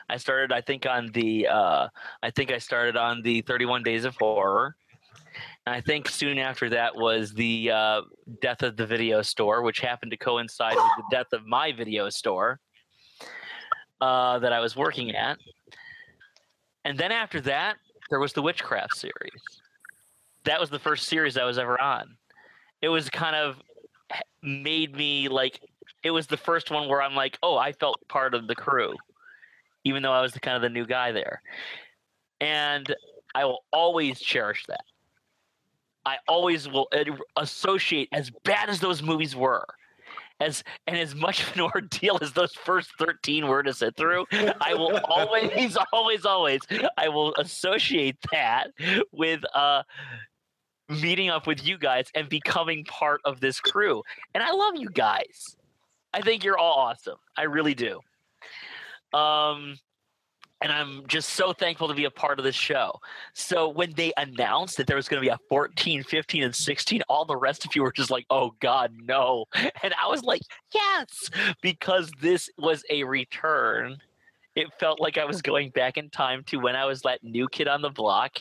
I started, I think, on the, uh, I think I started on the 31 Days of Horror. I think soon after that was the uh, death of the video store, which happened to coincide with the death of my video store uh, that I was working at. And then after that, there was the Witchcraft series. That was the first series I was ever on. It was kind of made me like, it was the first one where I'm like, oh, I felt part of the crew, even though I was the kind of the new guy there. And I will always cherish that. I always will associate as bad as those movies were, as and as much of an ordeal as those first 13 were to sit through, I will always, always, always, I will associate that with uh meeting up with you guys and becoming part of this crew. And I love you guys. I think you're all awesome. I really do. Um and I'm just so thankful to be a part of this show. So when they announced that there was going to be a 14, 15, and 16, all the rest of you were just like, "Oh God, no!" And I was like, "Yes," because this was a return. It felt like I was going back in time to when I was that new kid on the block,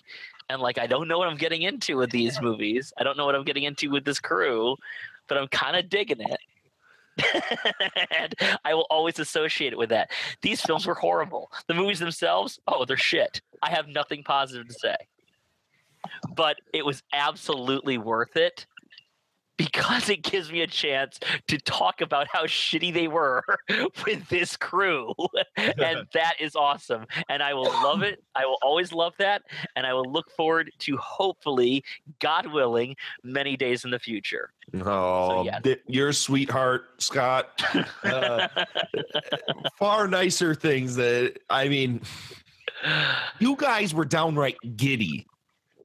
and like I don't know what I'm getting into with these movies. I don't know what I'm getting into with this crew, but I'm kind of digging it. And I will always associate it with that. These films were horrible. The movies themselves, oh, they're shit. I have nothing positive to say. But it was absolutely worth it because it gives me a chance to talk about how shitty they were with this crew. and that is awesome. And I will love it. I will always love that. And I will look forward to hopefully, God willing, many days in the future. Oh, yes. th- your sweetheart, Scott. Uh, far nicer things that I mean, you guys were downright giddy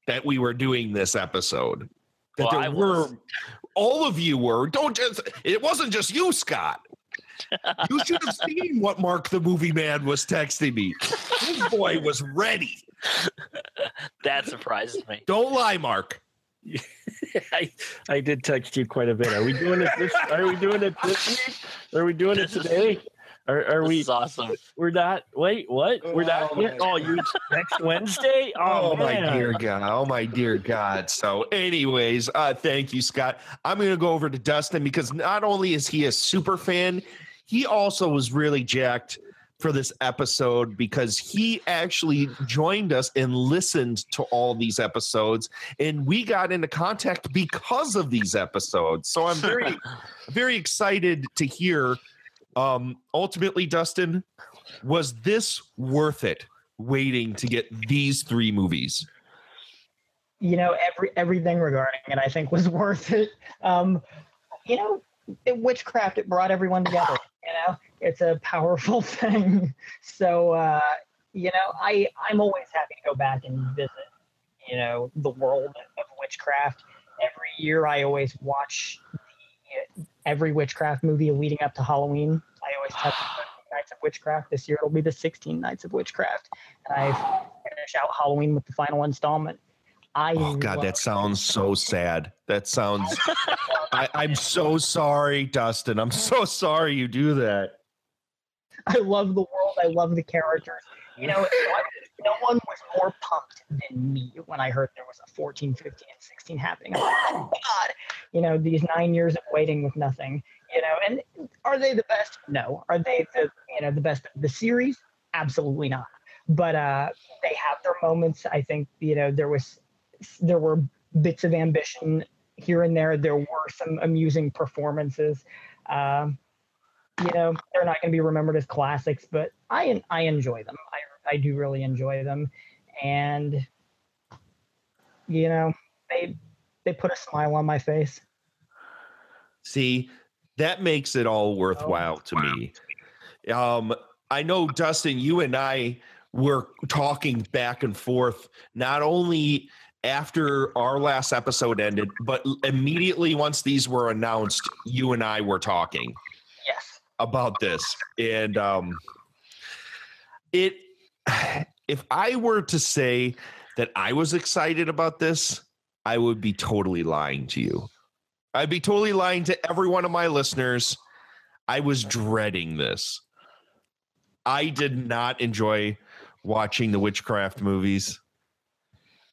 that we were doing this episode. That Well, there I were, was. all of you were. Don't just. It wasn't just you, Scott. You should have seen what Mark the Movie Man was texting me. This boy was ready. That surprises me. Don't lie, Mark. I, I did text you quite a bit. Are we doing it this? Are we doing it this week? Are we doing This it is- today? Are, are This we? is awesome. We're not. Wait, what? We're not. Oh, yet? Oh, you next Wednesday? Oh, Oh, my dear God. Oh my dear God. So, anyways, uh, thank you, Scott. I'm gonna go over to Dustin because not only is he a super fan, he also was really jacked for this episode because he actually joined us and listened to all these episodes and we got into contact because of these episodes. So I'm very very excited to hear um ultimately Dustin was this worth it waiting to get these three movies? you know every everything regarding it i think was worth it. Um you know it, witchcraft it brought everyone together you know? It's a powerful thing. So uh you know i i'm always happy to go back and visit you know the world of witchcraft. Every year i always watch the, every witchcraft movie leading up to halloween i always touch the nights of witchcraft this year it'll be the 16 nights of witchcraft and i finish out halloween with the final installment I Oh God, that sounds so sad. That sounds. I, I'm so sorry, Dustin. I'm so sorry you do that. I love the world. I love the characters. You know, no one was more pumped than me when I heard there was a 14, 15, and 16 happening. I'm like, oh God, you know, these nine years of waiting with nothing. You know, and are they the best? No. Are they the you know the best of the series? Absolutely not. But uh, they have their moments. I think you know there was there were bits of ambition here and there. There were some amusing performances. Um, you know, they're not going to be remembered as classics, but I I enjoy them. I I do really enjoy them, and you know, they they put a smile on my face. See, that makes it all worthwhile to me. Um, I know, Dustin, you and I were talking back and forth, not only after our last episode ended, but immediately once these were announced, you and I were talking. Yes. About this. And um it if I were to say that I was excited about this, I would be totally lying to you. I'd be totally lying to every one of my listeners. I was dreading this. I did not enjoy watching the witchcraft movies.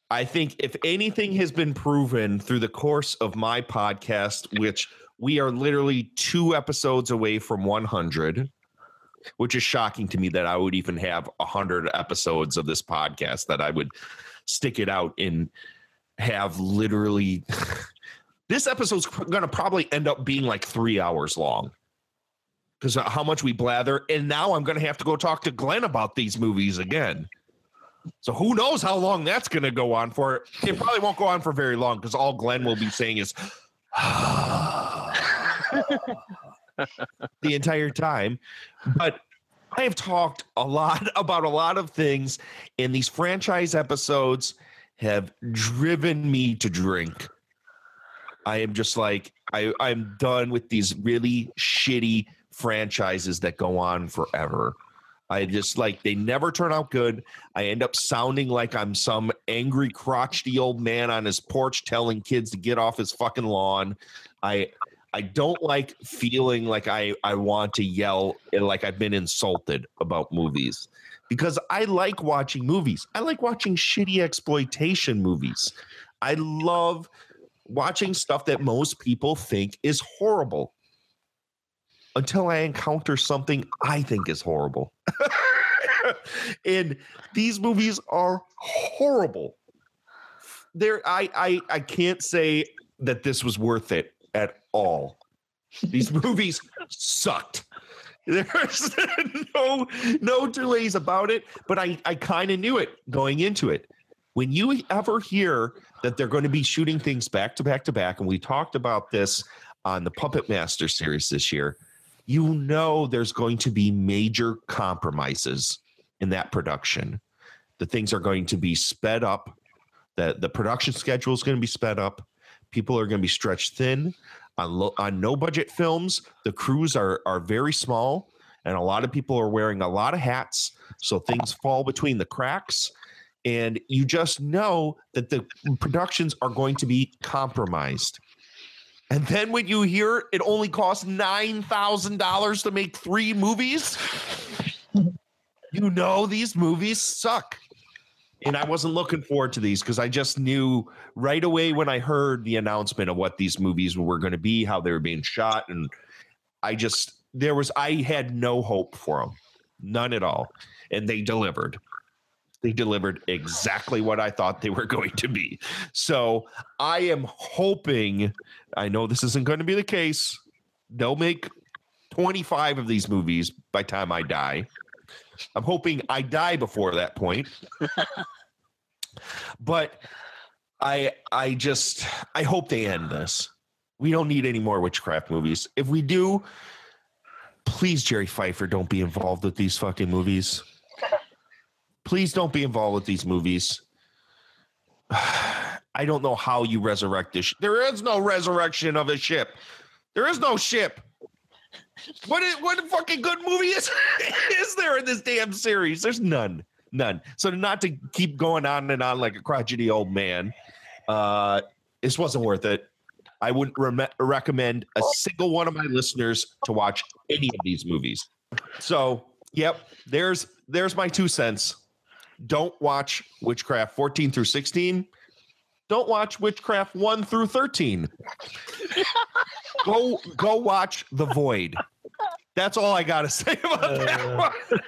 I think if anything has been proven through the course of my podcast, which we are literally two episodes away from 100, which is shocking to me that I would even have 100 episodes of this podcast, that I would stick it out and have literally. this episode's going to probably end up being like three hours long because how much we blather. And now I'm going to have to go talk to Glenn about these movies again. So who knows how long that's going to go on for? It probably won't go on for very long because all Glenn will be saying is the entire time. But I have talked a lot about a lot of things, and these franchise episodes have driven me to drink. I am just like I, I'm done with these really shitty franchises that go on forever. I just like they never turn out good. I end up sounding like I'm some angry, crotchety old man on his porch telling kids to get off his fucking lawn. I I don't like feeling like I I want to yell like I've been insulted about movies because I like watching movies. I like watching shitty exploitation movies. I love watching stuff that most people think is horrible until I encounter something I think is horrible. and these movies are horrible. There I I I can't say that this was worth it at all. These movies sucked. There's no no delays about it, but I I kind of knew it going into it. When you ever hear that they're going to be shooting things back to back to back, and we talked about this on the Puppet Master series this year, you know there's going to be major compromises in that production. The things are going to be sped up. The, the production schedule is going to be sped up. People are going to be stretched thin. On, lo- on no budget films, the crews are, are very small, and a lot of people are wearing a lot of hats. So things fall between the cracks. And you just know that the productions are going to be compromised. And then when you hear it only costs $9,000 to make three movies, you know these movies suck. And I wasn't looking forward to these because I just knew right away when I heard the announcement of what these movies were going to be, how they were being shot. And I just, there was, I had no hope for them, none at all. And they delivered. They delivered exactly what I thought they were going to be. So I am hoping, I know this isn't going to be the case. They'll make 25 of these movies by time I die. I'm hoping I die before that point. but I I just I hope they end this. We don't need any more witchcraft movies. If we do, please Jerry Feifer don't be involved with these fucking movies. Please don't be involved with these movies. I don't know how you resurrect this. There is no resurrection of a ship. There is no ship. What is, what fucking good movie is is there in this damn series? There's none, none. So not to keep going on and on like a crotchety old man, uh, this wasn't worth it. I wouldn't re- recommend a single one of my listeners to watch any of these movies. So, yep, there's there's my two cents. Don't watch Witchcraft 14 through 16. Don't watch Witchcraft 1 through 13. go go watch The Void. That's all I got to say about that uh. one.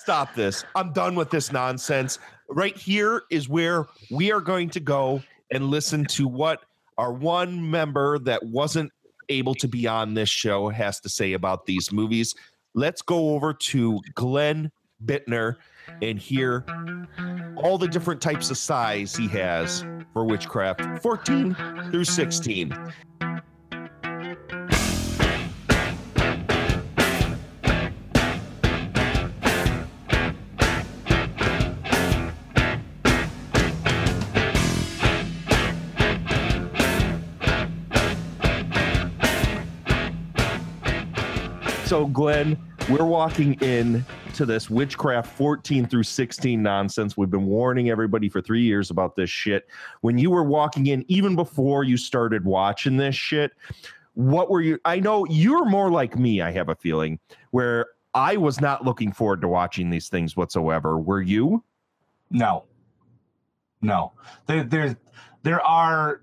Stop this. I'm done with this nonsense. Right here is where we are going to go and listen to what our one member that wasn't able to be on this show has to say about these movies. Let's go over to Glenn Bittner and hear all the different types of sighs he has for witchcraft 14 through 16. So, Glenn, we're walking in to this witchcraft 14 through 16 nonsense. We've been warning everybody for three years about this shit. When you were walking in, even before you started watching this shit, what were you? I know you're more like me, I have a feeling, where I was not looking forward to watching these things whatsoever. Were you? No. No. There there's there are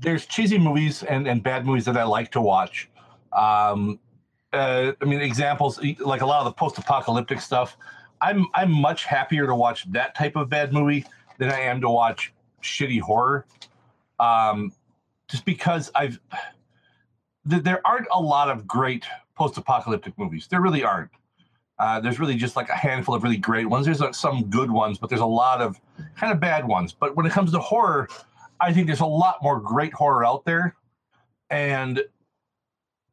there's cheesy movies and, and bad movies that I like to watch. Um uh, I mean, examples like a lot of the post-apocalyptic stuff. I'm I'm much happier to watch that type of bad movie than I am to watch shitty horror. Um, just because I've th- there aren't a lot of great post-apocalyptic movies. There really aren't. Uh, there's really just like a handful of really great ones. There's like some good ones, but there's a lot of kind of bad ones. But when it comes to horror, I think there's a lot more great horror out there, and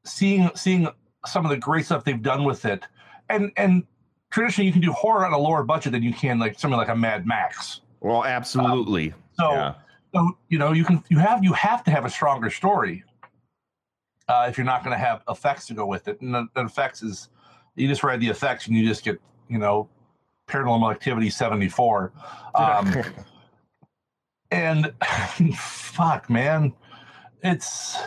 seeing seeing some of the great stuff they've done with it. And and traditionally you can do horror on a lower budget than you can like something like a Mad Max. Well, absolutely. Um, so, Yeah. so you know you can you have you have to have a stronger story uh, if you're not going to have effects to go with it. And the, the effects is you just ride the effects and you just get you know Paranormal Activity 74. Um, and fuck, man, it's.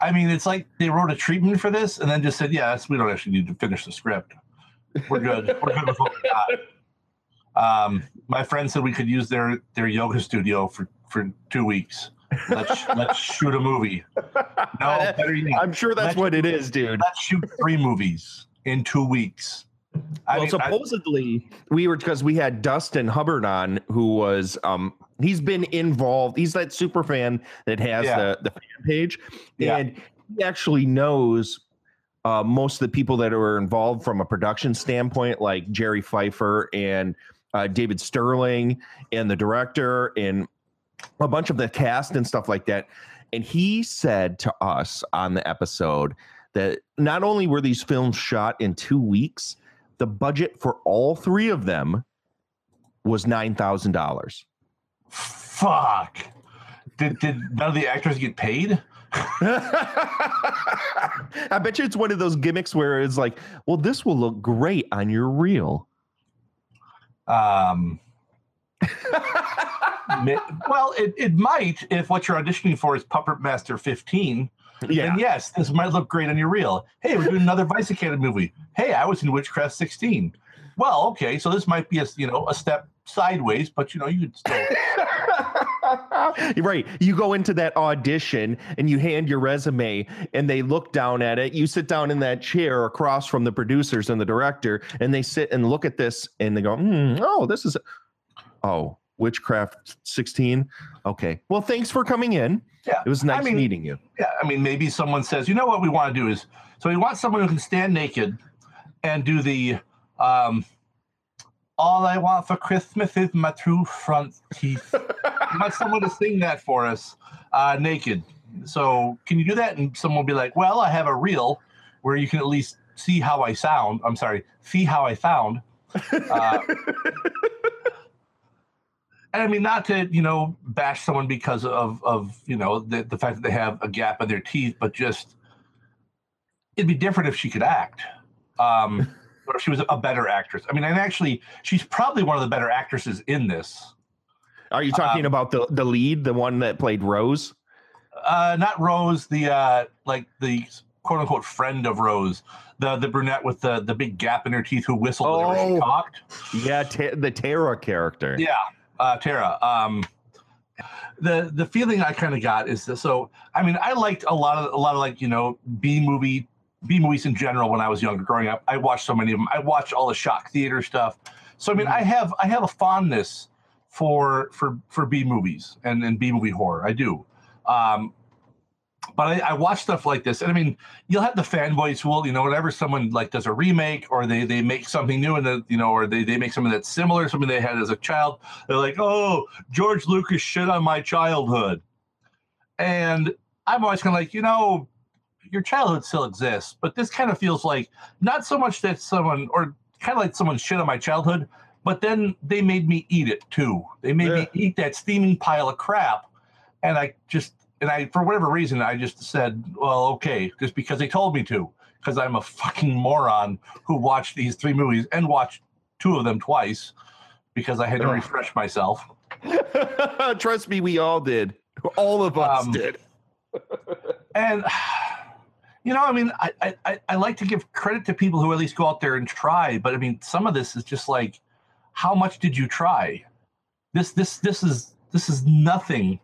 I mean, it's like they wrote a treatment for this and then just said, "Yeah, we don't actually need to finish the script. We're good. We're good with what we got." Um, my friend said we could use their their yoga studio for for two weeks. Let's let's shoot a movie. No, I'm sure that's let's- what it is, dude. Let's shoot three movies in two weeks. I well, mean, I- supposedly we were because we had Dustin Hubbard on, who was um he's been involved. He's that super fan that has Yeah. the the fan page, Yeah. and he actually knows uh, most of the people that are involved from a production standpoint, like Jerry Feifer and uh, David Sterling, and the director, and a bunch of the cast and stuff like that. And he said to us on the episode that not only were these films shot in two weeks, the budget for all three of them was nine thousand dollars. Fuck. Did did none of the actors get paid? I bet you it's one of those gimmicks where it's like, well, this will look great on your reel. Um, well, it, it might if what you're auditioning for is Puppet Master 15. Yeah. Then yes, this might look great on your reel. Hey, we're doing another Vice Academy movie. Hey, I was in Witchcraft 16. Well, okay, so this might be a you know a step sideways, but you know you could still. right. You go into that audition and you hand your resume and they look down at it. You sit down in that chair across from the producers and the director and they sit and look at this and they go, hmm, oh, this is, oh, Witchcraft 16. Okay. Well, thanks for coming in. Yeah. It was nice I mean, meeting you. Yeah, I mean, maybe someone says, you know what we want to do is, so we want someone who can stand naked and do the, um, all I want for Christmas is my true front teeth. we want someone to sing that for us, uh, naked. So can you do that? And someone will be like, well, I have a reel where you can at least see how I sound. I'm sorry, see how I sound. Uh, and I mean, not to you know bash someone because of of you know the the fact that they have a gap in their teeth, but just it'd be different if she could act, um, or she was a better actress. I mean, and actually, she's probably one of the better actresses in this. Are you talking Um, about the, the lead, the one that played Rose? Uh, not Rose, the uh, like the quote unquote friend of Rose, the the brunette with the the big gap in her teeth who whistled whenever she Oh. talked. Yeah, Ta- the Tara character. Yeah, uh, Tara. Um, the the feeling I kind of got is that so. I mean, I liked a lot of a lot of like you know B movie B movies in general when I was younger, growing up. I watched so many of them. I watched all the shock theater stuff. So I mean, I have I have a fondness for for for B movies and and B movie horror. I do. Um, but I, I watch stuff like this, and I mean, you'll have the fanboys who will, you know, whenever someone like does a remake or they they make something new and then you know, or they they make something that's similar, something they had as a child, they're like, oh, George Lucas shit on my childhood, and I'm always kind of like, you know, your childhood still exists, but this kind of feels like not so much that someone or kind of like someone shit on my childhood, but then they made me eat it too. They made me eat that steaming pile of crap, and I just and I for whatever reason I just said, well, okay, just because they told me to, because I'm a fucking moron who watched these three movies and watched two of them twice because I had to refresh myself. Trust me, we all did. All of us Um, did. and you know, I mean, I, I I- like to give credit to people who at least go out there and try, but I mean, some of this is just like, how much did you try? This this this is this is nothing,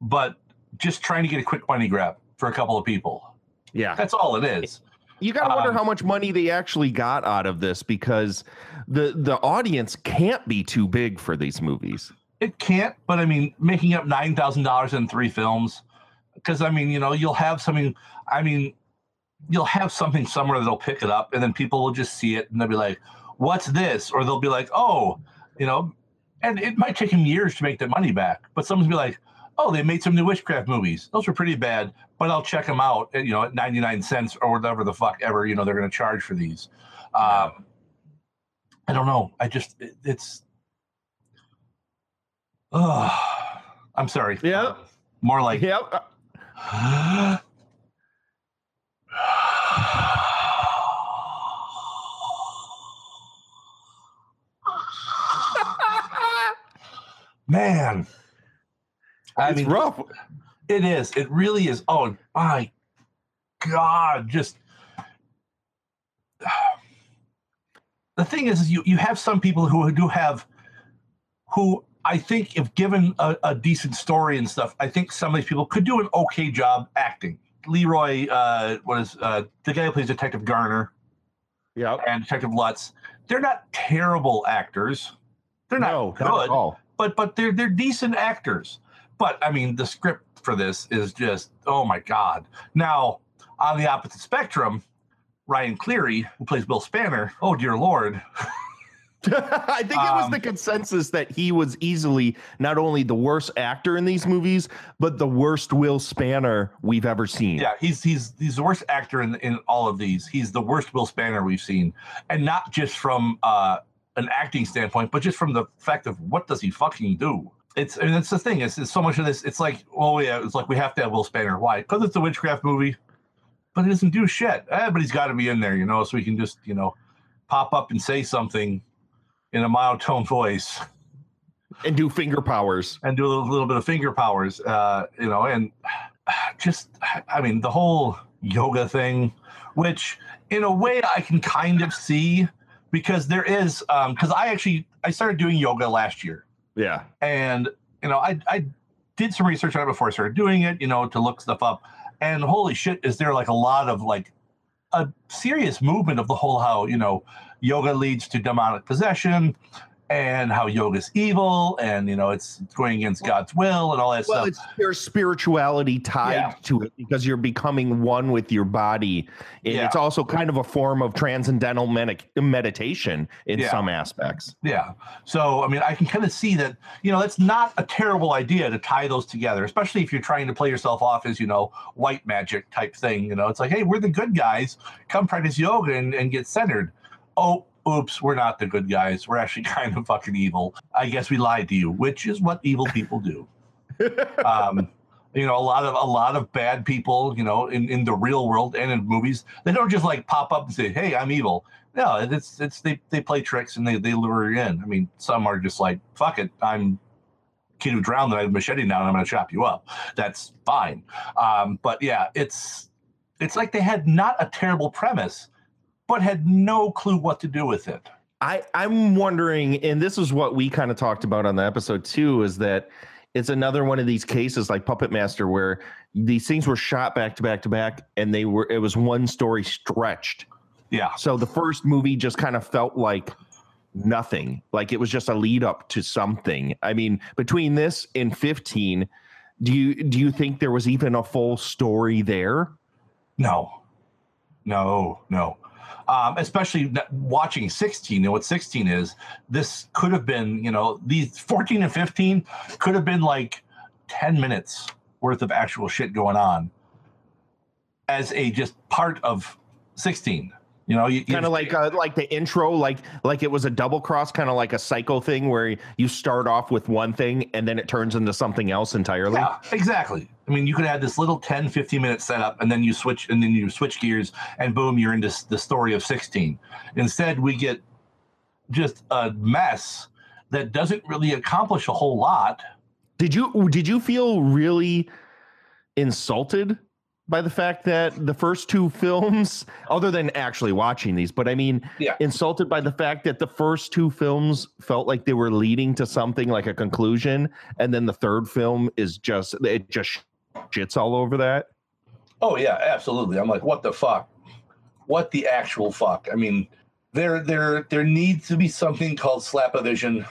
but just trying to get a quick money grab for a couple of people. Yeah, that's all it is. You got to wonder Um, how much money they actually got out of this because the the audience can't be too big for these movies. It can't, but I mean, making up nine thousand dollars in three films, because I mean, you know, you'll have something. I mean, you'll have something somewhere that'll pick it up, and then people will just see it and they'll be like, "What's this?" Or they'll be like, "Oh, you know," and it might take them years to make their money back, but someone's be like, "Oh, they made some new witchcraft movies. Those were pretty bad, but I'll check them out. At, you know, at ninety nine cents or whatever the fuck ever you know they're going to charge for these." Um, I don't know. I just it, it's. Oh, I'm sorry. Yeah. More like. Yep. Man. I It's mean, rough. It is. It really is. Oh my God. Just the thing is, is you, you have some people who do have who I think if given a, a decent story and stuff, I think some of these people could do an okay job acting. Leroy, uh, what is uh, the guy who plays Detective Garner? Yeah. And Detective Lutz. They're not terrible actors. They're not No, good, not at all. but but they're they're decent actors. But I mean, the script for this is just oh my god. Now on the opposite spectrum, Ryan Cleary, who plays Bill Spanner, oh dear lord, I think it was Um, the consensus that he was easily not only the worst actor in these movies, but the worst Will Spanner we've ever seen. Yeah, he's he's he's the worst actor in in all of these. He's the worst Will Spanner we've seen, and not just from uh, an acting standpoint, but just from the fact of what does he fucking do. It's and it's the thing. It's, it's so much of this. It's like, well, yeah, it's like we have to have Will Spanner. Why? Because it's a witchcraft movie, but he doesn't do shit. Eh, but he's got to be in there, you know, so he can just you know pop up and say something in a monotone voice. and do finger powers and do a little, little bit of finger powers. Uh, you know, and just I mean the whole yoga thing, which in a way I can kind of see because there is um because I actually I started doing yoga last year. Yeah. And you know, I I did some research on it before I started doing it, you know, to look stuff up. And holy shit, is there like a lot of like a serious movement of the whole how, you know, yoga leads to demonic possession and how yoga's evil and you know it's going against God's will and all that stuff. well, stuff. it's there's spirituality tied Yeah. to it because you're becoming one with your body. And Yeah. it's also kind of a form of transcendental medic- meditation in Yeah. some aspects. Yeah. So, I mean, I can kind of see that, you know, that's not a terrible idea to tie those together, especially if you're trying to play yourself off as, you know, white magic type thing. You know, it's like, hey, we're the good guys. Come practice yoga and, and get centered. Oh, oops, we're not the good guys. We're actually kind of fucking evil. I guess we lied to you, which is what evil people do. um, you know, a lot of a lot of bad people, you know, in, in the real world and in movies, they don't just like pop up and say, "Hey, I'm evil." No, it's it's they they play tricks and they they lure you in. I mean, some are just like, "Fuck it, I'm kid who drowned and I have a machete now and I'm going to chop you up." That's fine. Um, but yeah, it's it's like they had not a terrible premise, but had no clue what to do with it. I I'm wondering, and this is what we kind of talked about on the episode too, is that it's another one of these cases like Puppet Master where these things were shot back to back to back, and they were it was one story stretched. Yeah. So the first movie just kind of felt like nothing, like it was just a lead up to something. I mean, between this and 15, do you do you think there was even a full story there? No, no, no. Um, especially watching 16 and what 16 is, this could have been, you know, these 14 and 15 could have been like 10 minutes worth of actual shit going on as a just part of 16. You know, you, kind of like uh, like the intro, like like it was a double cross, kind of like a psycho thing where you start off with one thing and then it turns into something else entirely. Yeah, exactly. I mean, you could have this little 10, 15 minute setup and then you switch and then you switch gears and boom, you're into the story of 16. Instead, we get just a mess that doesn't really accomplish a whole lot. Did you did you feel really insulted by the fact that the first two films, other than actually watching these, but I mean, Yeah. insulted by the fact that the first two films felt like they were leading to something like a conclusion, and then the third film is just it just shits all over that. Oh yeah, absolutely. I'm like, what the fuck? What the actual fuck? I mean, there there there needs to be something called slap-o-vision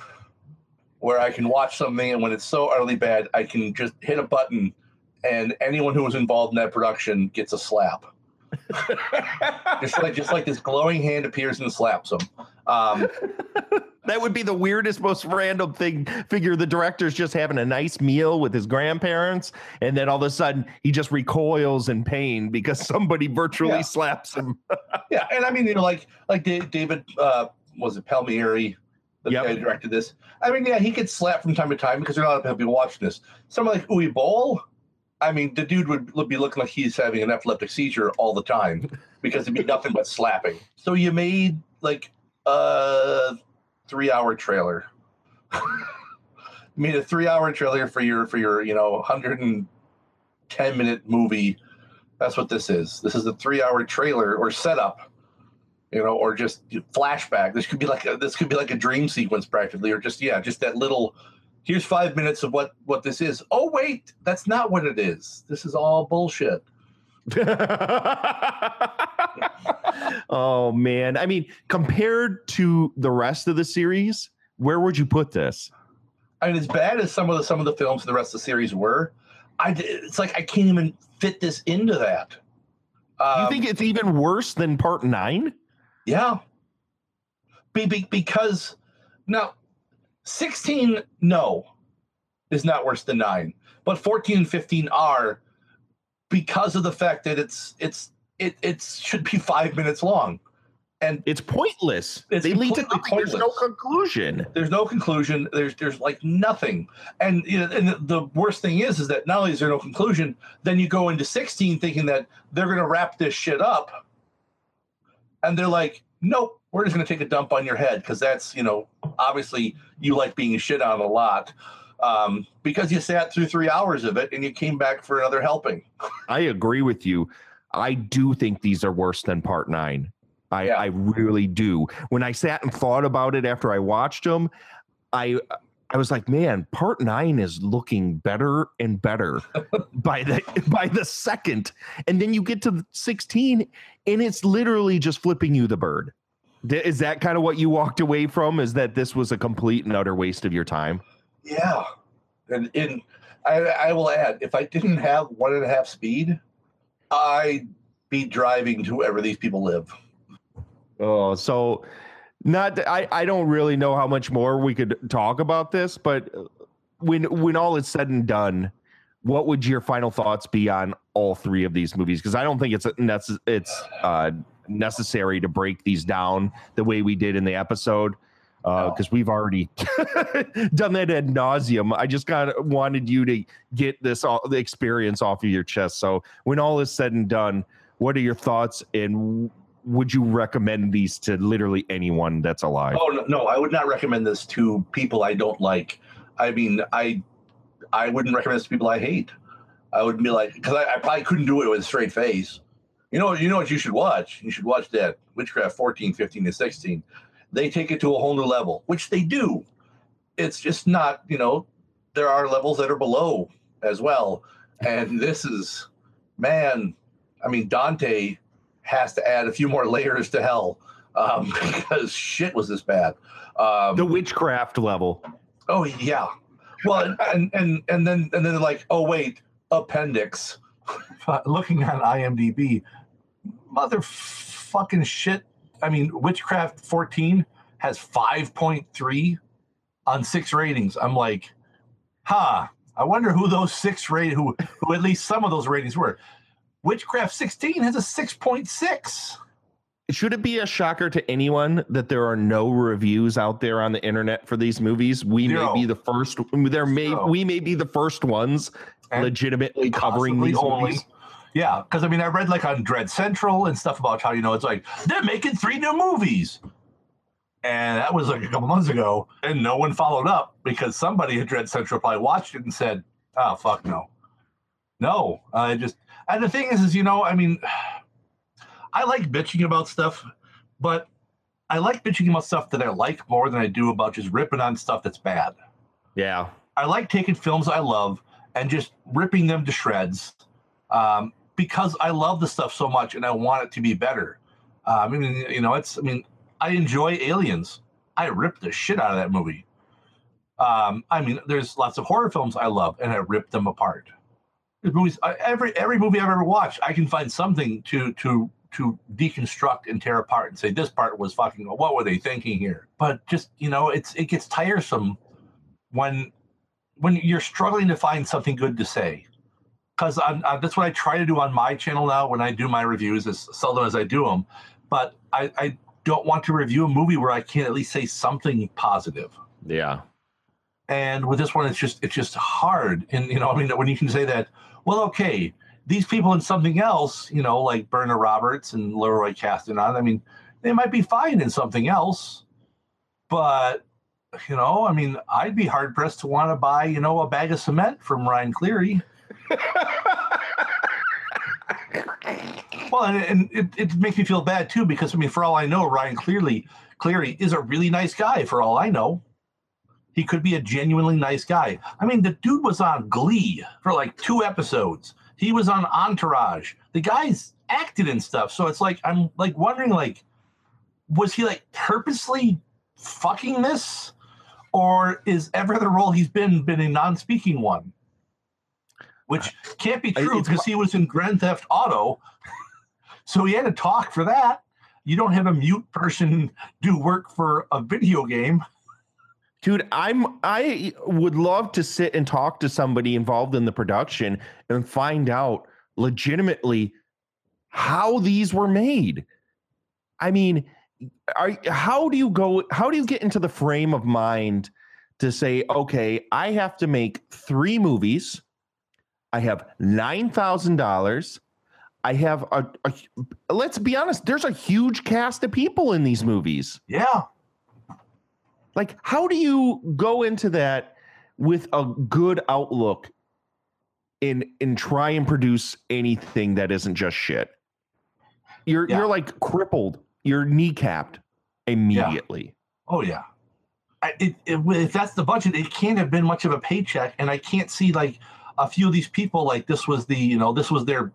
where I can watch something and when it's so utterly bad, I can just hit a button and anyone who was involved in that production gets a slap. just like just like this glowing hand appears and slaps them. Um, That would be the weirdest, most random thing. Figure the director's just having a nice meal with his grandparents, and then all of a sudden he just recoils in pain because somebody virtually Yeah. slaps him. yeah, and I mean, you know, like like Da- David uh, was it Palmieri, the guy who directed this. I mean, yeah, he gets slapped from time to time because there are a lot of people watching this. Someone like Uwe Boll, I mean, the dude would be looking like he's having an epileptic seizure all the time because it'd be nothing but slapping. So you made like a three-hour trailer. you made a three-hour trailer for your for your you know 110 minute movie. That's what this is. This is a three-hour trailer or setup you know, or just flashback. This could be like a, this could be like a dream sequence practically, or just yeah, just that little. Here's five minutes of what what this is. Oh wait, that's not what it is. This is all bullshit. oh man, I mean, compared to the rest of the series, where would you put this? I mean, as bad as some of the some of the films in the rest of the series were, I it's like I can't even fit this into that. Um, you think it's even worse than Part Nine? Yeah. Be, be, because now, 16, no, is not worse than nine, but 14 and 15 are because of the fact that it's it's it it should be five minutes long, and it's pointless. It's They lead to nothing. There's no conclusion. There's no conclusion. There's there's like nothing, and you know, and the, the worst thing is is that not only is there no conclusion, then you go into 16 thinking that they're gonna wrap this shit up, and they're like, nope, we're just going to take a dump on your head because that's you know obviously you like being shit on a lot um, because you sat through three hours of it and you came back for another helping. I agree with you. I do think these are worse than part nine. I, I really do. When I sat and thought about it after I watched them, I I was like, man, part nine is looking better and better by the by the second. And then you get to 16 and it's literally just flipping you the bird. Is that kind of what you walked away from? Is that this was a complete and utter waste of your time? Yeah, and in I, I will add, if I didn't have one and a half speed, I'd be driving to wherever these people live. Oh, so not I I don't really know how much more we could talk about this, but when when all is said and done, what would your final thoughts be on all three of these movies? Because I don't think it's necess- it's uh, necessary to break these down the way we did in the episode. Uh, because we've already done that ad nauseum. I just kind of wanted you to get this all, the experience off of your chest. So, when all is said and done, what are your thoughts? And would you recommend these to literally anyone that's alive? Oh no, no, I would not recommend this to people I don't like. I mean, I I wouldn't recommend this to people I hate. I would be like, because I, I probably couldn't do it with a straight face. You know, you know what you should watch? You should watch that Witchcraft 14, 15, and 16. They take it to a whole new level, which they do. It's just not, you know, there are levels that are below as well. And this is, man, I mean, Dante has to add a few more layers to hell um, because shit was this bad. Um, the witchcraft level. Oh yeah. Well, and and and then and then they're like, oh wait, appendix. Looking on IMDb, motherfucking shit. I mean, Witchcraft 14 has 5.3 on six ratings. I'm like, huh. I wonder who those six rate who who at least some of those ratings were. Witchcraft 16 has a 6.6. Should it be a shocker to anyone that there are no reviews out there on the internet for these movies? We Zero. may be the first. There may Zero. we may be the first ones And legitimately covering these only. movies. Yeah, because I mean, I read like on Dread Central and stuff about how you know it's like they're making three new movies, and that was like a couple months ago, and no one followed up because somebody at Dread Central probably watched it and said, "Oh fuck no, no." I just and the thing is, is you know, I mean, I like bitching about stuff, but I like bitching about stuff that I like more than I do about just ripping on stuff that's bad. Yeah. I like taking films I love and just ripping them to shreds um, because I love the stuff so much and I want it to be better. Uh, I mean, you know, it's, I mean, I enjoy Aliens. I ripped the shit out of that movie. Um, I mean, there's lots of horror films I love and I rip them apart. Movies, every every movie I've ever watched, I can find something to to to deconstruct and tear apart and say this part was fucking. What were they thinking here? But just you know, it's it gets tiresome when when you're struggling to find something good to say because uh, that's what I try to do on my channel now when I do my reviews, as seldom as I do them. But I, I don't want to review a movie where I can't at least say something positive. Yeah. And with this one, it's just it's just hard. And you know, I mean, when you can say that, well, okay, these people in something else, you know, like Brenna Roberts and Leroy Castanon, I mean, they might be fine in something else, but you know, I mean, I'd be hard pressed to want to buy, you know, a bag of cement from Ryan Cleary. well, and, and it, it makes me feel bad too because I mean, for all I know, Ryan Clearly Cleary is a really nice guy. For all I know, he could be a genuinely nice guy. I mean, the dude was on Glee for like two episodes. He was on Entourage. The guy's acted and stuff. So it's like I'm like wondering, like, was he like purposely fucking this, or is every other role he's been been a non-speaking one? Which can't be true because he was in Grand Theft Auto, so he had to talk for that. You don't have a mute person do work for a video game. Dude, I'm I would love to sit and talk to somebody involved in the production and find out legitimately how these were made. I mean, are, how do you go how do you get into the frame of mind to say, okay, I have to make 3 movies. I have $9,000. I have a, a let's be honest, there's a huge cast of people in these movies. Yeah. Like, how do you go into that with a good outlook and and try and produce anything that isn't just shit? You're Yeah. you're like crippled. You're kneecapped immediately. Oh yeah. I, it, it, if that's the budget, it can't have been much of a paycheck, and I can't see like a few of these people like this was the you know this was their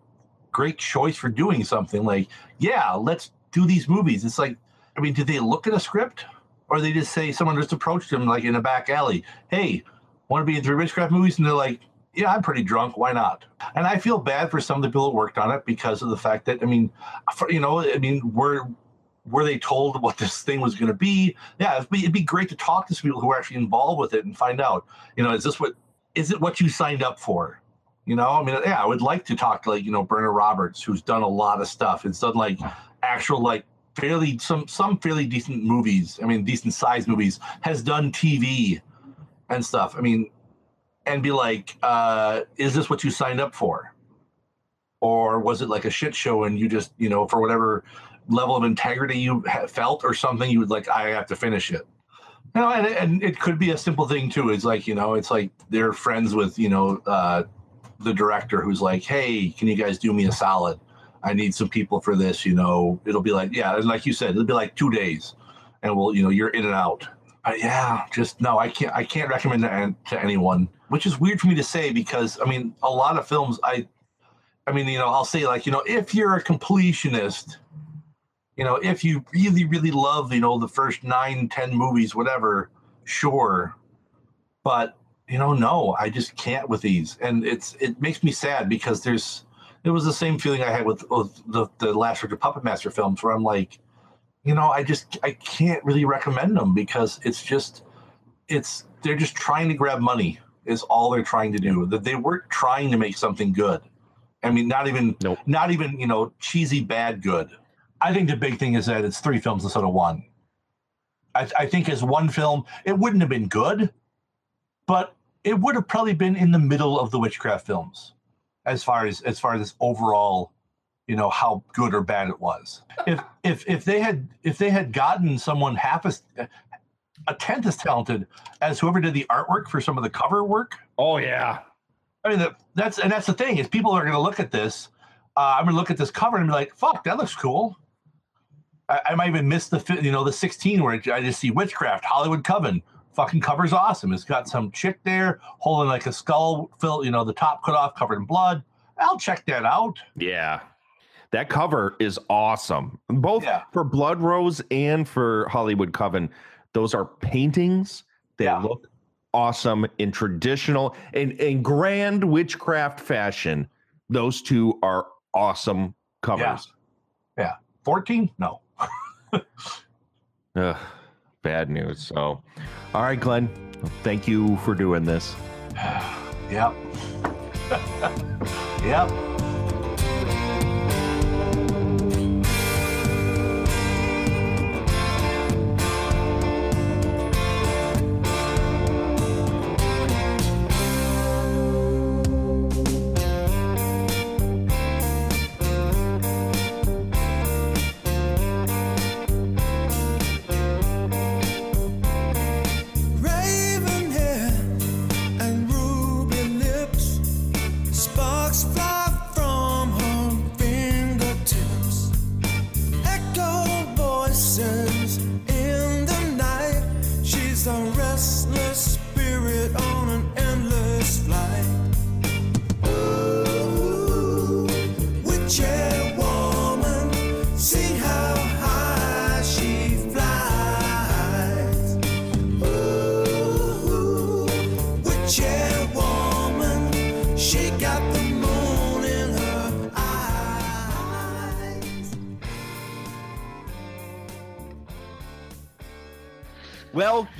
great choice for doing something. Like yeah let's do these movies. It's like I mean did they look at a script? Or they just say someone just approached them like in a back alley hey want to be in three witchcraft movies? And they're like yeah I'm pretty drunk. Why not? And I feel bad for some of the people that worked on it because of the fact that I mean for, you know I mean we're were they told what this thing was going to be? Yeah, it'd be, it'd be great to talk to some people who are actually involved with it and find out, you know, is this what, is it what you signed up for? You know, I mean, yeah, I would like to talk to like, you know, Brenna Roberts, who's done a lot of stuff. It's done like actual, like fairly, some, some fairly decent movies. I mean, decent sized movies, has done TV and stuff. I mean, and be like, uh, is this what you signed up for? Or was it like a shit show and you just, you know, for whatever level of integrity you felt or something, you would like, I have to finish it. Know, and, and it could be a simple thing too. It's like, you know, it's like they're friends with, you know, uh, the director who's like, hey, can you guys do me a solid? I need some people for this, you know. It'll be like, yeah, like you said, it'll be like two days and we'll, you know, you're in and out. Yeah, just no, I can't I can't recommend that to anyone, which is weird for me to say because I mean, a lot of films I I mean, you know, I'll say like, you know, if you're a completionist, you know, if you really, really love, you know, the first nine, ten movies, whatever, sure. But, you know, no, I just can't with these. And it's it makes me sad because there's it was the same feeling I had with, with the, the last Richard Puppet Master films where I'm like, you know, I just I can't really recommend them because it's just it's they're just trying to grab money is all they're trying to do. That they weren't trying to make something good. I mean, not even not even you know cheesy bad good. I think the big thing is that it's three films instead of one. I, I think as one film, it wouldn't have been good, but it would have probably been in the middle of the witchcraft films, as far as as far as this overall, you know, how good or bad it was. If if if they had if they had gotten someone half as a tenth as talented as whoever did the artwork for some of the cover work. Oh yeah. I mean that, that's and that's the thing is people are going to look at this. Uh, I'm going to look at this cover and be like, "Fuck, that looks cool." I, I might even miss the you know the 16 where I just see witchcraft Hollywood Coven. Fucking cover's awesome. It's got some chick there holding like a skull, fill you know the top cut off, covered in blood. I'll check that out. Yeah. That cover is awesome. Both for Blood Rose and for Hollywood Coven. Those are paintings that look awesome in traditional and in grand witchcraft fashion. Those two are awesome covers. Yeah. 14? No. Ugh, bad news. So, all right, Glenn, thank you for doing this. Yep. yep.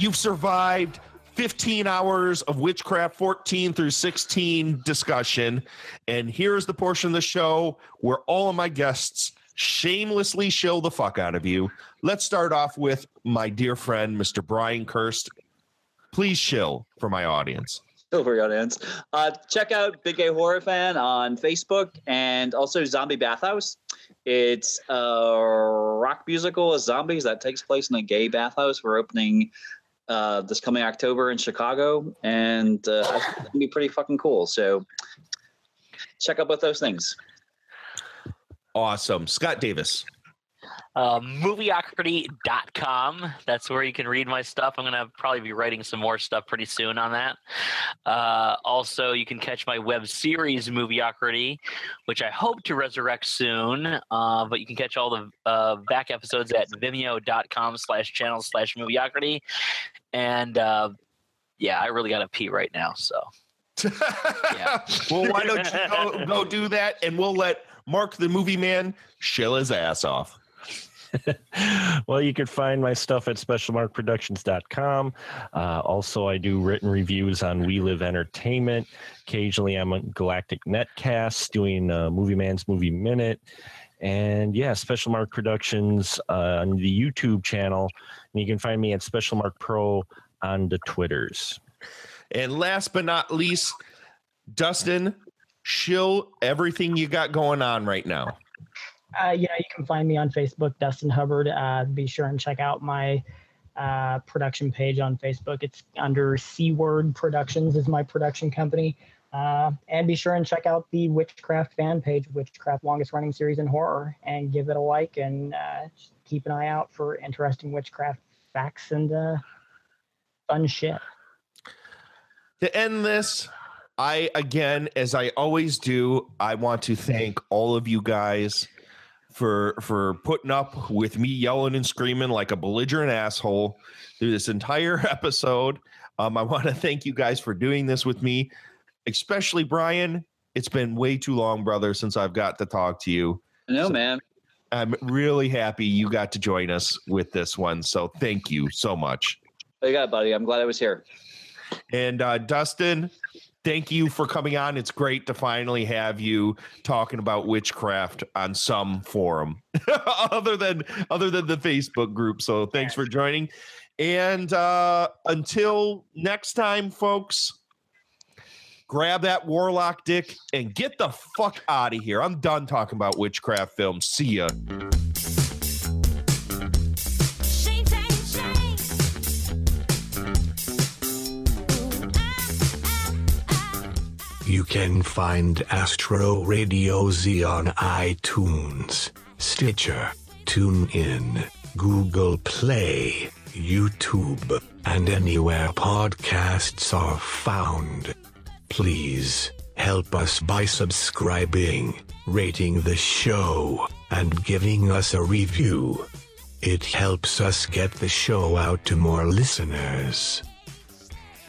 You've survived 15 hours of Witchcraft 14 through 16 discussion. And here's the portion of the show where all of my guests shamelessly shill the fuck out of you. Let's start off with my dear friend, Mr. Brian Kirst. Please shill for my audience. over your audience. Uh, check out Big Gay Horror Fan on Facebook and also Zombie Bathhouse. It's a rock musical of zombies that takes place in a gay bathhouse. We're opening uh, this coming October in Chicago, and uh, think it's gonna be pretty fucking cool. So check out both those things. Awesome. Scott Davis. Uh, movieocrity.com. That's where you can read my stuff. I'm going to probably be writing some more stuff pretty soon on that. Uh, also, you can catch my web series, Movieocrity, which I hope to resurrect soon. Uh, but you can catch all the uh, back episodes at vimeo.com slash channel slash movieocrity. And uh, yeah, I really got to pee right now. So. Yeah. well, why don't you go, go do that and we'll let Mark the movie man shill his ass off. well, you can find my stuff at specialmarkproductions.com. Uh, also, I do written reviews on We Live Entertainment. Occasionally, I'm on Galactic Netcast doing uh, Movie Man's Movie Minute. And yeah, Special Mark Productions uh, on the YouTube channel. And you can find me at Special Mark Pro on the Twitters. And last but not least, Dustin, shill everything you got going on right now. Uh, you you can find me on Facebook, Dustin Hubbard. Uh, be sure and check out my uh, production page on Facebook. It's under C Word Productions is my production company. Uh, and be sure and check out the Witchcraft fan page, Witchcraft longest running series in horror, and give it a like and uh, keep an eye out for interesting witchcraft facts and uh, fun shit. To end this, I again, as I always do, I want to thank all of you guys for for putting up with me yelling and screaming like a belligerent asshole through this entire episode. Um, I want to thank you guys for doing this with me, especially Brian. It's been way too long, brother, since I've got to talk to you. No, man. I'm really happy you got to join us with this one. So thank you so much. Oh, you got it, buddy. I'm glad I was here. And uh, Dustin, thank you for coming on. It's great to finally have you talking about witchcraft on some forum other than other than the Facebook group. So thanks for joining. And uh, until next time, folks, grab that warlock dick and get the fuck out of here. I'm done talking about witchcraft films. See ya. You can find Astro Radio Z on iTunes, Stitcher, TuneIn, Google Play, YouTube, and anywhere podcasts are found. Please help us by subscribing, rating the show, and giving us a review. It helps us get the show out to more listeners.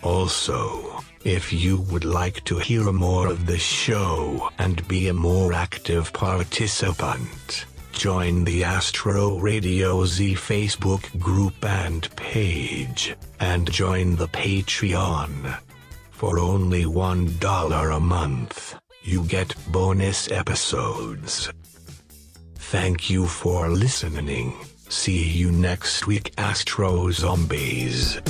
Also, if you would like to hear more of the show and be a more active participant, join the Astro Radio Z Facebook group and page, and join the Patreon. For only $1 a month, you get bonus episodes. Thank you for listening. See you next week, Astro Zombies.